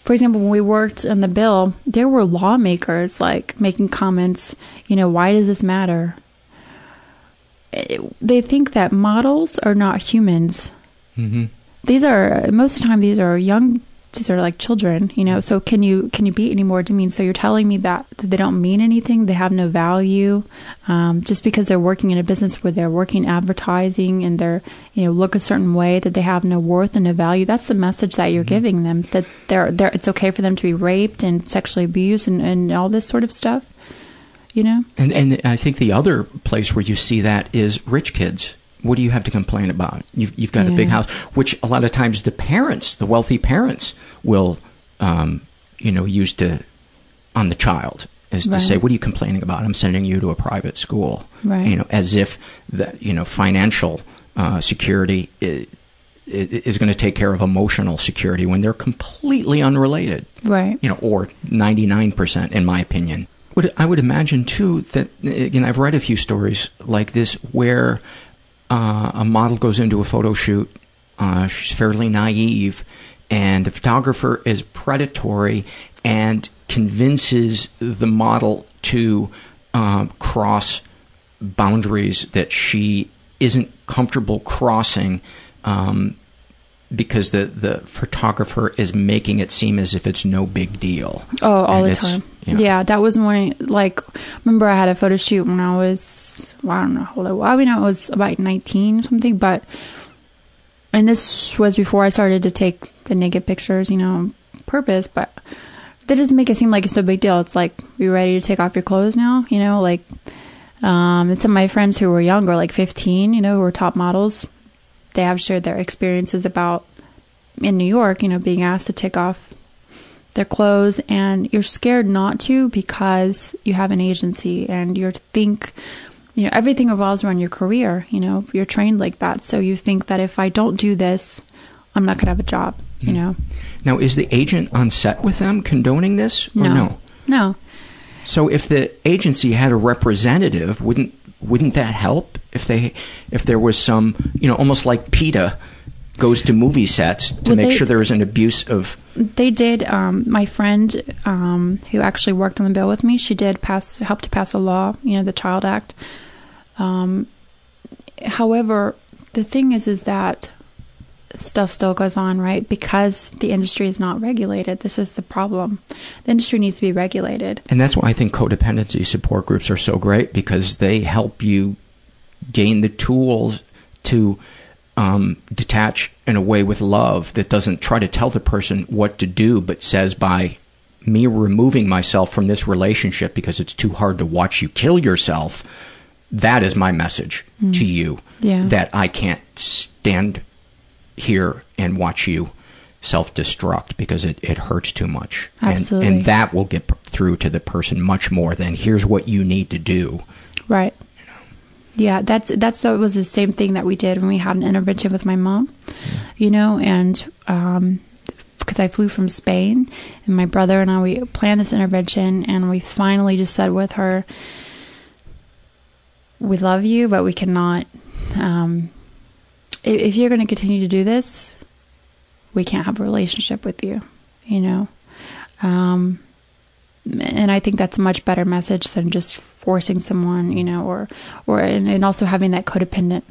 for example, when we worked on the bill, there were lawmakers like making comments, you know, why does this matter? They think that models are not humans. Mm-hmm. These are most of the time these are young these are like children, you know. So can you can you be any more demean? So you're telling me that, that they don't mean anything, they have no value, um, just because they're working in a business where they're working advertising and they're you know look a certain way that they have no worth and no value. That's the message that you're giving them that they're they're it's okay for them to be raped and sexually abused and, and all this sort of stuff. You know. And and I think the other place where you see that is rich kids. What do you have to complain about? You've you've got a big house, which a lot of times the parents, the wealthy parents, will, um, you know, use to on the child is to say, "What are you complaining about? I'm sending you to a private school." Right. You know, as if the you know financial uh, security is, is going to take care of emotional security when they're completely unrelated Right. you know, or 99% in my opinion. Would, I would imagine too that, again, I've read a few stories like this where uh, a model goes into a photo shoot, uh, she's fairly naive, and the photographer is predatory and convinces the model to um, cross boundaries that she isn't comfortable crossing um, because the, the photographer is making it seem as if it's no big deal. Oh, all And the time. Yeah. Yeah. that was when, like, remember I had a photo shoot when I was, well, I don't know how old I was. I mean, I was about 19 or something, but, and this was before I started to take the naked pictures, you know, purpose, but that doesn't make it seem like it's no big deal. It's like, you ready to take off your clothes now? You know, like, um, and some of my friends who were younger, like 15, you know, who were top models, they have shared their experiences about in New York, you know, being asked to take off their clothes and you're scared not to because you have an agency and you think you know everything revolves around your career you know you're trained like that so you think that if i don't do this i'm not going to have a job you hmm. know Now, is the agent on set with them condoning this or No. no? no So, if the agency had a representative, wouldn't wouldn't that help? If they if there was some, you know, almost like PETA goes to movie sets to Well, make they- sure there isn't abuse of. they did um my friend um who actually worked on the bill with me she did pass help to pass a law you know the child act. Um however the thing is is that stuff still goes on right? Because the industry is not regulated this is the problem. The industry needs to be regulated. And that's why I think codependency support groups are so great because they help you gain the tools to um, detach in a way with love that doesn't try to tell the person what to do, but says by me removing myself from this relationship because it's too hard to watch you kill yourself, that is my message Mm. to you. Yeah. That I can't stand here and watch you self destruct because it, it hurts too much. And- Absolutely. And, that will get through to the person much more than here's what you need to do. Right. Yeah, that's that's that was the same thing that we did when we had an intervention with my mom, you know, and um, because I flew from Spain, and my brother and I we planned this intervention, and we finally just said with her, "We love you, but we cannot. Um, if you're going to continue to do this, we can't have a relationship with you, you know." Um, and I think that's a much better message than just forcing someone, you know, or or and, and also having that codependent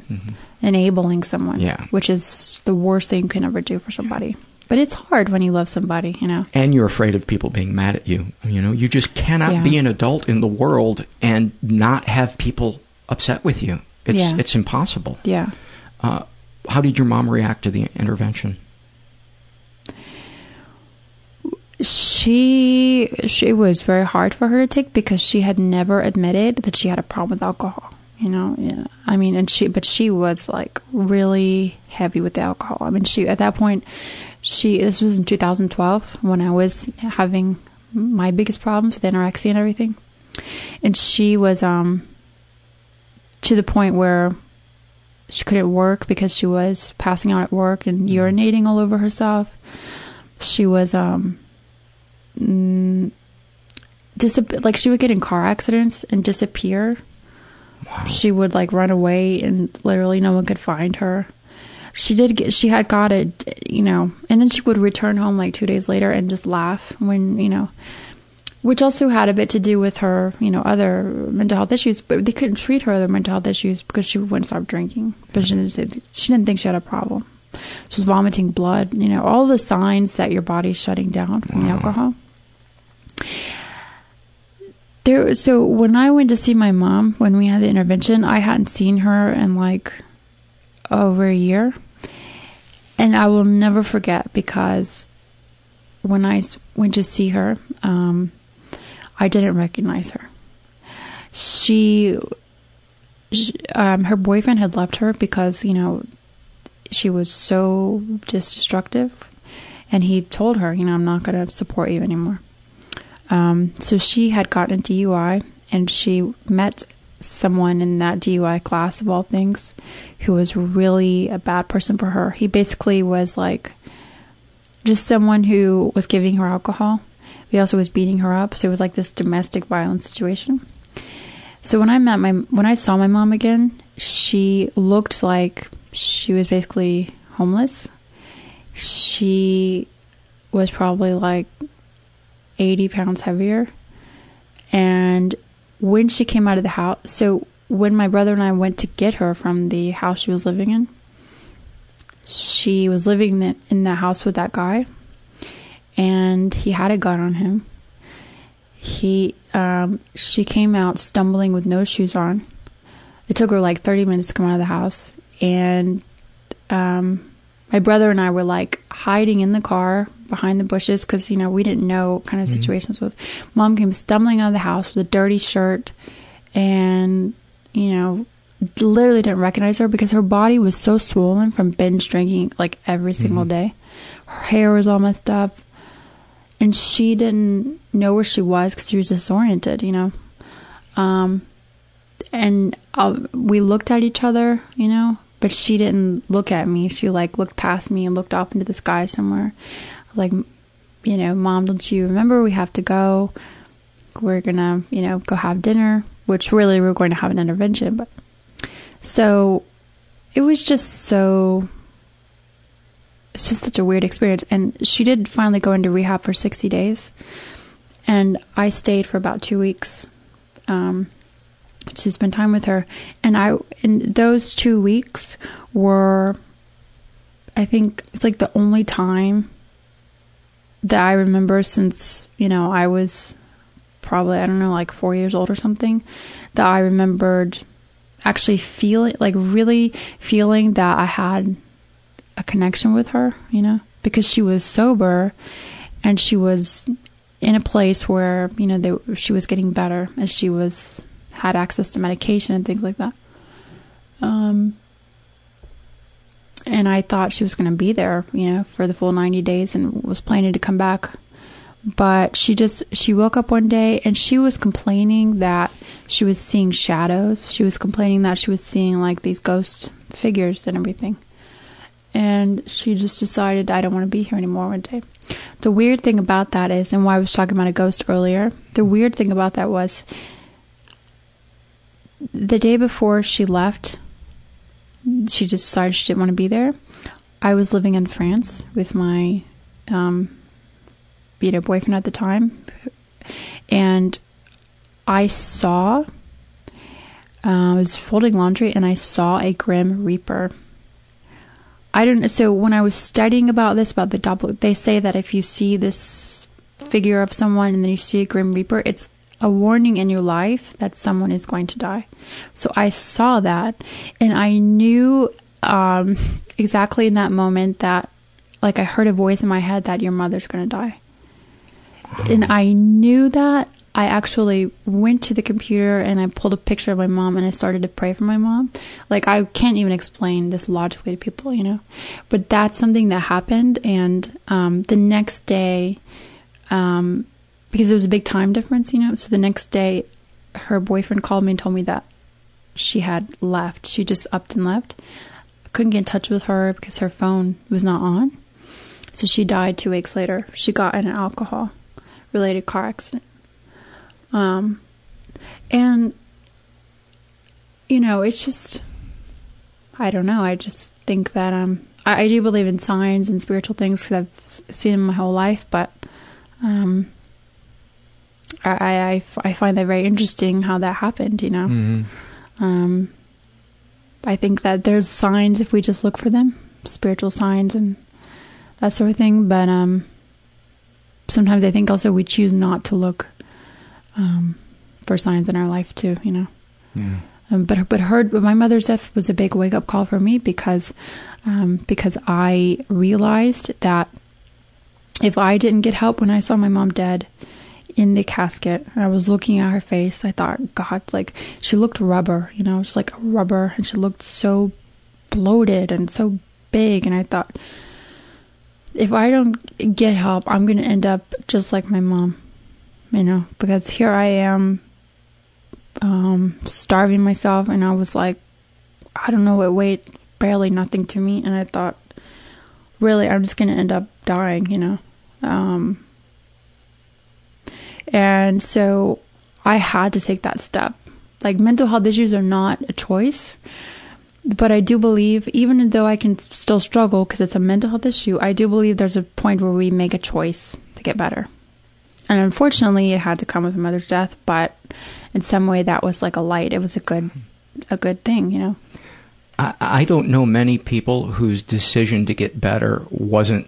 enabling someone, Yeah. which is the worst thing you can ever do for somebody. But it's hard when you love somebody, you know. And you're afraid of people being mad at you. You know, you just cannot Yeah. be an adult in the world and not have people upset with you. It's Yeah. it's impossible. Yeah. Uh, how did your mom react to the intervention? She, she it was very hard for her to take because she had never admitted that she had a problem with alcohol. You know, yeah. I mean, and she, but she was like really heavy with the alcohol. I mean, she at that point, she this was in 2012 when I was having my biggest problems with anorexia and everything, and she was um to the point where she couldn't work because she was passing out at work and urinating all over herself. She was um mm, disap- like she would get in car accidents and disappear. She would like run away and literally no one could find her. She did get she had got it, you know, and then she would return home like 2 days later and just laugh when, you know, which also had a bit to do with her, you know, other mental health issues, but they couldn't treat her other mental health issues because she wouldn't stop drinking. But she didn't, she didn't think she had a problem. She was vomiting blood, you know, all the signs that your body's shutting down from the alcohol. There, so when I went to see my mom when we had the intervention, I hadn't seen her in like over a year, and I will never forget because when I went to see her, um, I didn't recognize her. She, sh um, her boyfriend had left her because you know she was so just destructive, and he told her, you know, I'm not going to support you anymore. Um, so she had gotten a DUI, and she met someone in that DUI class of all things, who was really a bad person for her. He basically was like just someone who was giving her alcohol. He also was beating her up, so it was like this domestic violence situation. So when I met my when I saw my mom again, she looked like she was basically homeless. She was probably like 80 pounds heavier. And when she came out of the house, so when my brother and I went to get her from the house she was living in, she was living in- the house with that guy, and he had a gun on him. He, um, she came out stumbling with no shoes on. It took her like 30 minutes to come out of the house, and um, my brother and I were like hiding in the car behind the bushes because you know we didn't know what kind of Mhm. situations was. Mom came stumbling out of the house with a dirty shirt, and you know literally didn't recognize her because her body was so swollen from binge drinking like every single Mhm. day. Her hair was all messed up, and she didn't know where she was because she was disoriented. You know, um, and uh, we looked at each other, you know, but she didn't look at me. She like looked past me and looked off into the sky somewhere. Like, you know, mom, don't you remember we have to go? We're gonna, you know, go have dinner, which really we we're going to have an intervention, but so it was just so it's just such a weird experience. And she did finally go into rehab for 60 days. And I stayed for about two weeks um, to spend time with her. And I, in those two weeks were, I think it's like the only time that I remember since, you know, I was probably, I don't know, like four years old or something, that I remembered actually feeling, like really feeling that I had a connection with her, you know, because she was sober and she was in a place where you know they, she was getting better as she was had access to medication and things like that. Um, and I thought she was going to be there, you know, for the full 90 days and was planning to come back. But she just, she woke up one day and she was complaining that she was seeing shadows. She was complaining that she was seeing like these ghost figures and everything. And she just decided, I don't want to be here anymore one day. The weird thing about that is, and why I was talking about a ghost earlier, the weird thing about that was the day before she left, she just decided she didn't want to be there. I was living in France with my, um, you know, boyfriend at the time, and I saw. Uh, I was folding laundry and I saw a grim reaper. I don't. So when I was studying about this, about the double, they say that if you see this figure of someone and then you see a grim reaper, it's a warning in your life that someone is going to die. So I saw that and I knew um, exactly in that moment that, like, I heard a voice in my head that your mother's going to die. And I knew that. I actually went to the computer and I pulled a picture of my mom and I started to pray for my mom. Like, I can't even explain this logically to people, you know? But that's something that happened. And um, the next day, um, because there was a big time difference, you know. So the next day, her boyfriend called me and told me that she had left. She just upped and left. I couldn't get in touch with her because her phone was not on. So she died two weeks later. She got in an alcohol related car accident. Um, and, you know, it's just, I don't know. I just think that, um, I, I do believe in signs and spiritual things because I've seen them my whole life, but, um, I, I, I find that very interesting how that happened, you know. Mm-hmm. Um, I think that there's signs if we just look for them, spiritual signs and that sort of thing. But um, sometimes I think also we choose not to look um, for signs in our life too, you know. Yeah. Um, but but her but my mother's death was a big wake up call for me because um, because I realized that if I didn't get help when I saw my mom dead in the casket and I was looking at her face, I thought, God, like she looked rubber, you know, just like rubber, and she looked so bloated and so big, and I thought, if I don't get help, I'm gonna end up just like my mom, you know, because here I am, um, starving myself, and I was like, I don't know what weight, barely nothing to me, and I thought, really, I'm just gonna end up dying, you know. Um, and so I had to take that step. Like mental health issues are not a choice, but I do believe, even though I can still struggle because it's a mental health issue, I do believe there's a point where we make a choice to get better. And unfortunately, it had to come with my mother's death, but in some way, that was like a light. It was a good, a good thing, you know. I, I don't know many people whose decision to get better wasn't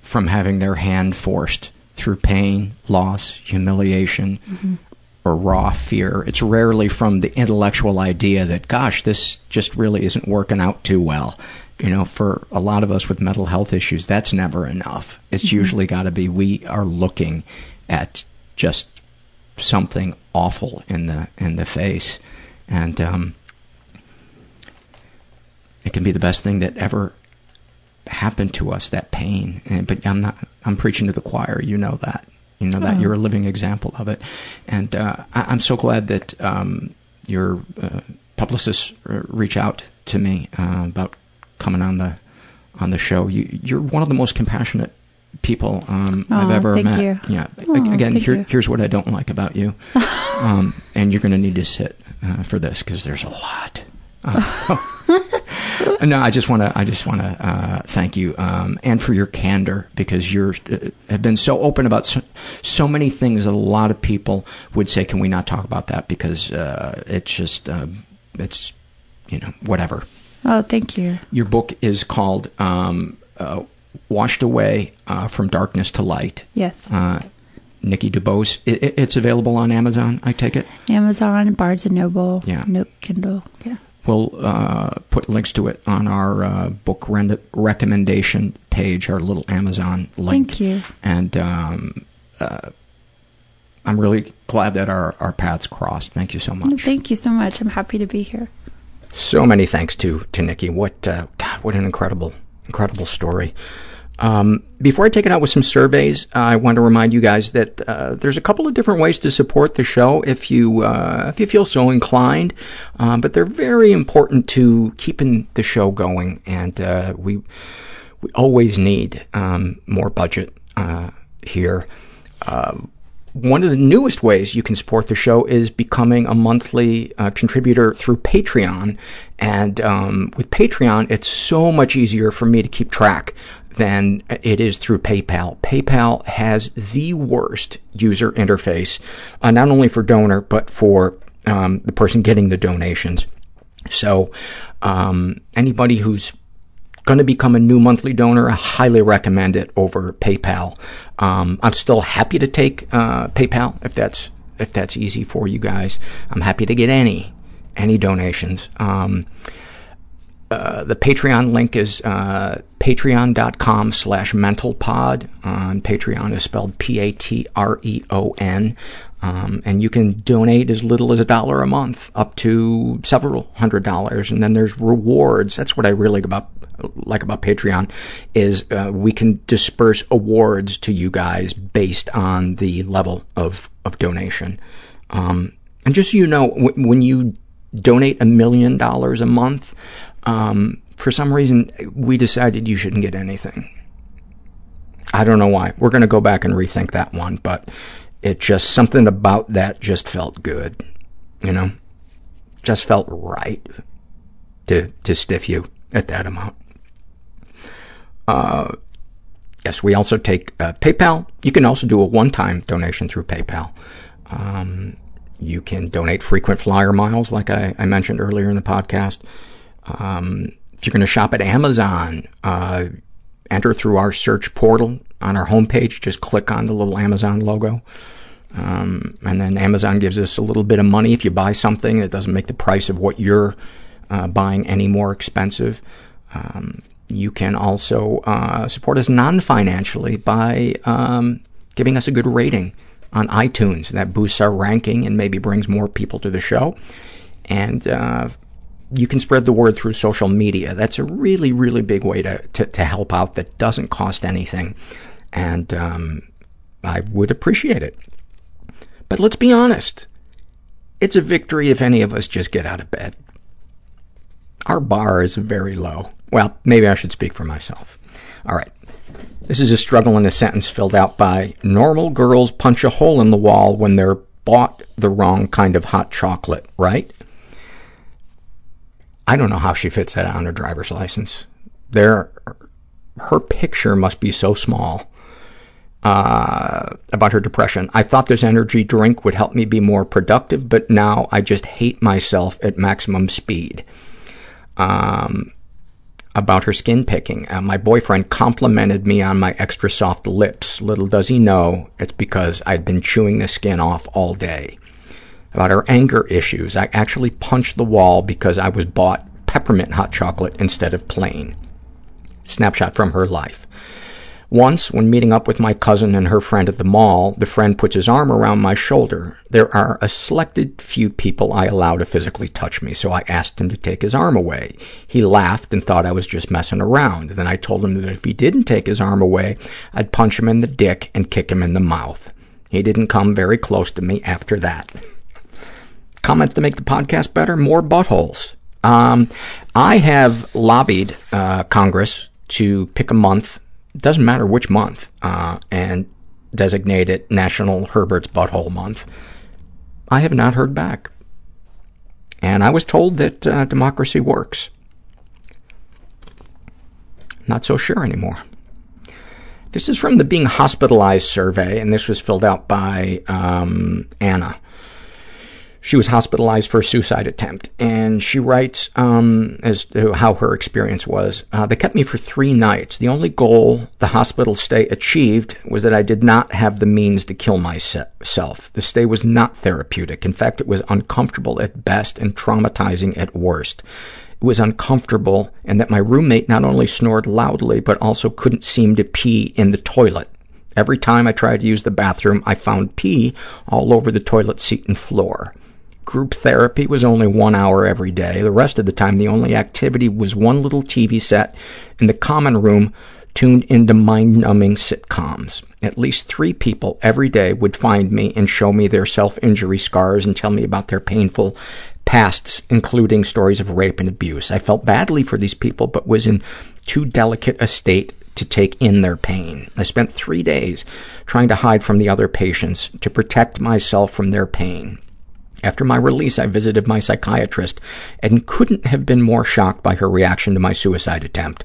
from having their hand forced through pain, loss, humiliation, Mm-hmm. or raw fear. It's rarely from the intellectual idea that, gosh, this just really isn't working out too well. You know, for a lot of us with mental health issues, that's never enough. It's Mhm. usually got to be we are looking at just something awful in the in the face, and um, it can be the best thing that ever happened to us. That pain, and, but I'm not. I'm preaching to the choir. You know that. You know that Oh. you're a living example of it, and uh, I, I'm so glad that um, your uh, publicists uh, reach out to me uh, about coming on the on the show. You, you're one of the most compassionate people um, I've ever thank met. you. Yeah. Again, here, you. here's what I don't like about you, um, and you're going to need to sit uh, for this because there's a lot. Uh, no, I just want to. I just want to uh, thank you, um, and for your candor because you're uh, have been so open about so, so many things that a lot of people would say, "Can we not talk about that?" Because uh, it's just uh, it's you know whatever. Oh, thank you. Your book is called um, uh, "Washed Away uh, from Darkness to Light." Yes. Uh, Nikki DuBose. It, it- it's available on Amazon. I take it. Amazon, Barnes and Noble, Yeah. Nook, Kindle. Yeah. We'll uh, put links to it on our uh, book rend- recommendation page, our little Amazon link. Thank you. And um, uh, I'm really glad that our, our paths crossed. Thank you so much. Thank you so much. I'm happy to be here. So many thanks to to Nikki. What uh, God, what an incredible incredible story. Um, before I take it out with some surveys, uh, I want to remind you guys that uh, there's a couple of different ways to support the show if you uh, if you feel so inclined. Um, but they're very important to keeping the show going, and uh, we we always need um, more budget uh, here. One of the newest ways you can support the show is becoming a monthly contributor through Patreon. And um, with Patreon, it's so much easier for me to keep track than it is through PayPal. PayPal has the worst user interface, uh, not only for donor, but for um, the person getting the donations. So um, anybody who's going to become a new monthly donor, I highly recommend it over PayPal. Um, I'm still happy to take uh, PayPal if that's if that's easy for you guys. I'm happy to get any any donations. Um, uh, the Patreon link is uh, patreon.com slash mentalpod. Um, Patreon is spelled P-A-T-R-E-O-N. Um, and you can donate as little as a dollar a month up to several hundred dollars. And then there's rewards. That's what I really about, like about Patreon is uh, we can disperse awards to you guys based on the level of, of donation. Um, and just so you know, w- when you donate a million dollars a month, um, for some reason, we decided you shouldn't get anything. I don't know why. We're going to go back and rethink that one, but it just, something about that just felt good, you know? Just felt right to, to stiff you at that amount. Uh, yes, we also take uh, PayPal. You can also do a one-time donation through PayPal. Um, you can donate frequent flyer miles, like I, I mentioned earlier in the podcast. Um, if you're going to shop at Amazon, uh, enter through our search portal on our homepage. Just click on the little Amazon logo. Um, and then Amazon gives us a little bit of money if you buy something that doesn't make the price of what you're uh, buying any more expensive. Um, you can also uh, support us non-financially by um, giving us a good rating on iTunes. That boosts our ranking and maybe brings more people to the show. And uh, you can spread the word through social media. That's a really, really big way to, to, to help out that doesn't cost anything. And um, I would appreciate it. But let's be honest. It's a victory if any of us just get out of bed. Our bar is very low. Well, maybe I should speak for myself. All right. This is a struggle in a sentence filled out by normal girls punch a hole in the wall when they're bought the wrong kind of hot chocolate, right? I don't know how she fits that on her driver's license. There, her picture must be so small uh, about her depression. I thought this energy drink would help me be more productive, but now I just hate myself at maximum speed. Um, about her skin picking. Uh, my boyfriend complimented me on my extra soft lips. Little does he know, it's because I'd been chewing the skin off all day. About her anger issues, I actually punched the wall because I was bought peppermint hot chocolate instead of plain. Snapshot from her life. Once, when meeting up with my cousin and her friend at the mall, the friend puts his arm around my shoulder. There are a selected few people I allow to physically touch me, so I asked him to take his arm away. He laughed and thought I was just messing around. Then I told him that if he didn't take his arm away, I'd punch him in the dick and kick him in the mouth. He didn't come very close to me after that. Comment to make the podcast better? More buttholes. Um, I have lobbied uh, Congress to pick a month doesn't matter which month, uh, and designate it National Herbert's Butthole Month. I have not heard back. And I was told that uh, democracy works. Not so sure anymore. This is from the Being Hospitalized survey, and this was filled out by um, Anna. She was hospitalized for a suicide attempt, and she writes um, as to how her experience was. Uh, they kept me for three nights. The only goal the hospital stay achieved was that I did not have the means to kill myself. The stay was not therapeutic. In fact, it was uncomfortable at best and traumatizing at worst. It was uncomfortable and that my roommate not only snored loudly, but also couldn't seem to pee in the toilet. Every time I tried to use the bathroom, I found pee all over the toilet seat and floor. Group therapy was only one hour every day. The rest of the time, the only activity was one little TV set in the common room tuned into mind-numbing sitcoms. At least three people every day would find me and show me their self-injury scars and tell me about their painful pasts, including stories of rape and abuse. I felt badly for these people, but was in too delicate a state to take in their pain. I spent three days trying to hide from the other patients to protect myself from their pain. After my release, I visited my psychiatrist and couldn't have been more shocked by her reaction to my suicide attempt.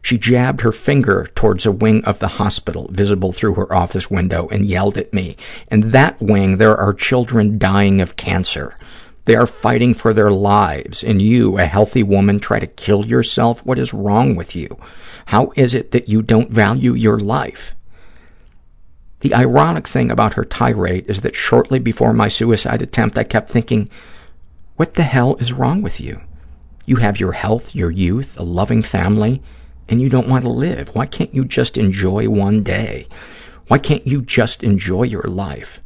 She jabbed her finger towards a wing of the hospital visible through her office window and yelled at me, in that wing there are children dying of cancer. They are fighting for their lives, and you, a healthy woman, try to kill yourself? What is wrong with you? How is it that you don't value your life? The ironic thing about her tirade is that shortly before my suicide attempt, I kept thinking, what the hell is wrong with you? You have your health, your youth, a loving family, and you don't want to live. Why can't you just enjoy one day? Why can't you just enjoy your life?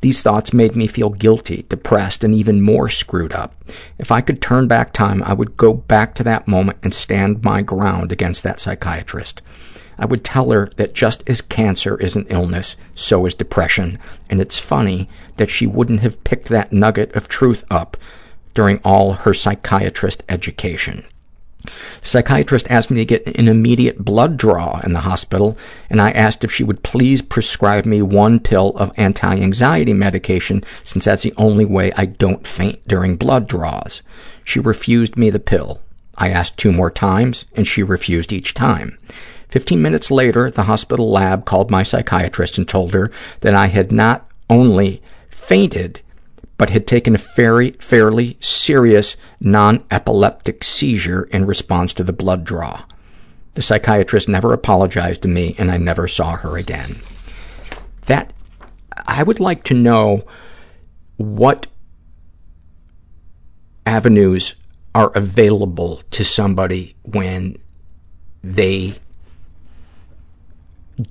These thoughts made me feel guilty, depressed, and even more screwed up. If I could turn back time, I would go back to that moment and stand my ground against that psychiatrist. I would tell her that just as cancer is an illness, so is depression, and it's funny that she wouldn't have picked that nugget of truth up during all her psychiatrist education. Psychiatrist asked me to get an immediate blood draw in the hospital, and I asked if she would please prescribe me one pill of anti-anxiety medication since that's the only way I don't faint during blood draws. She refused me the pill. I asked two more times, and she refused each time. Fifteen minutes later, the hospital lab called my psychiatrist and told her that I had not only fainted, but had taken a very, fairly serious non-epileptic seizure in response to the blood draw. The psychiatrist never apologized to me, and I never saw her again. That, I would like to know what avenues are available to somebody when they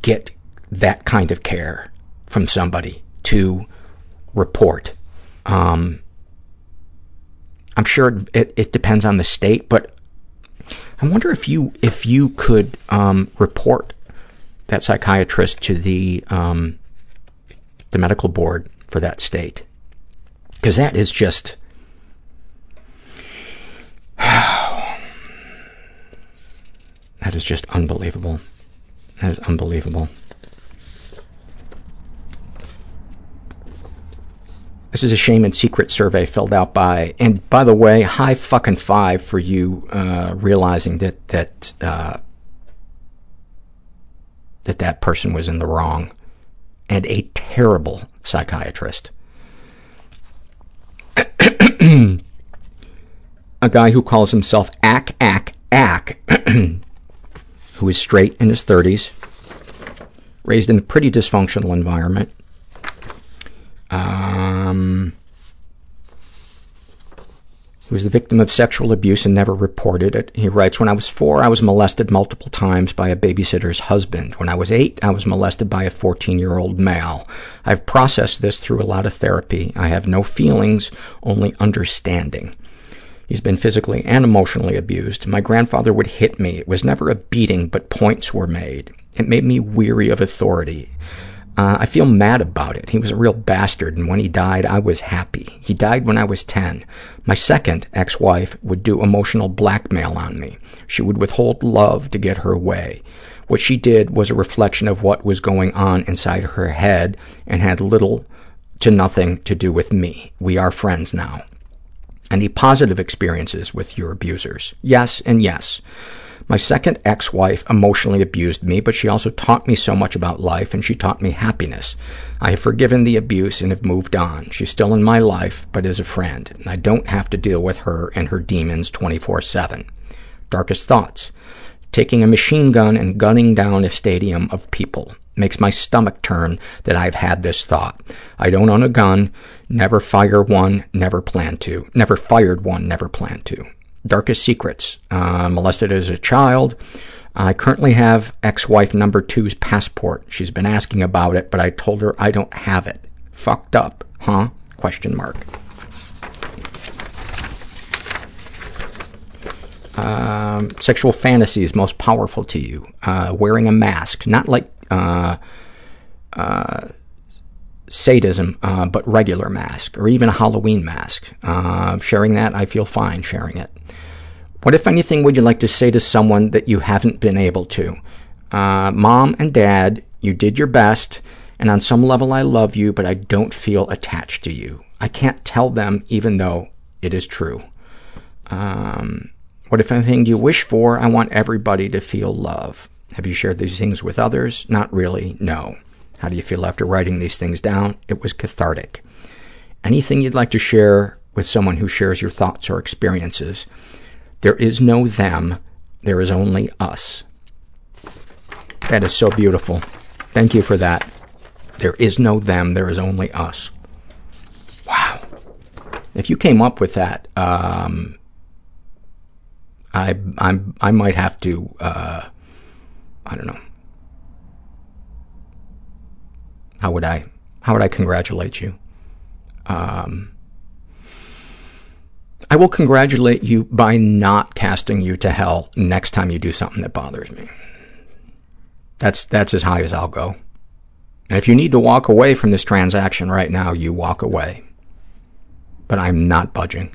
get that kind of care from somebody to report um, I'm sure it, it depends on the state, but I wonder if you if you could um, report that psychiatrist to the um, the medical board for that state, because that is just that is just unbelievable. That is unbelievable. This is a shame and secret survey filled out by, and by the way, high fucking five for you uh, realizing that that uh, that that person was in the wrong, and a terrible psychiatrist. a guy who calls himself Ack Ack Ack, who is straight in his thirties, raised in a pretty dysfunctional environment um, he was the victim of sexual abuse and never reported it. He writes, when I was four, I was molested multiple times by a babysitter's husband. When I was eight, I was molested by a 14-year-old male. I've processed this through a lot of therapy. I have no feelings, only understanding. He's been physically and emotionally abused. My grandfather would hit me. It was never a beating, but points were made. It made me weary of authority. Uh, I feel mad about it. He was a real bastard, and when he died, I was happy. He died when I was 10. My second ex-wife would do emotional blackmail on me. She would withhold love to get her way. What she did was a reflection of what was going on inside her head and had little to nothing to do with me. We are friends now. Any positive experiences with your abusers? Yes and yes. My second ex-wife emotionally abused me, but she also taught me so much about life, and she taught me happiness. I have forgiven the abuse and have moved on. She's still in my life, but is a friend, and I don't have to deal with her and her demons 24-7. Darkest thoughts. Taking a machine gun and gunning down a stadium of people. Makes my stomach turn that I've had this thought. I don't own a gun, never fire one, never plan to. Never fired one, never plan to darkest secrets. Uh, molested as a child, I currently have ex-wife number two's passport. She's been asking about it, but I told her I don't have it. Fucked up, huh? Question mark. Um, sexual fantasies most powerful to you. Uh, wearing a mask, not like uh, uh, sadism, uh, but regular mask, or even a Halloween mask. Uh, sharing that, I feel fine sharing it. What, if anything, would you like to say to someone that you haven't been able to? Uh, Mom and Dad, you did your best, and on some level I love you, but I don't feel attached to you. I can't tell them, even though it is true. Um, what, if anything, do you wish for? I want everybody to feel love. Have you shared these things with others? Not really, no. How do you feel after writing these things down? It was cathartic. Anything you'd like to share with someone who shares your thoughts or experiences? There is no them, there is only us. That is so beautiful. Thank you for that. There is no them, there is only us. Wow. If you came up with that, um, I, I'm, I might have to, uh, I don't know. How would I, how would I congratulate you? Um, I will congratulate you by not casting you to hell next time you do something that bothers me. That's, that's as high as I'll go. And if you need to walk away from this transaction right now, you walk away. But I'm not budging.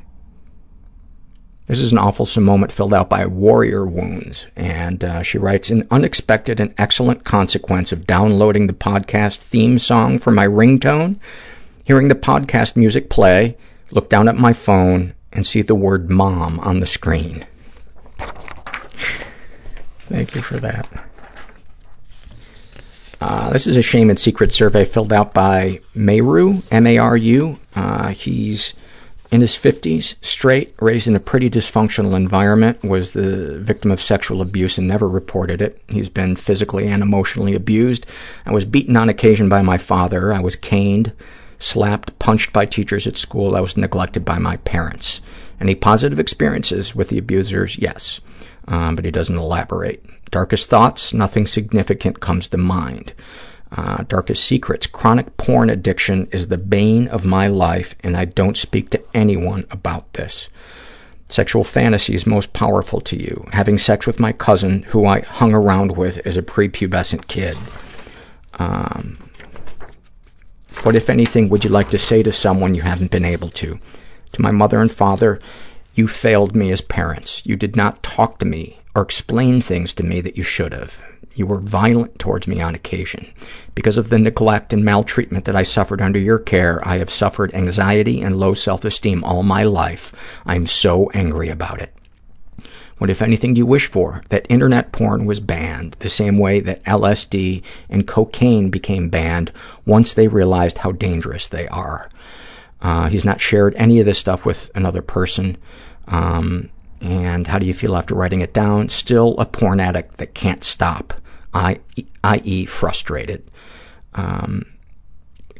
This is an awful moment filled out by Warrior Wounds, and uh, she writes, an unexpected and excellent consequence of downloading the podcast theme song for my ringtone, hearing the podcast music play, look down at my phone, and see the word mom on the screen. Thank you for that. Uh, this is a shame and secret survey filled out by Maru, M-A-R-U. Uh, he's in his 50s, straight, raised in a pretty dysfunctional environment, was the victim of sexual abuse and never reported it. He's been physically and emotionally abused. I was beaten on occasion by my father. I was caned, slapped, punched by teachers at school. I was neglected by my parents. Any positive experiences with the abusers? Yes. Um, but he doesn't elaborate. Darkest thoughts? Nothing significant comes to mind. Uh, darkest secrets. Chronic porn addiction is the bane of my life, and I don't speak to anyone about this. Sexual fantasies most powerful to you. Having sex with my cousin, who I hung around with as a prepubescent kid. Um, what, if anything, would you like to say to someone you haven't been able to? To my mother and father, you failed me as parents. You did not talk to me or explain things to me that you should have. You were violent towards me on occasion. Because of the neglect and maltreatment that I suffered under your care, I have suffered anxiety and low self-esteem all my life. I am so angry about it. What, if anything, do you wish for? That internet porn was banned, the same way that LSD and cocaine became banned once they realized how dangerous they are. Uh, he's not shared any of this stuff with another person. Um, and how do you feel after writing it down? Still a porn addict that can't stop, i.e. frustrated. Um,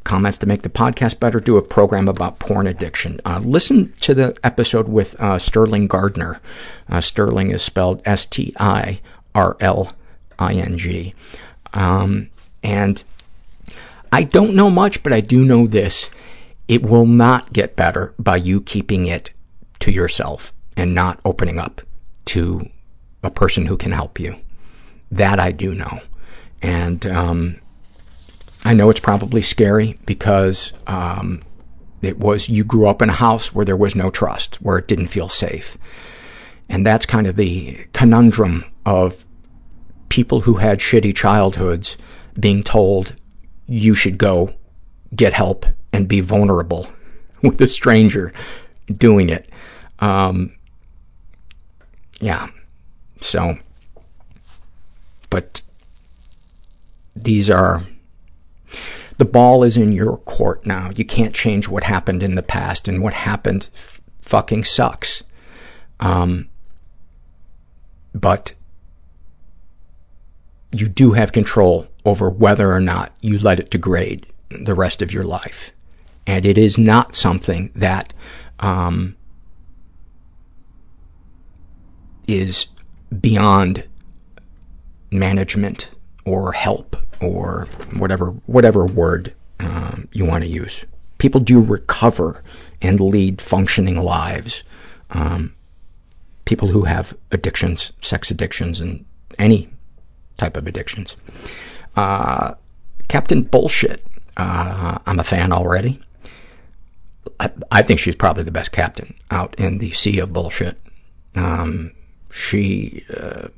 comments to make the podcast better, do a program about porn addiction. Uh, listen to the episode with uh, Stirling Gardner. Uh, Sterling is spelled S-T-I-R-L-I-N-G. Um, and I don't know much, but I do know this. It will not get better by you keeping it to yourself and not opening up to a person who can help you. That I do know. And um, I know it's probably scary because um, it was, you grew up in a house where there was no trust, where it didn't feel safe. And that's kind of the conundrum of people who had shitty childhoods being told you should go get help and be vulnerable with a stranger doing it. Um, yeah. So, but these are, the ball is in your court now. You can't change what happened in the past, and what happened f- fucking sucks. Um, but you do have control over whether or not you let it degrade the rest of your life. And it is not something that, um, is beyond management or help or whatever whatever word um, you want to use. People do recover and lead functioning lives. Um, people who have addictions, sex addictions, and any type of addictions. Uh, Captain Bullshit, uh, I'm a fan already. I, I think she's probably the best captain out in the sea of bullshit. Um, she uh,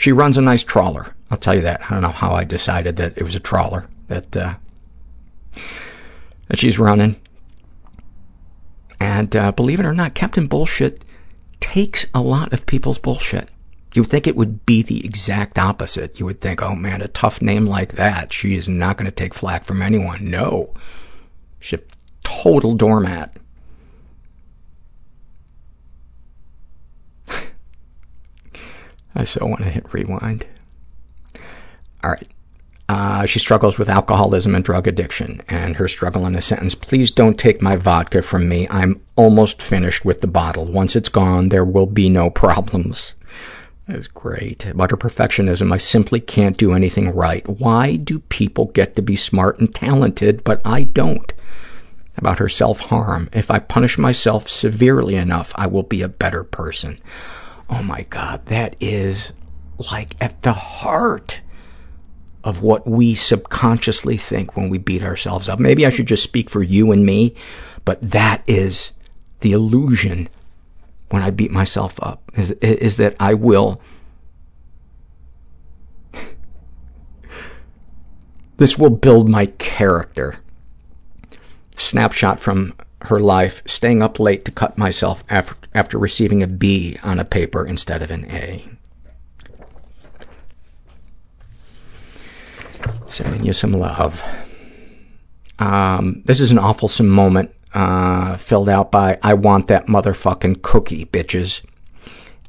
she runs a nice trawler. I'll tell you that. I don't know how I decided that it was a trawler that uh, that she's running. And uh, believe it or not, Captain Bullshit takes a lot of people's bullshit. You would think it would be the exact opposite. You would think, oh man, a tough name like that, she is not going to take flack from anyone. No. She's a total doormat. I so want to hit rewind. All right. Uh, she struggles with alcoholism and drug addiction, and her struggle in a sentence, please don't take my vodka from me. I'm almost finished with the bottle. Once it's gone, there will be no problems. That is great. About her perfectionism, I simply can't do anything right. Why do people get to be smart and talented, but I don't? About her self-harm, if I punish myself severely enough, I will be a better person. Oh my God, that is like at the heart of what we subconsciously think when we beat ourselves up. Maybe I should just speak for you and me, but that is the illusion when I beat myself up, is, is that I will, this will build my character. Snapshot from her life, staying up late to cut myself after, after receiving a B on a paper instead of an A. Sending you some love. Um, this is an awful moment uh, filled out by I Want That Motherfucking Cookie, bitches.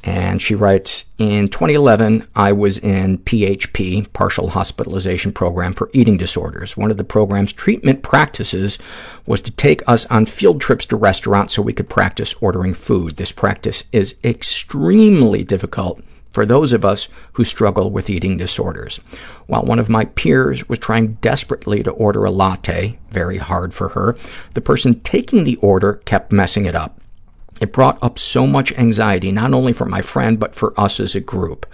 And she writes, in 2011, I was in PHP, Partial Hospitalization Program for Eating Disorders. One of the program's treatment practices was to take us on field trips to restaurants so we could practice ordering food. This practice is extremely difficult for those of us who struggle with eating disorders. While one of my peers was trying desperately to order a latte, very hard for her, the person taking the order kept messing it up. It brought up so much anxiety, not only for my friend, but for us as a group.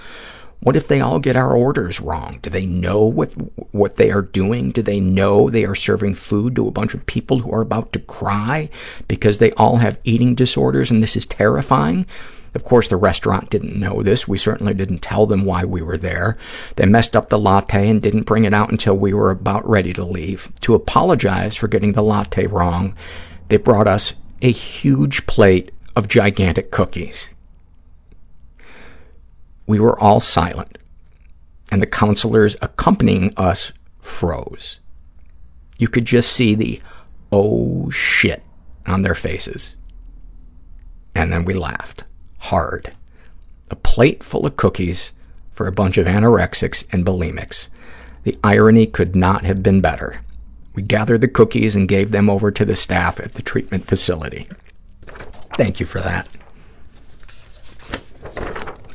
What if they all get our orders wrong? Do they know what what they are doing? Do they know they are serving food to a bunch of people who are about to cry because they all have eating disorders and this is terrifying? Of course, the restaurant didn't know this. We certainly didn't tell them why we were there. They messed up the latte and didn't bring it out until we were about ready to leave. To apologize for getting the latte wrong, they brought us a huge plate of gigantic cookies. We were all silent, and the counselors accompanying us froze. You could just see the oh shit on their faces. And then we laughed hard. A plate full of cookies for a bunch of anorexics and bulimics. The irony could not have been better. We gathered the cookies and gave them over to the staff at the treatment facility. Thank you for that.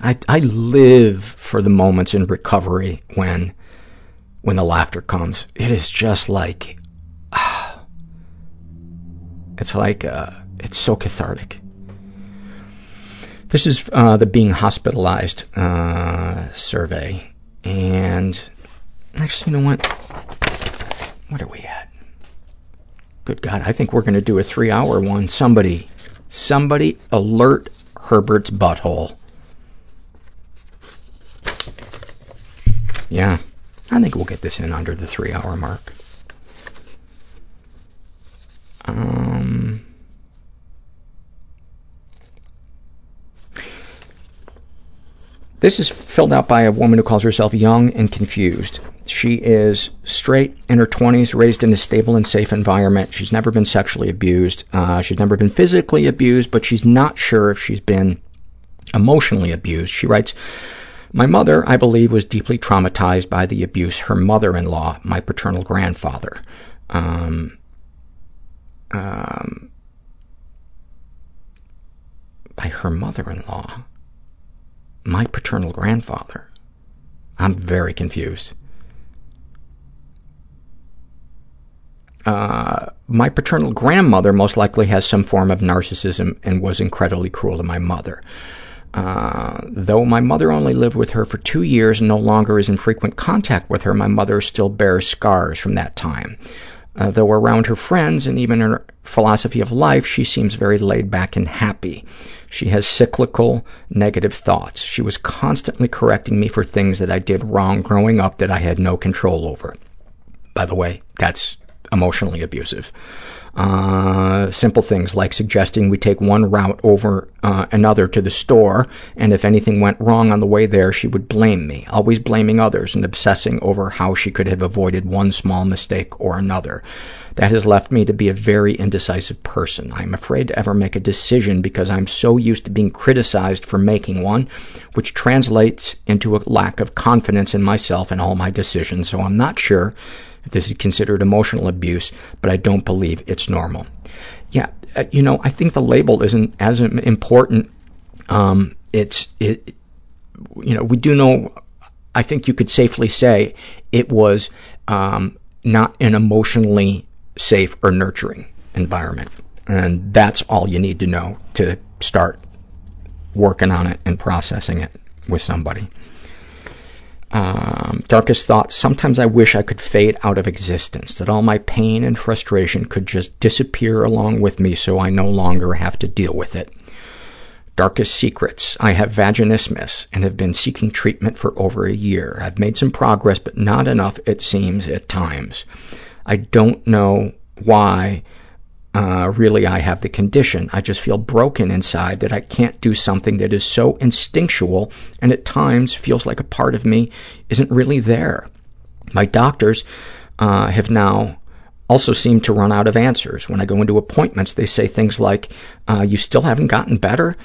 I, I live for the moments in recovery when, when the laughter comes. It is just like, it's like, uh, it's so cathartic. This is uh, the being hospitalized uh, survey. And actually, you know what? What are we at? Good God, I think we're going to do a three-hour one. Somebody Somebody alert Herbert's butthole. Yeah, I think we'll get this in under the three-hour mark. Um... This is filled out by a woman who calls herself young and confused. She is straight, in her 20s, raised in a stable and safe environment. She's never been sexually abused. Uh, she's never been physically abused, but she's not sure if she's been emotionally abused. She writes, my mother, I believe, was deeply traumatized by the abuse her mother-in-law, my paternal grandfather, um, um, by her mother-in-law, my paternal grandfather. I'm very confused. Uh, my paternal grandmother most likely has some form of narcissism and was incredibly cruel to my mother. Uh, though my mother only lived with her for two years and no longer is in frequent contact with her, my mother still bears scars from that time. Uh, though around her friends and even her philosophy of life, she seems very laid back and happy. She has cyclical negative thoughts. She was constantly correcting me for things that I did wrong growing up that I had no control over. By the way, that's emotionally abusive. Uh, simple things like suggesting we take one route over uh, another to the store, and if anything went wrong on the way there, she would blame me, always blaming others and obsessing over how she could have avoided one small mistake or another. That has left me to be a very indecisive person. I'm afraid to ever make a decision because I'm so used to being criticized for making one, which translates into a lack of confidence in myself and all my decisions, so I'm not sure this is considered emotional abuse, but I don't believe it's normal. Yeah, uh, you know, I think the label isn't as important. Um, it's, it, you know, we do know, I think you could safely say it was um, not an emotionally safe or nurturing environment. And that's all you need to know to start working on it and processing it with somebody. Um, darkest thoughts. Sometimes I wish I could fade out of existence, that all my pain and frustration could just disappear along with me so I no longer have to deal with it. Darkest secrets. I have vaginismus and have been seeking treatment for over a year. I've made some progress, but not enough, it seems, at times. I don't know why really I have the condition. I just feel broken inside that I can't do something that is so instinctual and at times feels like a part of me isn't really there. My doctors uh, have now also seemed to run out of answers. When I go into appointments, they say things like, uh, you still haven't gotten better?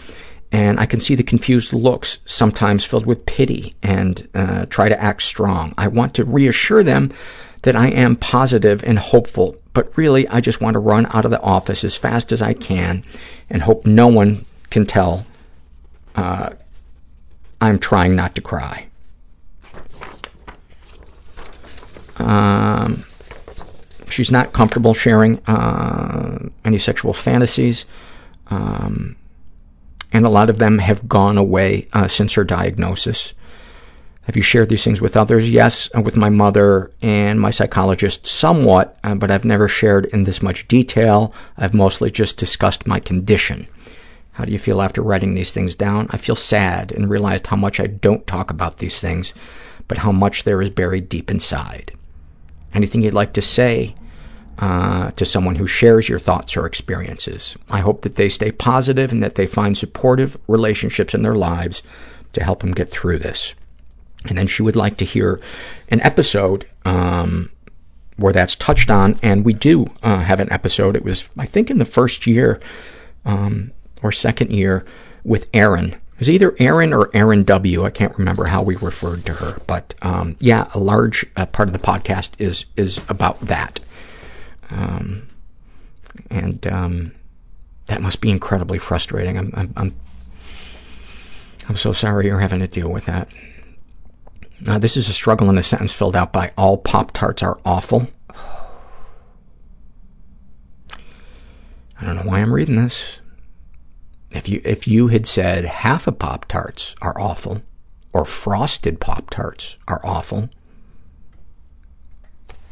And I can see the confused looks, sometimes filled with pity, and uh, try to act strong. I want to reassure them that I am positive and hopeful, but really I just want to run out of the office as fast as I can and hope no one can tell uh, I'm trying not to cry. Um, she's not comfortable sharing uh, any sexual fantasies, um, and a lot of them have gone away uh, since her diagnosis. Have you shared these things with others? Yes, uh, with my mother and my psychologist somewhat, uh, but I've never shared in this much detail. I've mostly just discussed my condition. How do you feel after writing these things down? I feel sad and realized how much I don't talk about these things, but how much there is buried deep inside. Anything you'd like to say uh, to someone who shares your thoughts or experiences? I hope that they stay positive and that they find supportive relationships in their lives to help them get through this. And then she would like to hear an episode um, where that's touched on, and we do uh, have an episode. It was, I think, in the first year um, or second year with Erin. It was either Erin or Erin W. I can't remember how we referred to her, but um, yeah, a large uh, part of the podcast is is about that, um, and um, that must be incredibly frustrating. I'm, I'm I'm I'm so sorry you're having to deal with that. This is a struggle in a sentence filled out by all Pop Tarts are awful. I don't know why I'm reading this. If you if you had said half of Pop Tarts are awful, or frosted Pop Tarts are awful,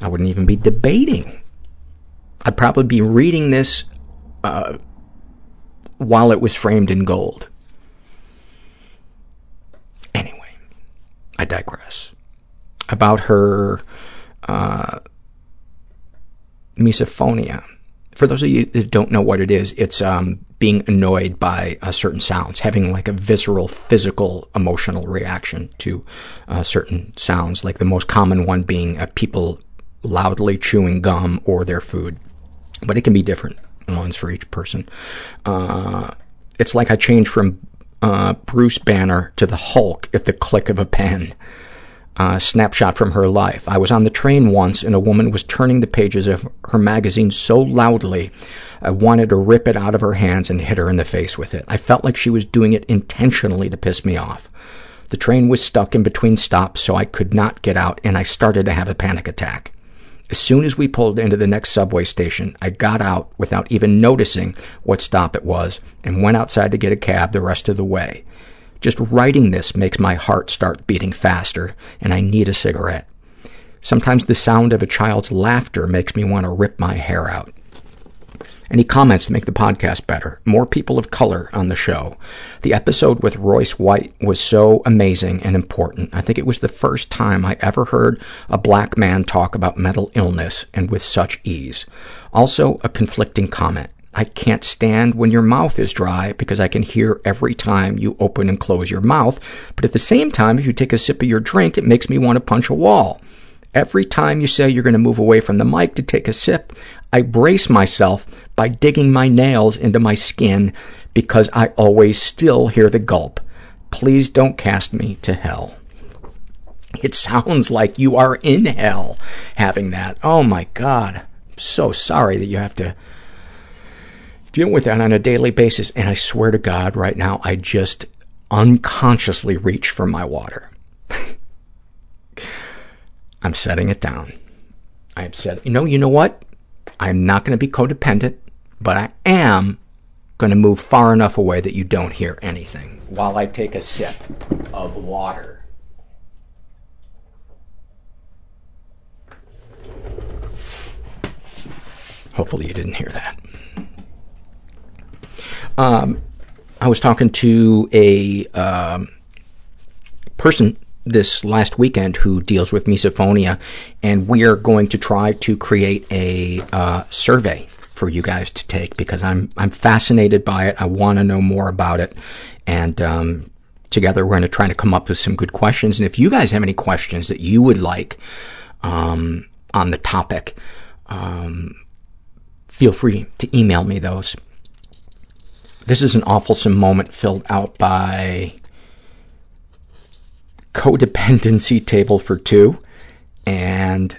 I wouldn't even be debating. I'd probably be reading this uh, while it was framed in gold. Anyway, I digress. About her uh, misophonia. For those of you that don't know what it is, it's um, being annoyed by uh, certain sounds, having like a visceral, physical, emotional reaction to uh, certain sounds, like the most common one being uh, people loudly chewing gum or their food. But it can be different ones for each person. Uh, it's like I changed from uh, Bruce Banner to the Hulk at the click of a pen. Uh, snapshot from her life. I was on the train once and a woman was turning the pages of her magazine so loudly I wanted to rip it out of her hands and hit her in the face with it. I felt like she was doing it intentionally to piss me off. The train was stuck in between stops, so I could not get out, and I started to have a panic attack. As soon as we pulled into the next subway station, I got out without even noticing what stop it was and went outside to get a cab the rest of the way. Just writing this makes my heart start beating faster, and I need a cigarette. Sometimes the sound of a child's laughter makes me want to rip my hair out. Any comments to make the podcast better? More people of color on the show. The episode with Royce White was so amazing and important. I think it was the first time I ever heard a black man talk about mental illness and with such ease. Also, a conflicting comment. I can't stand when your mouth is dry because I can hear every time you open and close your mouth, but at the same time, if you take a sip of your drink, it makes me want to punch a wall. Every time you say you're going to move away from the mic to take a sip, I brace myself by digging my nails into my skin because I always still hear the gulp. Please don't cast me to hell. It sounds like you are in hell having that. Oh my God. I'm so sorry that you have to deal with that on a daily basis. And I swear to God, right now, I just unconsciously reach for my water. I'm setting it down. I am set. You know, you know what? I'm not going to be codependent, but I am going to move far enough away that you don't hear anything while I take a sip of water. Hopefully you didn't hear that. Um, I was talking to a um, person this last weekend who deals with misophonia, and we are going to try to create a uh, survey for you guys to take because I'm I'm fascinated by it. I want to know more about it, and um, together we're going to try to come up with some good questions. And if you guys have any questions that you would like um, on the topic, um, feel free to email me those. This is an awful moment filled out by codependency table for two. And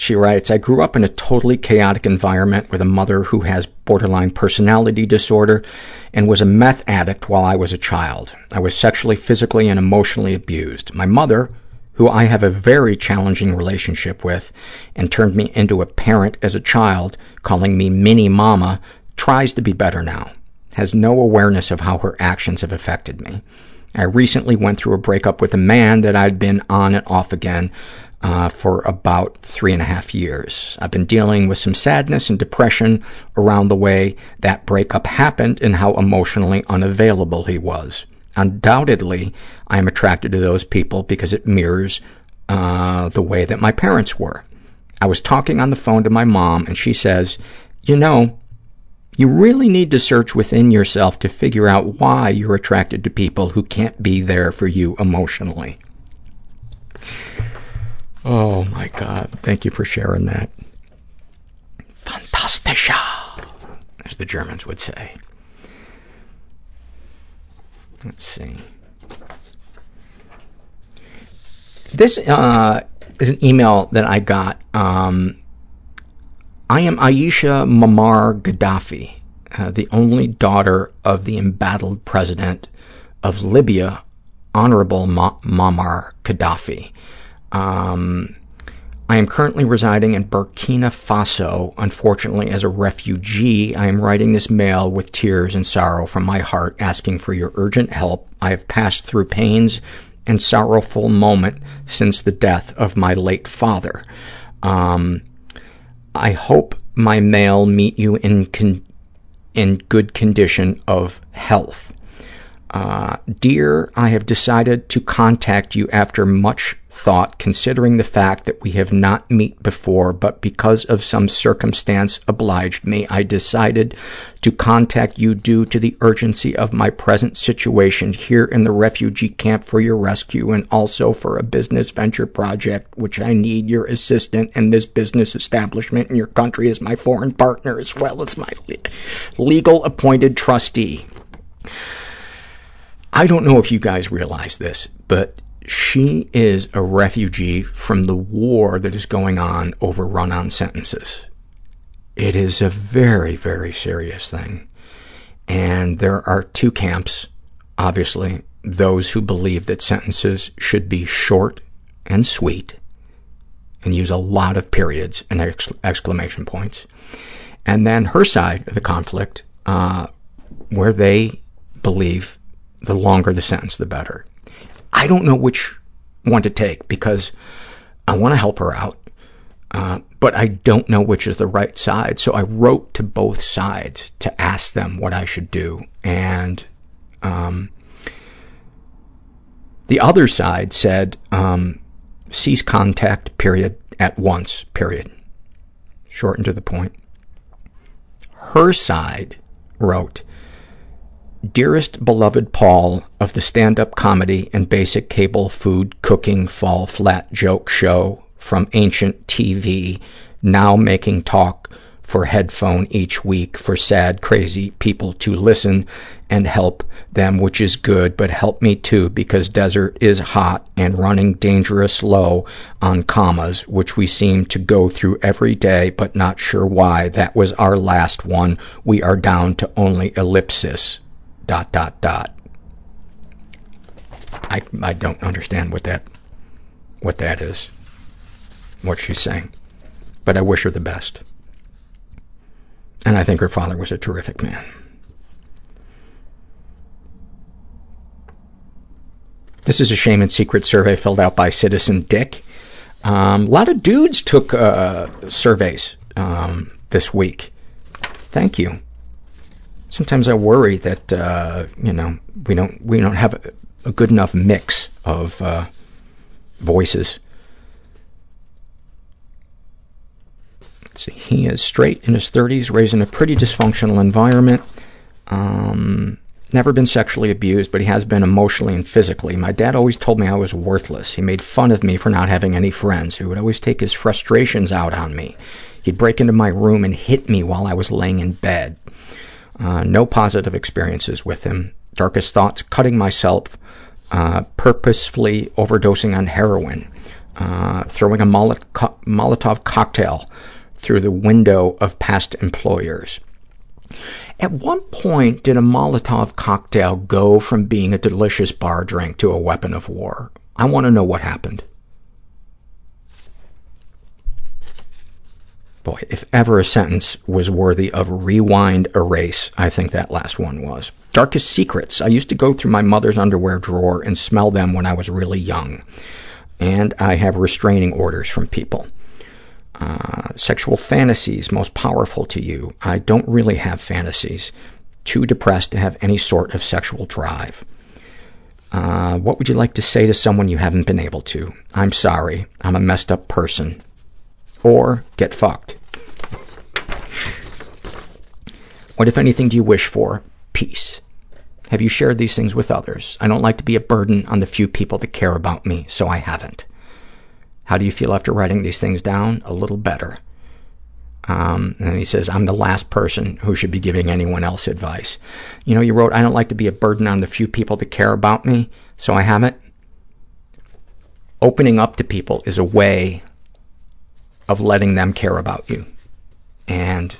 she writes, I grew up in a totally chaotic environment with a mother who has borderline personality disorder and was a meth addict while I was a child. I was sexually, physically, and emotionally abused. My mother, who I have a very challenging relationship with and turned me into a parent as a child, calling me mini mama, tries to be better now, has no awareness of how her actions have affected me. I recently went through a breakup with a man that I'd been on and off again for about three and a half years. I've been dealing with some sadness and depression around the way that breakup happened and how emotionally unavailable he was. Undoubtedly, I am attracted to those people because it mirrors uh, the way that my parents were. I was talking on the phone to my mom, and she says, you know, you really need to search within yourself to figure out why you're attracted to people who can't be there for you emotionally. Oh, my God. Thank you for sharing that. Fantastischer, as the Germans would say. Let's see. This uh, is an email that I got. Um, I am Aisha Muammar Gaddafi, uh, the only daughter of the embattled president of Libya, Honorable Ma- Muammar Gaddafi. Um, I am currently residing in Burkina Faso. Unfortunately, as a refugee, I am writing this mail with tears and sorrow from my heart, asking for your urgent help. I have passed through pains and sorrowful moment since the death of my late father. Um, I hope my mail meet you in con- in good condition of health. Uh, dear, I have decided to contact you after much thought, considering the fact that we have not met before, but because of some circumstance obliged me, I decided to contact you due to the urgency of my present situation here in the refugee camp for your rescue and also for a business venture project, which I need your assistance in this business establishment in your country as my foreign partner as well as my legal appointed trustee. I don't know if you guys realize this, but she is a refugee from the war that is going on over run-on sentences. It is a very, very serious thing. And there are two camps, obviously, those who believe that sentences should be short and sweet and use a lot of periods and ex- exclamation points. And then her side of the conflict, uh, where they believe the longer the sentence, the better. I don't know which one to take because I want to help her out, uh, but I don't know which is the right side. So I wrote to both sides to ask them what I should do. And um, the other side said, um, cease contact, period, at once, period. Shortened to the point. Her side wrote, Dearest beloved Paul of the stand-up comedy and basic cable food cooking fall flat joke show from ancient TV, now making talk for headphone each week for sad, crazy people to listen and help them, which is good, but help me too because desert is hot and running dangerous low on commas, which we seem to go through every day, but not sure why. That was our last one. We are down to only ellipsis dot, dot, dot. I, I don't understand what that, what that is, what she's saying. But I wish her the best. And I think her father was a terrific man. This is a shame and secret survey filled out by Citizen Dick. Um, a lot of dudes took uh, surveys um, this week. Thank you sometimes I worry that uh, you know we don't we don't have a, good enough mix of uh, voices. Let's see. He is straight in his 30s, raised in a pretty dysfunctional environment. Um, never been sexually abused, but he has been emotionally and physically. My dad always told me I was worthless. He made fun of me for not having any friends. He would always take his frustrations out on me. He'd break into my room and hit me while I was laying in bed. Uh, no positive experiences with him. Darkest thoughts, cutting myself, uh, purposefully overdosing on heroin, uh, throwing a Molotov cocktail through the window of past employers. At one point, did a Molotov cocktail go from being a delicious bar drink to a weapon of war? I want to know what happened. Boy, if ever a sentence was worthy of rewind erase, I think that last one was. Darkest secrets. I used to go through my mother's underwear drawer and smell them when I was really young. And I have restraining orders from people. Uh, sexual fantasies most powerful to you. I don't really have fantasies. Too depressed to have any sort of sexual drive. Uh, what would you like to say to someone you haven't been able to? I'm sorry. I'm a messed up person or get fucked. What, if anything, do you wish for? Peace. Have you shared these things with others? I don't like to be a burden on the few people that care about me, so I haven't. How do you feel after writing these things down? A little better. Um, and he says, I'm the last person who should be giving anyone else advice. You know, you wrote, I don't like to be a burden on the few people that care about me, so I haven't. Opening up to people is a way of letting them care about you. And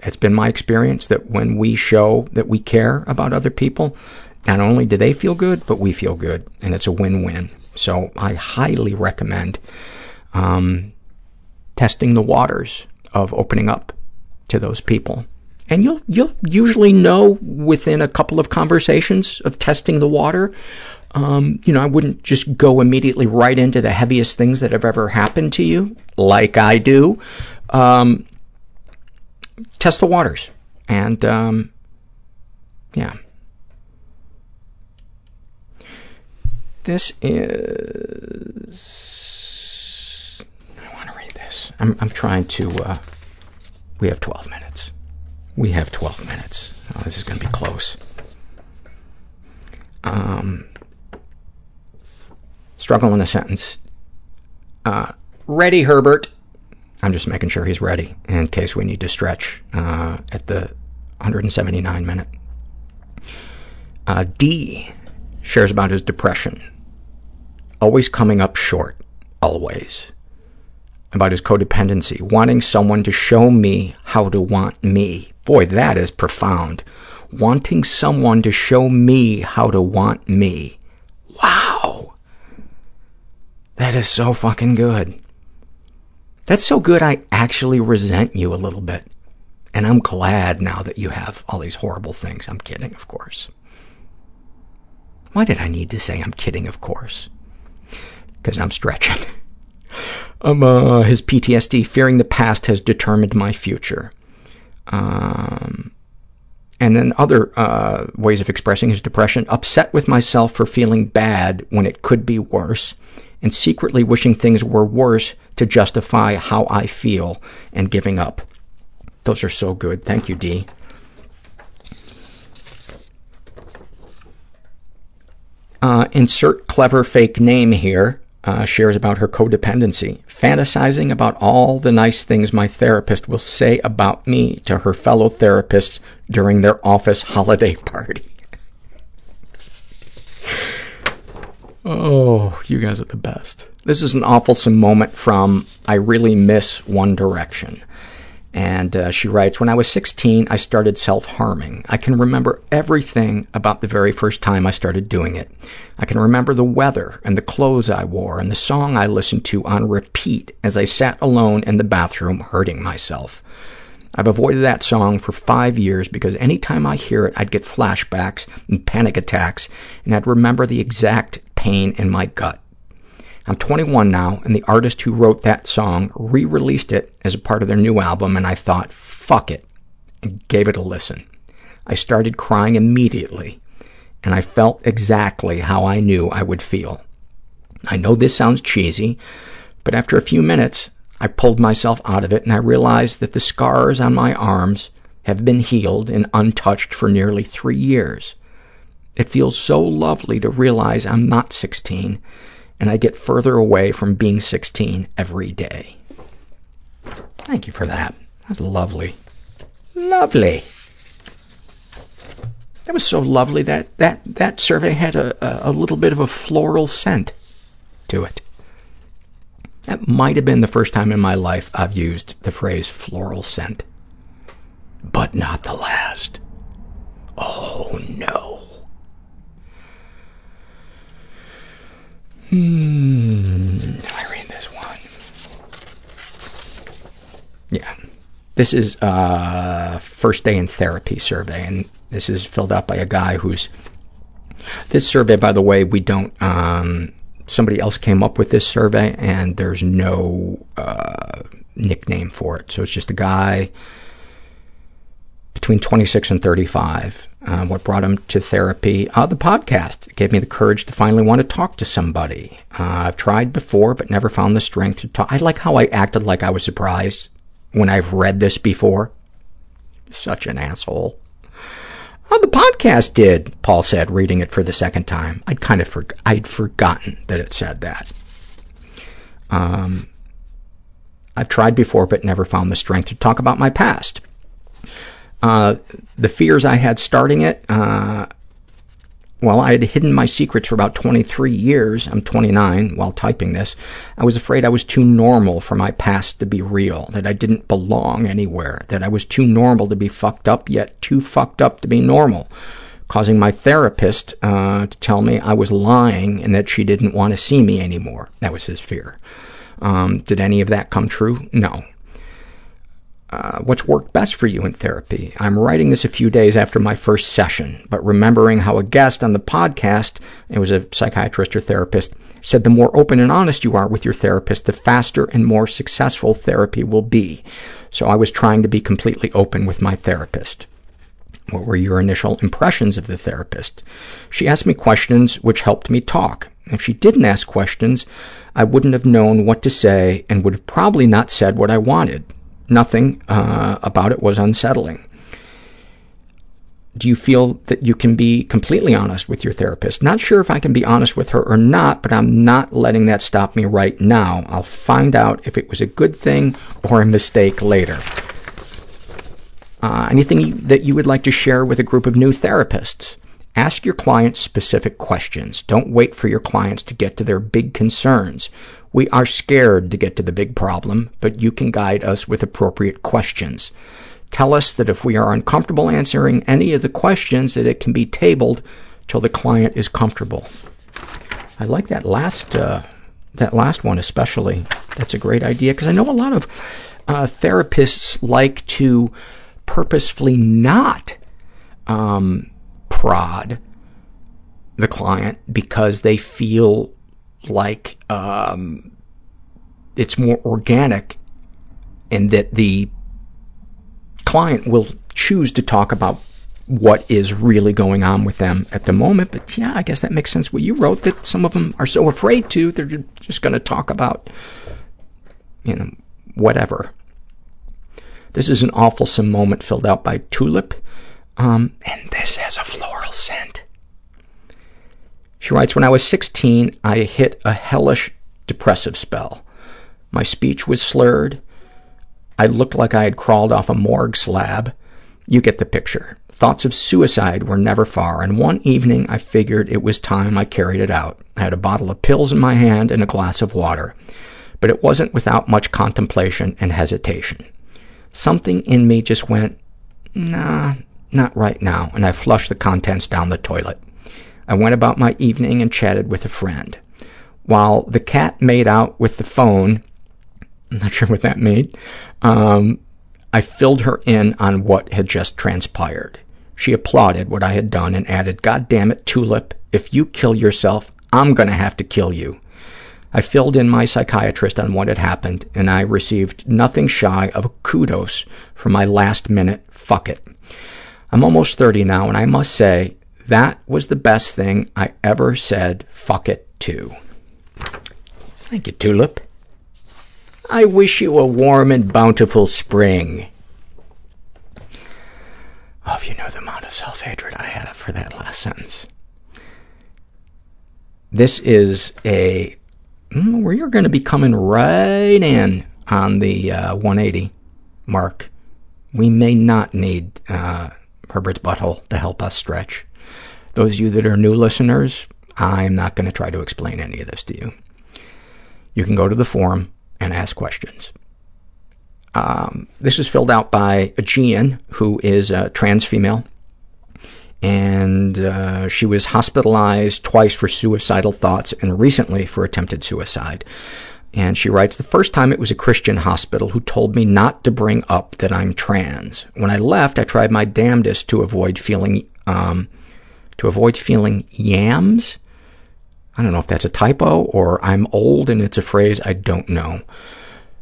it's been my experience that when we show that we care about other people, not only do they feel good, but we feel good, and it's a win-win. So I highly recommend um, testing the waters of opening up to those people. And you'll you'll usually know within a couple of conversations of testing the water um, you know, I wouldn't just go immediately right into the heaviest things that have ever happened to you, like I do. Um, test the waters. And, um, yeah. This is... I want to read this. I'm, I'm trying to... Uh, we have 12 minutes. We have 12 minutes. Oh, this is going to be close. Um, struggle in a sentence. Uh, ready, Herbert. I'm just making sure he's ready in case we need to stretch uh, at the 179 minute. Uh, D shares about his depression. Always coming up short. Always. About his codependency. Wanting someone to show me how to want me. Boy, that is profound. wanting someone to show me how to want me. Wow. That is so fucking good. That's so good I actually resent you a little bit. And I'm glad now that you have all these horrible things. I'm kidding, of course. Why did I need to say I'm kidding, of course? Because I'm stretching. Um, uh, his PTSD, fearing the past has determined my future. Um, and then other uh, ways of expressing his depression, upset with myself for feeling bad when it could be worse, and secretly wishing things were worse to justify how I feel and giving up. Those are so good. Thank you, Dee. Uh, insert clever fake name here. Uh, shares about her codependency, fantasizing about all the nice things my therapist will say about me to her fellow therapists during their office holiday party. Oh, you guys are the best. This is an awful moment from I Really Miss One Direction. And uh, she writes, when I was 16, I started self-harming. I can remember everything about the very first time I started doing it. I can remember the weather and the clothes I wore and the song I listened to on repeat as I sat alone in the bathroom hurting myself. I've avoided that song for five years because any time I hear it, I'd get flashbacks and panic attacks, and I'd remember the exact pain in my gut. I'm 21 now, and the artist who wrote that song re-released it as a part of their new album, and I thought, fuck it, and gave it a listen. I started crying immediately, and I felt exactly how I knew I would feel. I know this sounds cheesy, but after a few minutes, I pulled myself out of it, and I realized that the scars on my arms have been healed and untouched for nearly three years. It feels so lovely to realize I'm not 16 and I get further away from being 16 every day. Thank you for that. That was lovely. Lovely. That was so lovely that that, that survey had a, a little bit of a floral scent to it. That might have been the first time in my life I've used the phrase floral scent, but not the last. Oh, no. Hmm. I read this one. Yeah. This is a first day in therapy survey, and this is filled out by a guy who's, this survey, by the way, we don't, um, somebody else came up with this survey, and there's no uh, nickname for it. So it's just a guy between 26 and 35. Uh, what brought him to therapy? Uh, the podcast gave me the courage to finally want to talk to somebody. Uh, I've tried before, but never found the strength to talk. I like how I acted like I was surprised when I've read this before. Such an asshole. Oh, the podcast did, Paul said, reading it for the second time. I'd kind of for, I'd forgotten that it said that. Um, I've tried before, but never found the strength to talk about my past. Uh, the fears I had starting it, uh, well, I had hidden my secrets for about 23 years. I'm 29 while typing this. I was afraid I was too normal for my past to be real, that I didn't belong anywhere, that I was too normal to be fucked up, yet too fucked up to be normal, causing my therapist uh, to tell me I was lying and that she didn't want to see me anymore. That was his fear. Um, did any of that come true? No. Uh, what's worked best for you in therapy? I'm writing this a few days after my first session, but remembering how a guest on the podcast, it was a psychiatrist or therapist, said the more open and honest you are with your therapist, the faster and more successful therapy will be. So I was trying to be completely open with my therapist. What were your initial impressions of the therapist? She asked me questions which helped me talk. If she didn't ask questions, I wouldn't have known what to say and would have probably not said what I wanted. Nothing uh, about it was unsettling. Do you feel that you can be completely honest with your therapist? Not sure if I can be honest with her or not, but I'm not letting that stop me right now. I'll find out if it was a good thing or a mistake later. Uh, anything that you would like to share with a group of new therapists? Ask your clients specific questions. Don't wait for your clients to get to their big concerns. We are scared to get to the big problem, but you can guide us with appropriate questions. Tell us that if we are uncomfortable answering any of the questions, that it can be tabled till the client is comfortable. I like that last uh, that last one especially. That's a great idea because I know a lot of uh, therapists like to purposefully not um, prod the client because they feel like um, it's more organic and that the client will choose to talk about what is really going on with them at the moment. But yeah, I guess that makes sense what you wrote, that some of them are so afraid to, they're just going to talk about, you know, whatever. This is an awfulsome moment filled out by Tulip, um, and this has a floral scent. She writes, When I was 16, I hit a hellish depressive spell. My speech was slurred. I looked like I had crawled off a morgue slab. You get the picture. Thoughts of suicide were never far, and one evening I figured it was time I carried it out. I had a bottle of pills in my hand and a glass of water, but it wasn't without much contemplation and hesitation. Something in me just went, nah, not right now, and I flushed the contents down the toilet. I went about my evening and chatted with a friend. While the cat made out with the phone, I'm not sure what that made, um, I filled her in on what had just transpired. She applauded what I had done and added, God damn it, Tulip, if you kill yourself, I'm going to have to kill you. I filled in my psychiatrist on what had happened, and I received nothing shy of a kudos for my last-minute fuck it. I'm almost 30 now, and I must say that was the best thing I ever said fuck it to. Thank you, Tulip. I wish you a warm and bountiful spring. Oh, if you know the amount of self-hatred I have for that last sentence. This is a, mm, you're going to be coming right in on the uh, 180 mark. We may not need uh, Herbert's butthole to help us stretch. Those of you that are new listeners, I'm not going to try to explain any of this to you. You can go to the forum and ask questions. Um, this is filled out by a Gian, who is a trans female, and uh, she was hospitalized twice for suicidal thoughts and recently for attempted suicide. And she writes, the first time it was a Christian hospital who told me not to bring up that I'm trans. When I left, I tried my damnedest to avoid feeling, um, to avoid feeling yams. I don't know if that's a typo or I'm old and it's a phrase I don't know.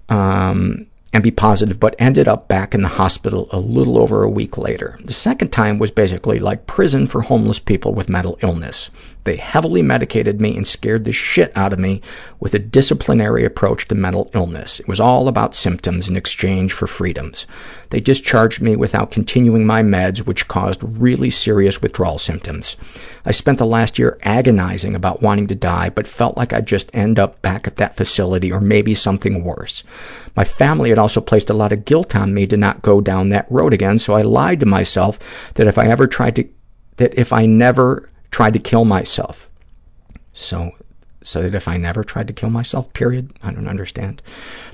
Um, and be positive, but ended up back in the hospital a little over a week later. The second time was basically like prison for homeless people with mental illness. They heavily medicated me and scared the shit out of me with a disciplinary approach to mental illness. It was all about symptoms in exchange for freedoms. They discharged me without continuing my meds, which caused really serious withdrawal symptoms. I spent the last year agonizing about wanting to die, but felt like I'd just end up back at that facility or maybe something worse. My family had also placed a lot of guilt on me to not go down that road again, so I lied to myself that if I ever tried to, that if I never tried to kill myself, so so that if I never tried to kill myself, period, I don't understand.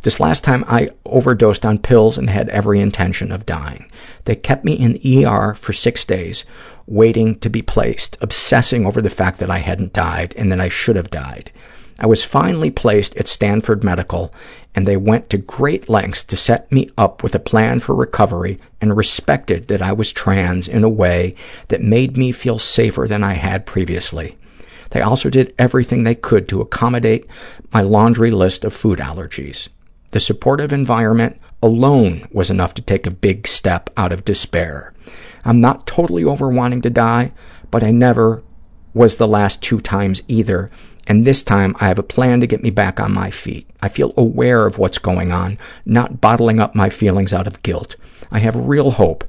This last time I overdosed on pills and had every intention of dying. They kept me in the ER for six days, waiting to be placed, obsessing over the fact that I hadn't died and that I should have died. I was finally placed at Stanford Medical, and they went to great lengths to set me up with a plan for recovery and respected that I was trans in a way that made me feel safer than I had previously. They also did everything they could to accommodate my laundry list of food allergies. The supportive environment alone was enough to take a big step out of despair. I'm not totally over wanting to die, but I never was the last two times either, and this time I have a plan to get me back on my feet. I feel aware of what's going on, not bottling up my feelings out of guilt. I have real hope,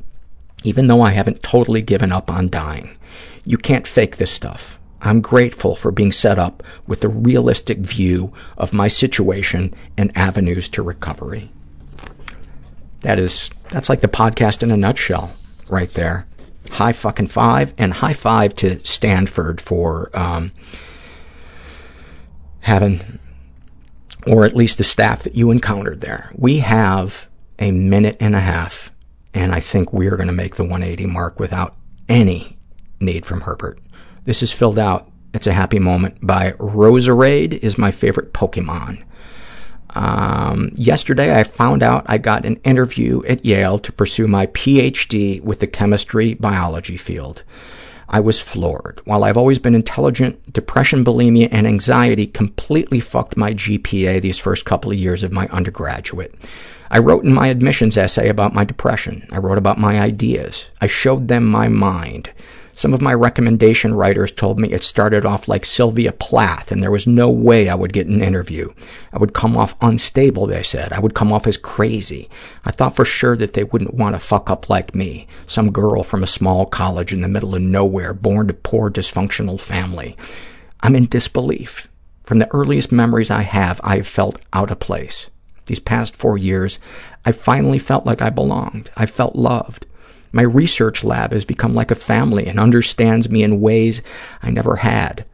even though I haven't totally given up on dying. You can't fake this stuff. I'm grateful for being set up with a realistic view of my situation and avenues to recovery. That is, that's like the podcast in a nutshell right there. High fucking five, and high five to Stanford for um, having, or at least the staff that you encountered there. We have a minute and a half and I think we are going to make the 180 mark without any need from Herbert. This is filled out, it's a happy moment, by Roserade is my favorite Pokemon. Um, yesterday, I found out I got an interview at Yale to pursue my PhD with the chemistry biology field. I was floored. While I've always been intelligent, depression, bulimia, and anxiety completely fucked my GPA these first couple of years of my undergraduate. I wrote in my admissions essay about my depression. I wrote about my ideas. I showed them my mind. Some of my recommendation writers told me it started off like Sylvia Plath and there was no way I would get an interview. I would come off unstable, they said. I would come off as crazy. I thought for sure that they wouldn't want to fuck up like me, some girl from a small college in the middle of nowhere, born to poor, dysfunctional family. I'm in disbelief. From the earliest memories I have, I've felt out of place. These past four years, I finally felt like I belonged. I felt loved. My research lab has become like a family and understands me in ways I never had.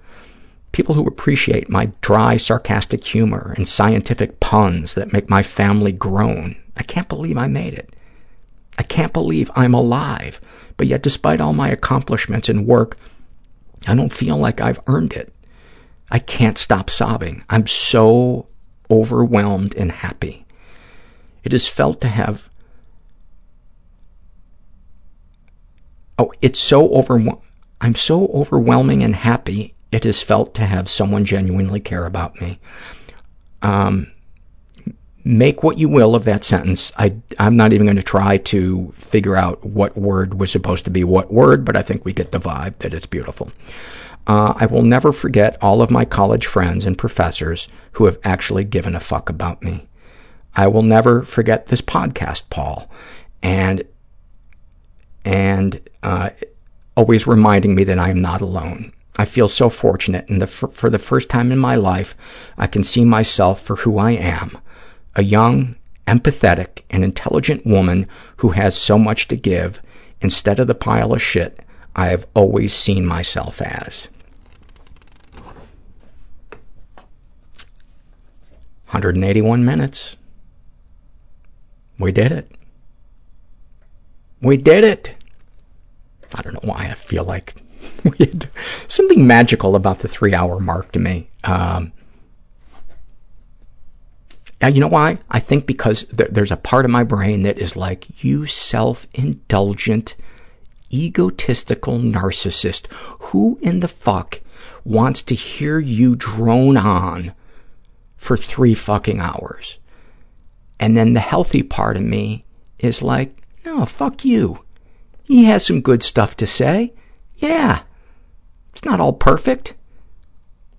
People who appreciate my dry, sarcastic humor and scientific puns that make my family groan. I can't believe I made it. I can't believe I'm alive. But yet, despite all my accomplishments and work, I don't feel like I've earned it. I can't stop sobbing. I'm so overwhelmed and happy. It is felt to have Oh, it's so over, I'm so overwhelming and happy it is felt to have someone genuinely care about me. Um, make what you will of that sentence. I, I'm not even going to try to figure out what word was supposed to be what word, but I think we get the vibe that it's beautiful. Uh, I will never forget all of my college friends and professors who have actually given a fuck about me. I will never forget this podcast, Paul, and and uh, always reminding me that I am not alone. I feel so fortunate, and the, for, for the first time in my life, I can see myself for who I am, a young, empathetic, and intelligent woman who has so much to give instead of the pile of shit I have always seen myself as. 181 minutes. We did it. We did it. I don't know why I feel like we had something magical about the three-hour mark to me. Um, and you know why? I think because there, there's a part of my brain that is like, you self-indulgent, egotistical narcissist. Who in the fuck wants to hear you drone on for three fucking hours? And then the healthy part of me is like, no, fuck you. He has some good stuff to say. Yeah. It's not all perfect,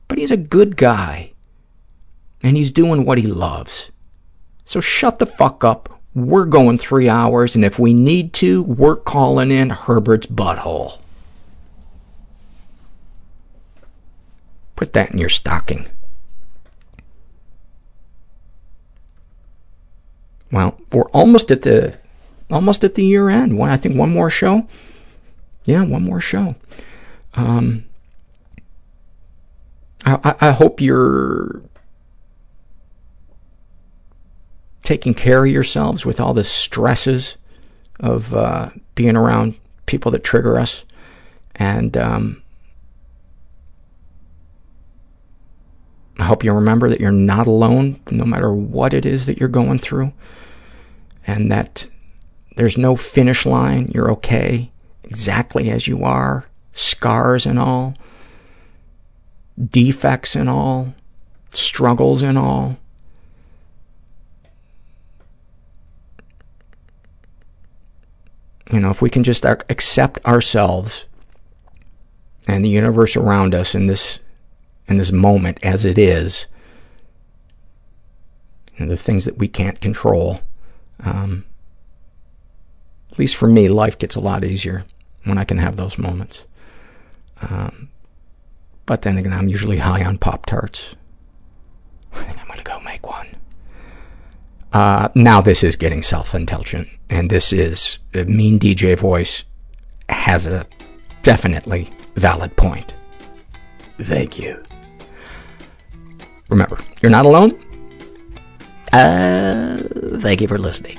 but he's a good guy. And he's doing what he loves. So shut the fuck up. We're going three hours, and if we need to, we're calling in Herbert's butthole. Put that in your stocking. Well, we're almost at the almost at the year end. One, I think one more show. Yeah, one more show. Um, I, I hope you're taking care of yourselves with all the stresses of uh, being around people that trigger us. And um, I hope you remember that you're not alone, no matter what it is that you're going through, and that there's no finish line. You're okay exactly as you are, scars and all, defects and all, struggles and all. You know, if we can just accept ourselves and the universe around us in this in this moment as it is, and the things that we can't control, um, at least for me, life gets a lot easier when I can have those moments. Um, but then again, I'm usually high on Pop Tarts. I think I'm going to go make one. Uh, now this is getting self-indulgent, and this is a mean DJ voice has a definitely valid point. Thank you. Remember, you're not alone. Uh, thank you for listening.